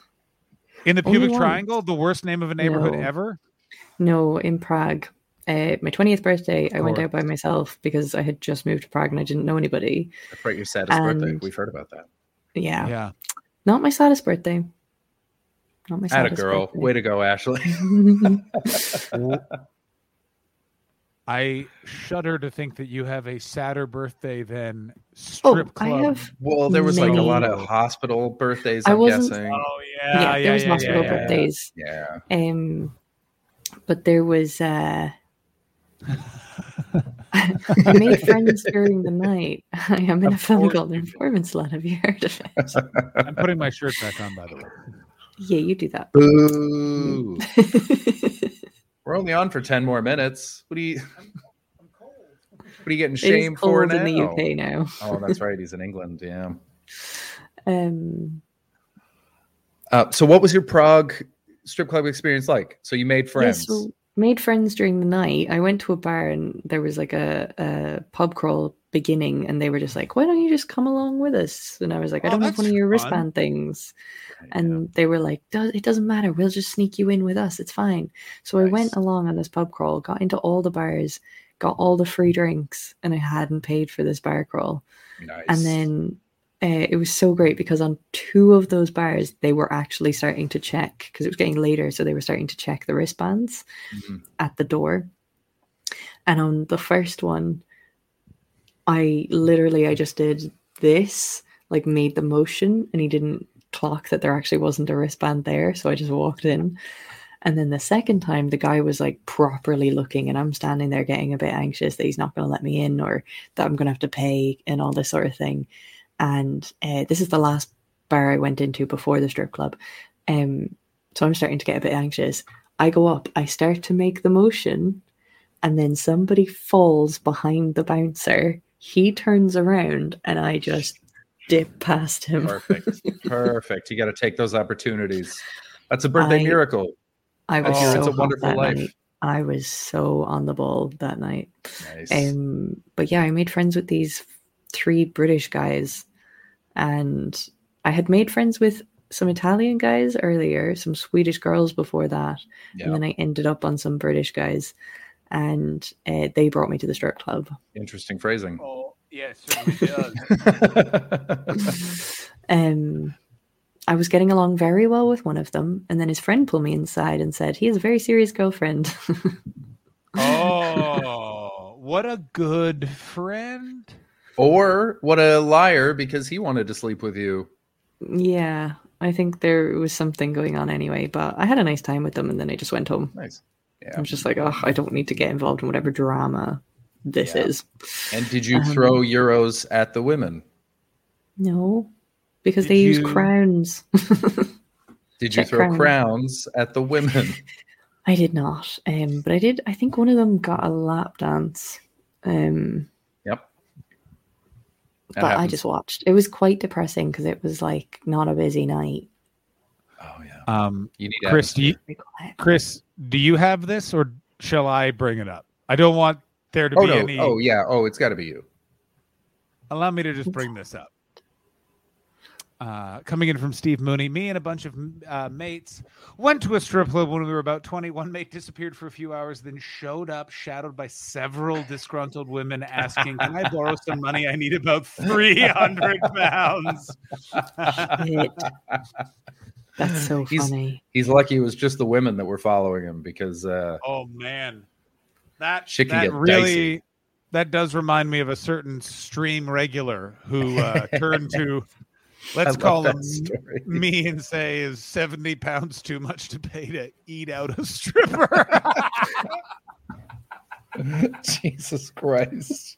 In the Only pubic once. triangle, the worst name of a neighborhood No. ever. No, in Prague. uh, my 20th birthday, I went out by myself because I had just moved to Prague and I didn't know anybody. That's right. Your saddest birthday. We've heard about that. Yeah, Yeah. not my saddest birthday. Not my saddest Atta saddest girl. birthday. Way to go, Ashley. I shudder to think that you have a sadder birthday than oh, strip I club. have. Well, there was like a lot of hospital birthdays. I I'm wasn't- guessing. Oh Yeah, yeah, yeah, there was yeah, hospital yeah, yeah. birthdays. Yeah. Um, but there was. uh I made friends during the night. I am in a Of film course called you did. Informant's Land. Have you heard of it? I'm putting my shirt back on, by the way. yeah, you do that. Boo. We're only on for ten more minutes. What do you? What are you getting It is shamed for cold now? in the UK now. oh, that's right. He's in England. Yeah. Um, Uh, so, what was your Prague strip club experience like? So, you made yeah, friends. so made friends during the night. I went to a bar and there was like a, a pub crawl beginning, and they were just like, "Why don't you just come along with us?" And I was like, "I Oh, don't have one of your fun. wristband things." And they were like, "Does it doesn't matter? We'll just sneak you in with us. It's fine." So I went along on this pub crawl, got into all the bars, got all the free drinks, and I hadn't paid for this bar crawl. nice. And then uh, it was so great because on two of those bars, they were actually starting to check because it was getting later. So they were starting to check the wristbands Mhm. at the door. And on the first one, I literally, I just did this, like made the motion, and he didn't clock that there actually wasn't a wristband there. So I just walked in. And then the second time, the guy was like properly looking, and I'm standing there getting a bit anxious that he's not going to let me in or that I'm going to have to pay and all this sort of thing. And uh, this is the last bar I went into before the strip club. Um, so I'm starting to get a bit anxious. I go up, I start to make the motion, and then somebody falls behind the bouncer. He turns around, and I just dip past him. Perfect. Perfect. You got to take those opportunities. That's a birthday I- miracle. I was Oh, so it's a wonderful life. night. I was so on the ball that night. Nice. Um, but yeah, I made friends with these three British guys, and I had made friends with some Italian guys earlier, some Swedish girls before that, yeah. and then I ended up on some British guys, and uh, they brought me to the strip club. Interesting phrasing. Oh, yeah, it certainly does. Um, I was getting along very well with one of them, and then his friend pulled me inside and said he has a very serious girlfriend. oh, what a good friend. or what a liar because he wanted to sleep with you. yeah, I think there was something going on anyway, but I had a nice time with them, and then I just went home. Nice. I Yeah. just like, oh, I don't need to get involved in whatever drama this Yeah. is. And did you Um, throw euros at the women? No, because Did they use crowns. Did you Check throw crown. crowns at the women? I did not, um, but I did. I think one of them got a lap dance, um, Yep. That but I just watched. It was quite depressing because it was like not a busy night. Oh yeah. Um, You need Chris, do you, Chris, do you have this, or shall I bring it up? I don't want there to Oh be no. any. Oh yeah. Oh, it's got to be you. Allow me to just bring this up. Uh, coming in from Steve Mooney, me and a bunch of uh, mates went to a strip club when we were about 20. One mate disappeared for a few hours, then showed up, shadowed by several disgruntled women asking, Can I borrow some money? I need about 300 pounds. Shit. That's so He's- funny. He's lucky it was just the women that were following him because uh, oh, man. That, Shit can that get really. dicey. That does remind me of a certain stream regular who uh, turned to, let's call that him story. me and say is 70 pounds too much to pay to eat out a stripper. Jesus Christ.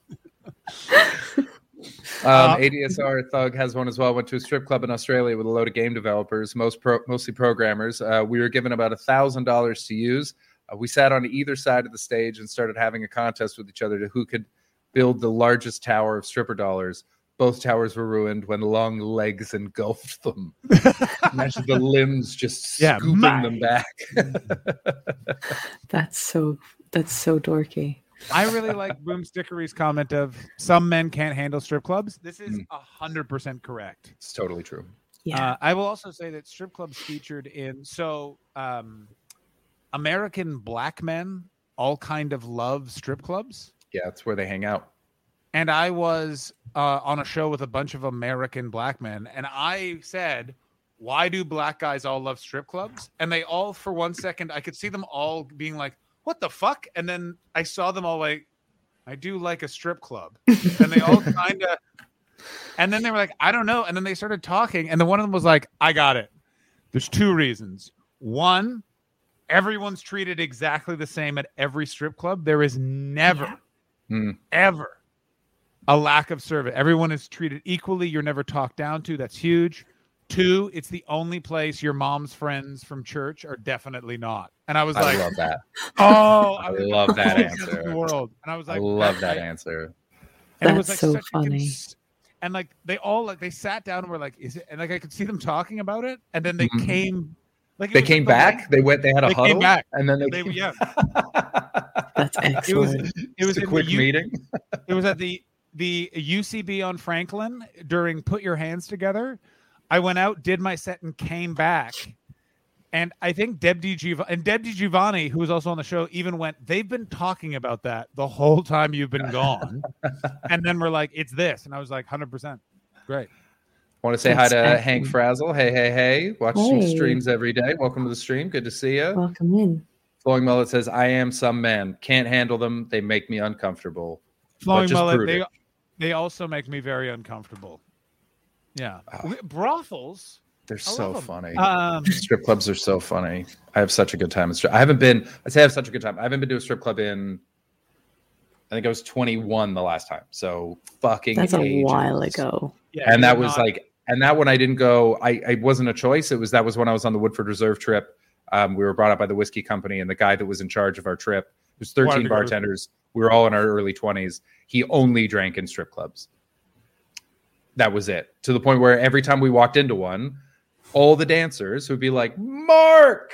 Uh, Um, ADSR Thug has one as well. Went to a strip club in Australia with a load of game developers, most pro, mostly programmers. Uh, we were given about a thousand dollars to use. Uh, we sat on either side of the stage and started having a contest with each other to who could build the largest tower of stripper dollars. Both towers were ruined when long legs engulfed them. Imagine the limbs just Yeah, scooping my- them back. That's so. That's so dorky. I really like Boom Stickery's comment of some men can't handle strip clubs. This is Mm. a hundred percent correct. it's totally true. Yeah. Uh, I will also say that strip clubs featured in so um, American black men all kind of love strip clubs. Yeah, that's where they hang out. and I was uh, on a show with a bunch of American black men, and I said, "Why do black guys all love strip clubs?" And they all, for one second, I could see them all being like, "What the fuck?" And then I saw them all like, "I do like a strip club," and they all kind of, and then they were like, "I don't know," and then they started talking, and then one of them was like, "I got it." There's two reasons. One, everyone's treated exactly the same at every strip club. There is never, Hmm. ever a lack of service. Everyone is treated equally. You're never talked down to. That's huge. Two, it's the only place your mom's friends from church are definitely not. And I was I like, love that. oh, I was love that answer. the world. And I was like, I love that I- answer. and it was That's like so such a funny. cons- and like they all like they sat down and were like, "Is it?" And like I could see them talking about it, and then they Mhm. came. Like They came like back. light- They went. They had a They came huddle, back. and then they. They, yeah, That's it was. excellent. It was a in the quick U- meeting. it was at the the UCB on Franklin during Put Your Hands Together. I went out, did my set, and came back. And I think Deb DiGiovanni and Deb DiGiovanni, who was also on the show, even went. They've been talking about that the whole time you've been gone, and then we're like, "It's this," and I was like, "100 percent, great." Want to say hi to excellent. Hank Frazzle. Hey, hey, hey! Watch some streams every day. Welcome to the stream. Good to see you. Welcome in. Flowing Mullet says, "I am some man. Can't handle them. They make me uncomfortable." Flowing just mullet. They they also make me very uncomfortable. Yeah, Ah. Brothels. They're I so funny. Um, strip clubs are so funny. I have such a good time. I haven't been. I say I have such a good time. I haven't been to a strip club in. I think I was 21 the last time. So fucking. That's a while ago. yeah, and that was not- like, and that one I didn't go. I it wasn't a choice. It was that was when I was on the Woodford Reserve trip. Um, we were brought up by the whiskey company, and the guy that was in charge of our trip, there's Wanted 13 to go to- bartenders. We were all in our early 20s. He only drank in strip clubs. That was it. To the point where every time we walked into one, all the dancers would be like, "Mark."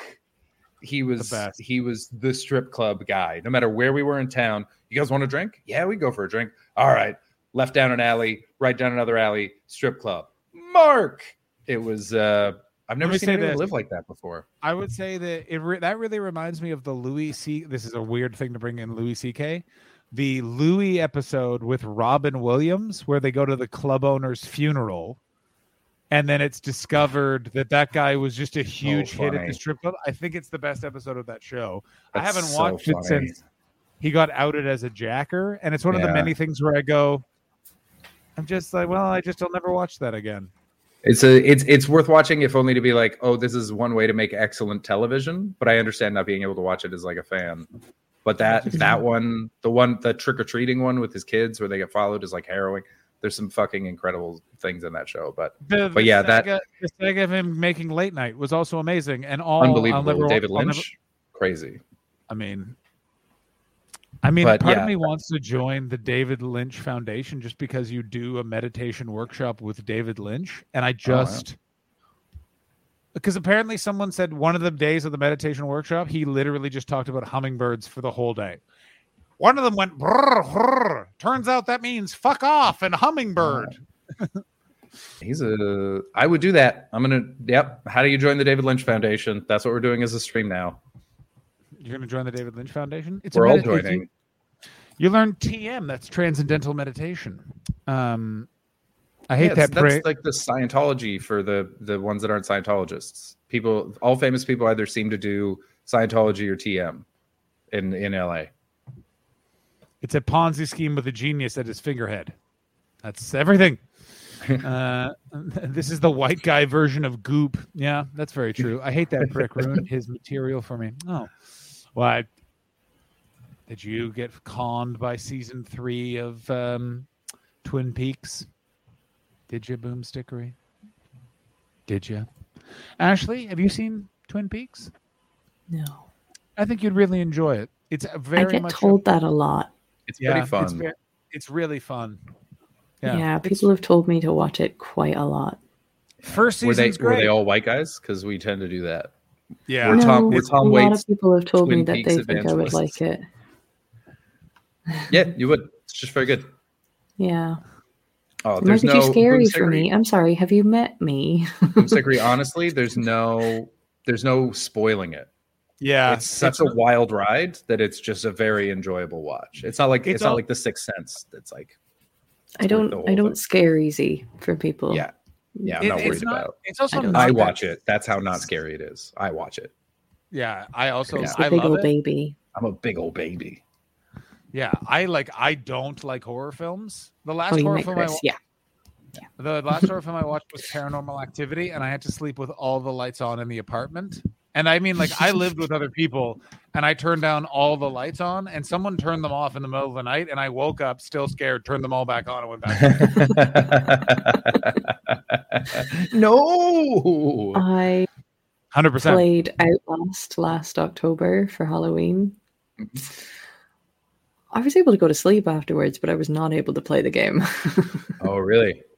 He was he was the strip club guy. No matter where we were in town, you guys want a drink? Yeah, we go for a drink. All right, left down an alley, right down another alley, strip club. Mark. It was. uh I've never seen anyone live like that before. I would say that it re- that really reminds me of the Louis C. This is a weird thing to bring in Louis C.K. The Louis episode with Robin Williams, where they go to the club owner's funeral, and then it's discovered that that guy was just a huge hit at the strip club. I think it's the best episode of that show. I haven't so watched it since he got outed as a jacker, and it's one of the many things where I go, I'm just like, well, I just will never watch that again. It's a it's it's worth watching if only to be like, oh, this is one way to make excellent television. But I understand not being able to watch it as like a fan. But that that one, the one, the trick or treating one with his kids where they get followed is like harrowing. There's some fucking incredible things in that show, but The, But yeah, that- saga, the saga of him making late night was also amazing, and all unbelievable. David I'll never- Lynch, crazy. I mean, I mean, But, part yeah. of me wants to join the David Lynch Foundation just because you do a meditation workshop with David Lynch, and I Oh, just because apparently someone said one of the days of the meditation workshop he literally just talked about hummingbirds for the whole day. One of them went brrr, brrr. Turns out that means fuck off and hummingbird. He's a. I would do that. I'm gonna. Yep. How do you join the David Lynch Foundation? That's what we're doing as a stream now. You're to join the David Lynch Foundation? It's We're a all joining. You learn TM, that's transcendental meditation. Um, I hate Yeah, that. that's like the Scientology for the the ones that aren't Scientologists. People, all famous people, either seem to do Scientology or TM in in LA. it's a Ponzi scheme with a genius at his figurehead. That's everything. uh, this is the white guy version of Goop. Yeah, that's very true. I hate that prick ruined his material for me. Oh, well, I, did you get conned by season three of um, Twin Peaks? Did you, Boomstickery? Did you, Ashley? Have you seen Twin Peaks? No. I think you'd really enjoy it. It's a I very get much told that a lot. It's yeah, pretty fun. It's, ve- it's really fun. Yeah, Yeah, It's- people have told me to watch it quite a lot. First were they season's were they all white guys? Because we tend to do that. yeah, We're no, Tom- we're a Tom lot of people have told me that Peaks they think I would like it. Yeah, you would. It's just very good. Yeah. Oh, It might be no too scary for me. I'm sorry. Have you met me? Boomstickery, honestly, there's no there's no spoiling it. Yeah, it's such a wild ride that it's just a very enjoyable watch. It's not like it's, It's not like the Sixth Sense. It's like I don't I don't thing. scare easy for people. yeah, yeah. I'm It- not it's worried not- about. It's also I don't I watch it. That's how not scary it is. I watch it. Yeah, I also It's Yeah. the I big love old it. baby. I'm a big old baby. Yeah, I like. I don't like horror films. The last Oh, horror met film I Chris. wa- Yeah. the last horror film I watched was Paranormal Activity, and I had to sleep with all the lights on in the apartment. And I mean, like, I lived with other people, and I turned down all the lights on, and someone turned them off in the middle of the night, and I woke up still scared, turned them all back on, and went back. no. I Hundred percent. played Outlast last October for Halloween. Mm-hmm. I was able to go to sleep afterwards, but I was not able to play the game. Oh, really?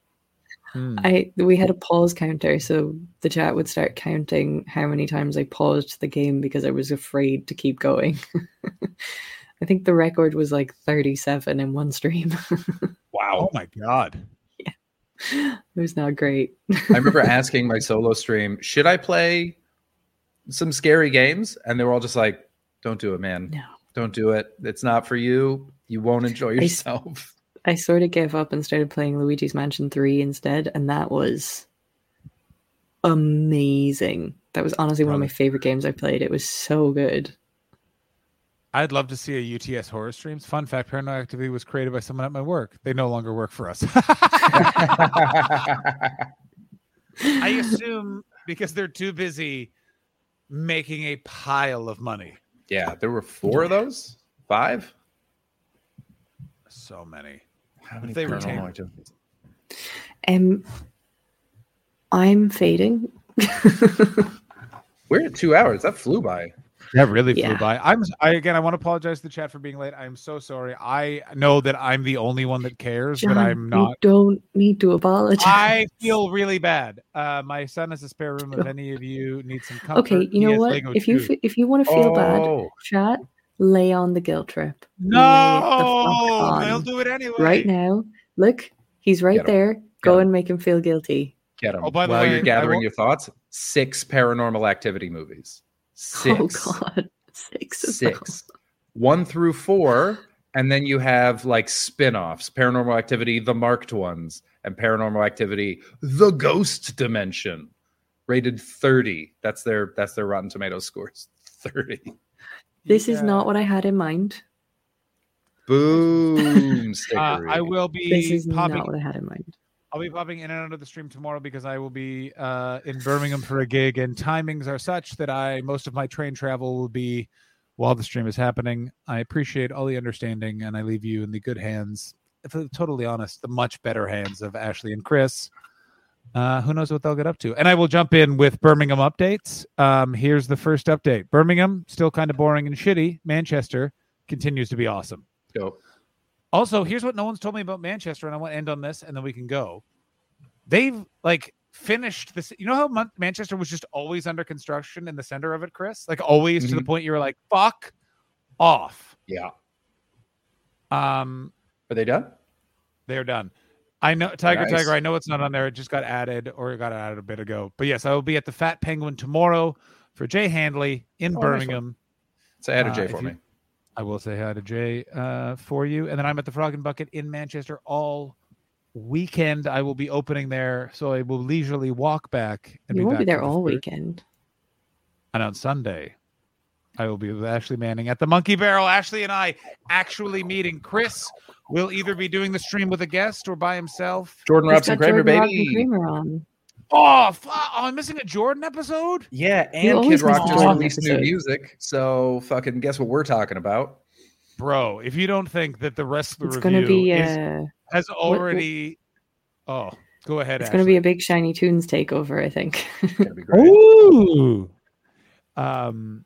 Hmm. I we had a pause counter, so the chat would start counting how many times I paused the game because I was afraid to keep going. I think the record was like 37 in one stream. Wow. Oh my god. Yeah, it was not great. I remember asking my solo stream, should I play some scary games? And they were all just like, don't do it, man. No. Don't do it. It's not for you. You won't enjoy I s- yourself. I sort of gave up and started playing Luigi's Mansion 3 instead, and that was amazing. That was honestly one of my favorite games I played. It was so good. I'd love to see a UTS horror streams. Fun fact: Paranormal Activity was created by someone at my work. They no longer work for us. I assume because they're too busy making a pile of money. Yeah, there were four of those? Five? So many. How many They paranormal retain- activities? Um, I'm fading. We're at two hours. That flew by. That really flew by. I'm I again I want to apologize to the chat for being late. I'm so sorry. I know that I'm the only one that cares, John, but I'm you not. don't need to apologize. I feel really bad. Uh, my son has a spare room. If any of you need some comfort, okay, you know what? Lego If you too. f- if you want to feel bad, Oh, chat, lay on the guilt trip. Lay it the no, fuck they'll do it anyway. right now. Look, he's right Get 'em. there. Go Get 'em. and make him feel guilty. get him. Oh, by the While way, you're gathering your thoughts, six paranormal activity movies. Six. Oh God, six. six one through four and then you have like spin-offs paranormal activity the marked ones and paranormal activity the ghost dimension rated 30 that's their that's their rotten tomatoes scores 30 This is not what I had in mind. boom Uh. I will be This is popping. not what I had in mind. I'll be popping in and out of the stream tomorrow because I will be uh, in Birmingham for a gig, and timings are such that I most of my train travel will be while the stream is happening. I appreciate all the understanding, and I leave you in the good hands. If I'm totally honest, the much better hands of Ashley and Chris. Uh, who knows what they'll get up to? And I will jump in with Birmingham updates. Um, here's the first update: Birmingham still kind of boring and shitty. Manchester continues to be awesome. Go. Also, here's what no one's told me about Manchester, and I want to end on this, and then we can go. They've like finished this. You know how Mon- Manchester was just always under construction in the center of it, Chris? Like always to the Mhm. point you were like, "Fuck off." yeah Um, are they done they're done. I know Tiger Nice. Tiger. I know it's not on there. It just got added, or it got added a bit ago. But yes, I will be at the Fat Penguin tomorrow for Jay Handley in Oh, nice. Birmingham. say hi to Uh, jay if for you- me I will say hi to Jay uh, for you. And then I'm at the Frog and Bucket in Manchester all weekend. I will be opening there, so I will leisurely walk back. And You won't be there on the all weekend. And on Sunday, I will be with Ashley Manning at the Monkey Barrel. Ashley and I actually meeting. Chris will either be doing the stream with a guest or by himself. jordan He's robson got kramer Jordan Robson baby Kramer on. Oh, fu- oh, I'm missing a Jordan episode. yeah and kid rock just Jordan released new music so fucking guess what we're talking about Bro, if you don't think that the rest of the It's review going to be is- uh, has already. Oh, go ahead. it's going to be a big shiny tunes takeover. I think. Gonna be great. Ooh. Um.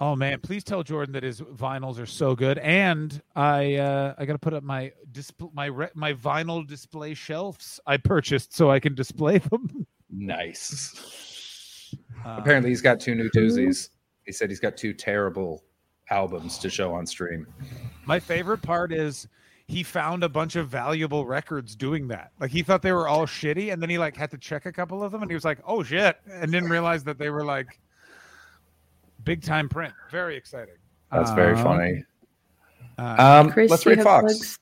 Oh man, please tell Jordan that his vinyls are so good, and I uh, I got to put up my disp- my re- my vinyl display shelves I purchased so I can display them. nice Uh, Apparently, he's got two new doozies. He said he's got two terrible albums to show on stream. my favorite part is he found a bunch of valuable records doing that. Like he thought they were all shitty, and then he like had to check a couple of them, and he was like, "Oh shit," and didn't realize that they were like Big time print. Very exciting. That's very Um, funny. Uh, Um, Chris, let's read Fox. plugs?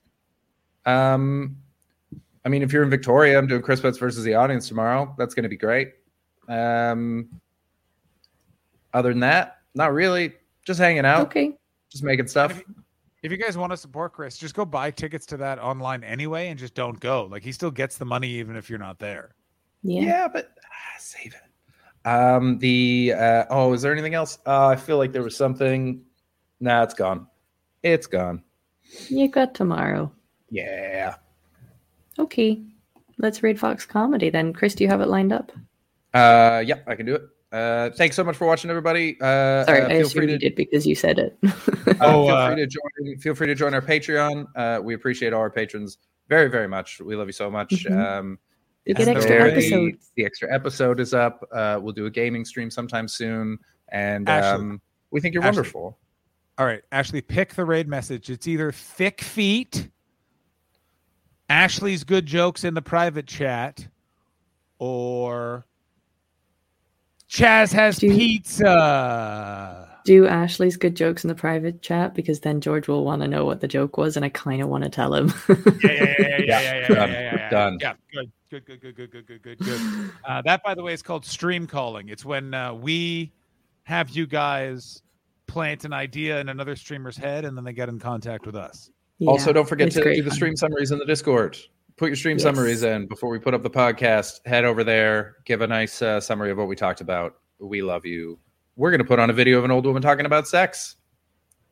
Um, I mean, if you're in Victoria, I'm doing Chris Betts versus the audience tomorrow. That's going to be great. Um, other than that, not really. Just hanging out, Okay. just making stuff. if you guys want to support Chris, just go buy tickets to that online anyway, and just don't go. Like he still gets the money even if you're not there. Yeah. Yeah, but ah, save it. Um, the uh, oh, is there anything else? Uh, I feel like there was something. Nah, it's gone. It's gone. You got tomorrow. Yeah. Okay. Let's read Fox Comedy then. Chris, do you have it lined up? Uh, yeah, I can do it. Uh, thanks so much for watching, everybody. Uh, Sorry, uh, I feel assumed free you did because you said it. Uh, Oh, feel uh, free to join. Feel free to join our Patreon. Uh, we appreciate all our patrons very, very much. We love you so much. Mhm. Um, You get extra very- episodes. The extra episode is up. Uh, we'll do a gaming stream sometime soon, and um, we think you're Ashley. wonderful. All right, Ashley, pick the raid message. It's either thick feet, Ashley's good jokes in the private chat, or Chazz has Do- pizza. Do Ashley's good jokes in the private chat because then George will want to know what the joke was, and I kind of want to tell him. Yeah, yeah, yeah, yeah, yeah, yeah, yeah, done, yeah, yeah, yeah. done. Yeah, good, good, good, good, good, good, good, good, good. Uh, that, by the way, is called stream calling. It's when uh, we have you guys plant an idea in another streamer's head, and then they get in contact with us. also, don't forget to do the stream summaries in the Discord. Put your stream Yes. summaries in before we put up the podcast. Head over there, give a nice uh, summary of what we talked about. We love you. We're going to put on a video of an old woman talking about sex.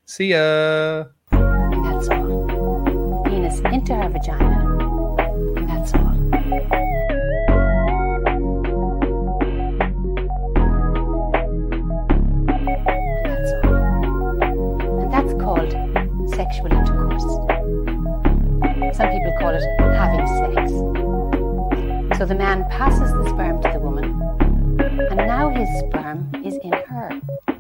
See ya. That's all. Penis into her vagina. And that's all. That's all. And that's called sexual intercourse. Some people call it having sex. So the man passes the sperm to the woman, and now his sperm is in her.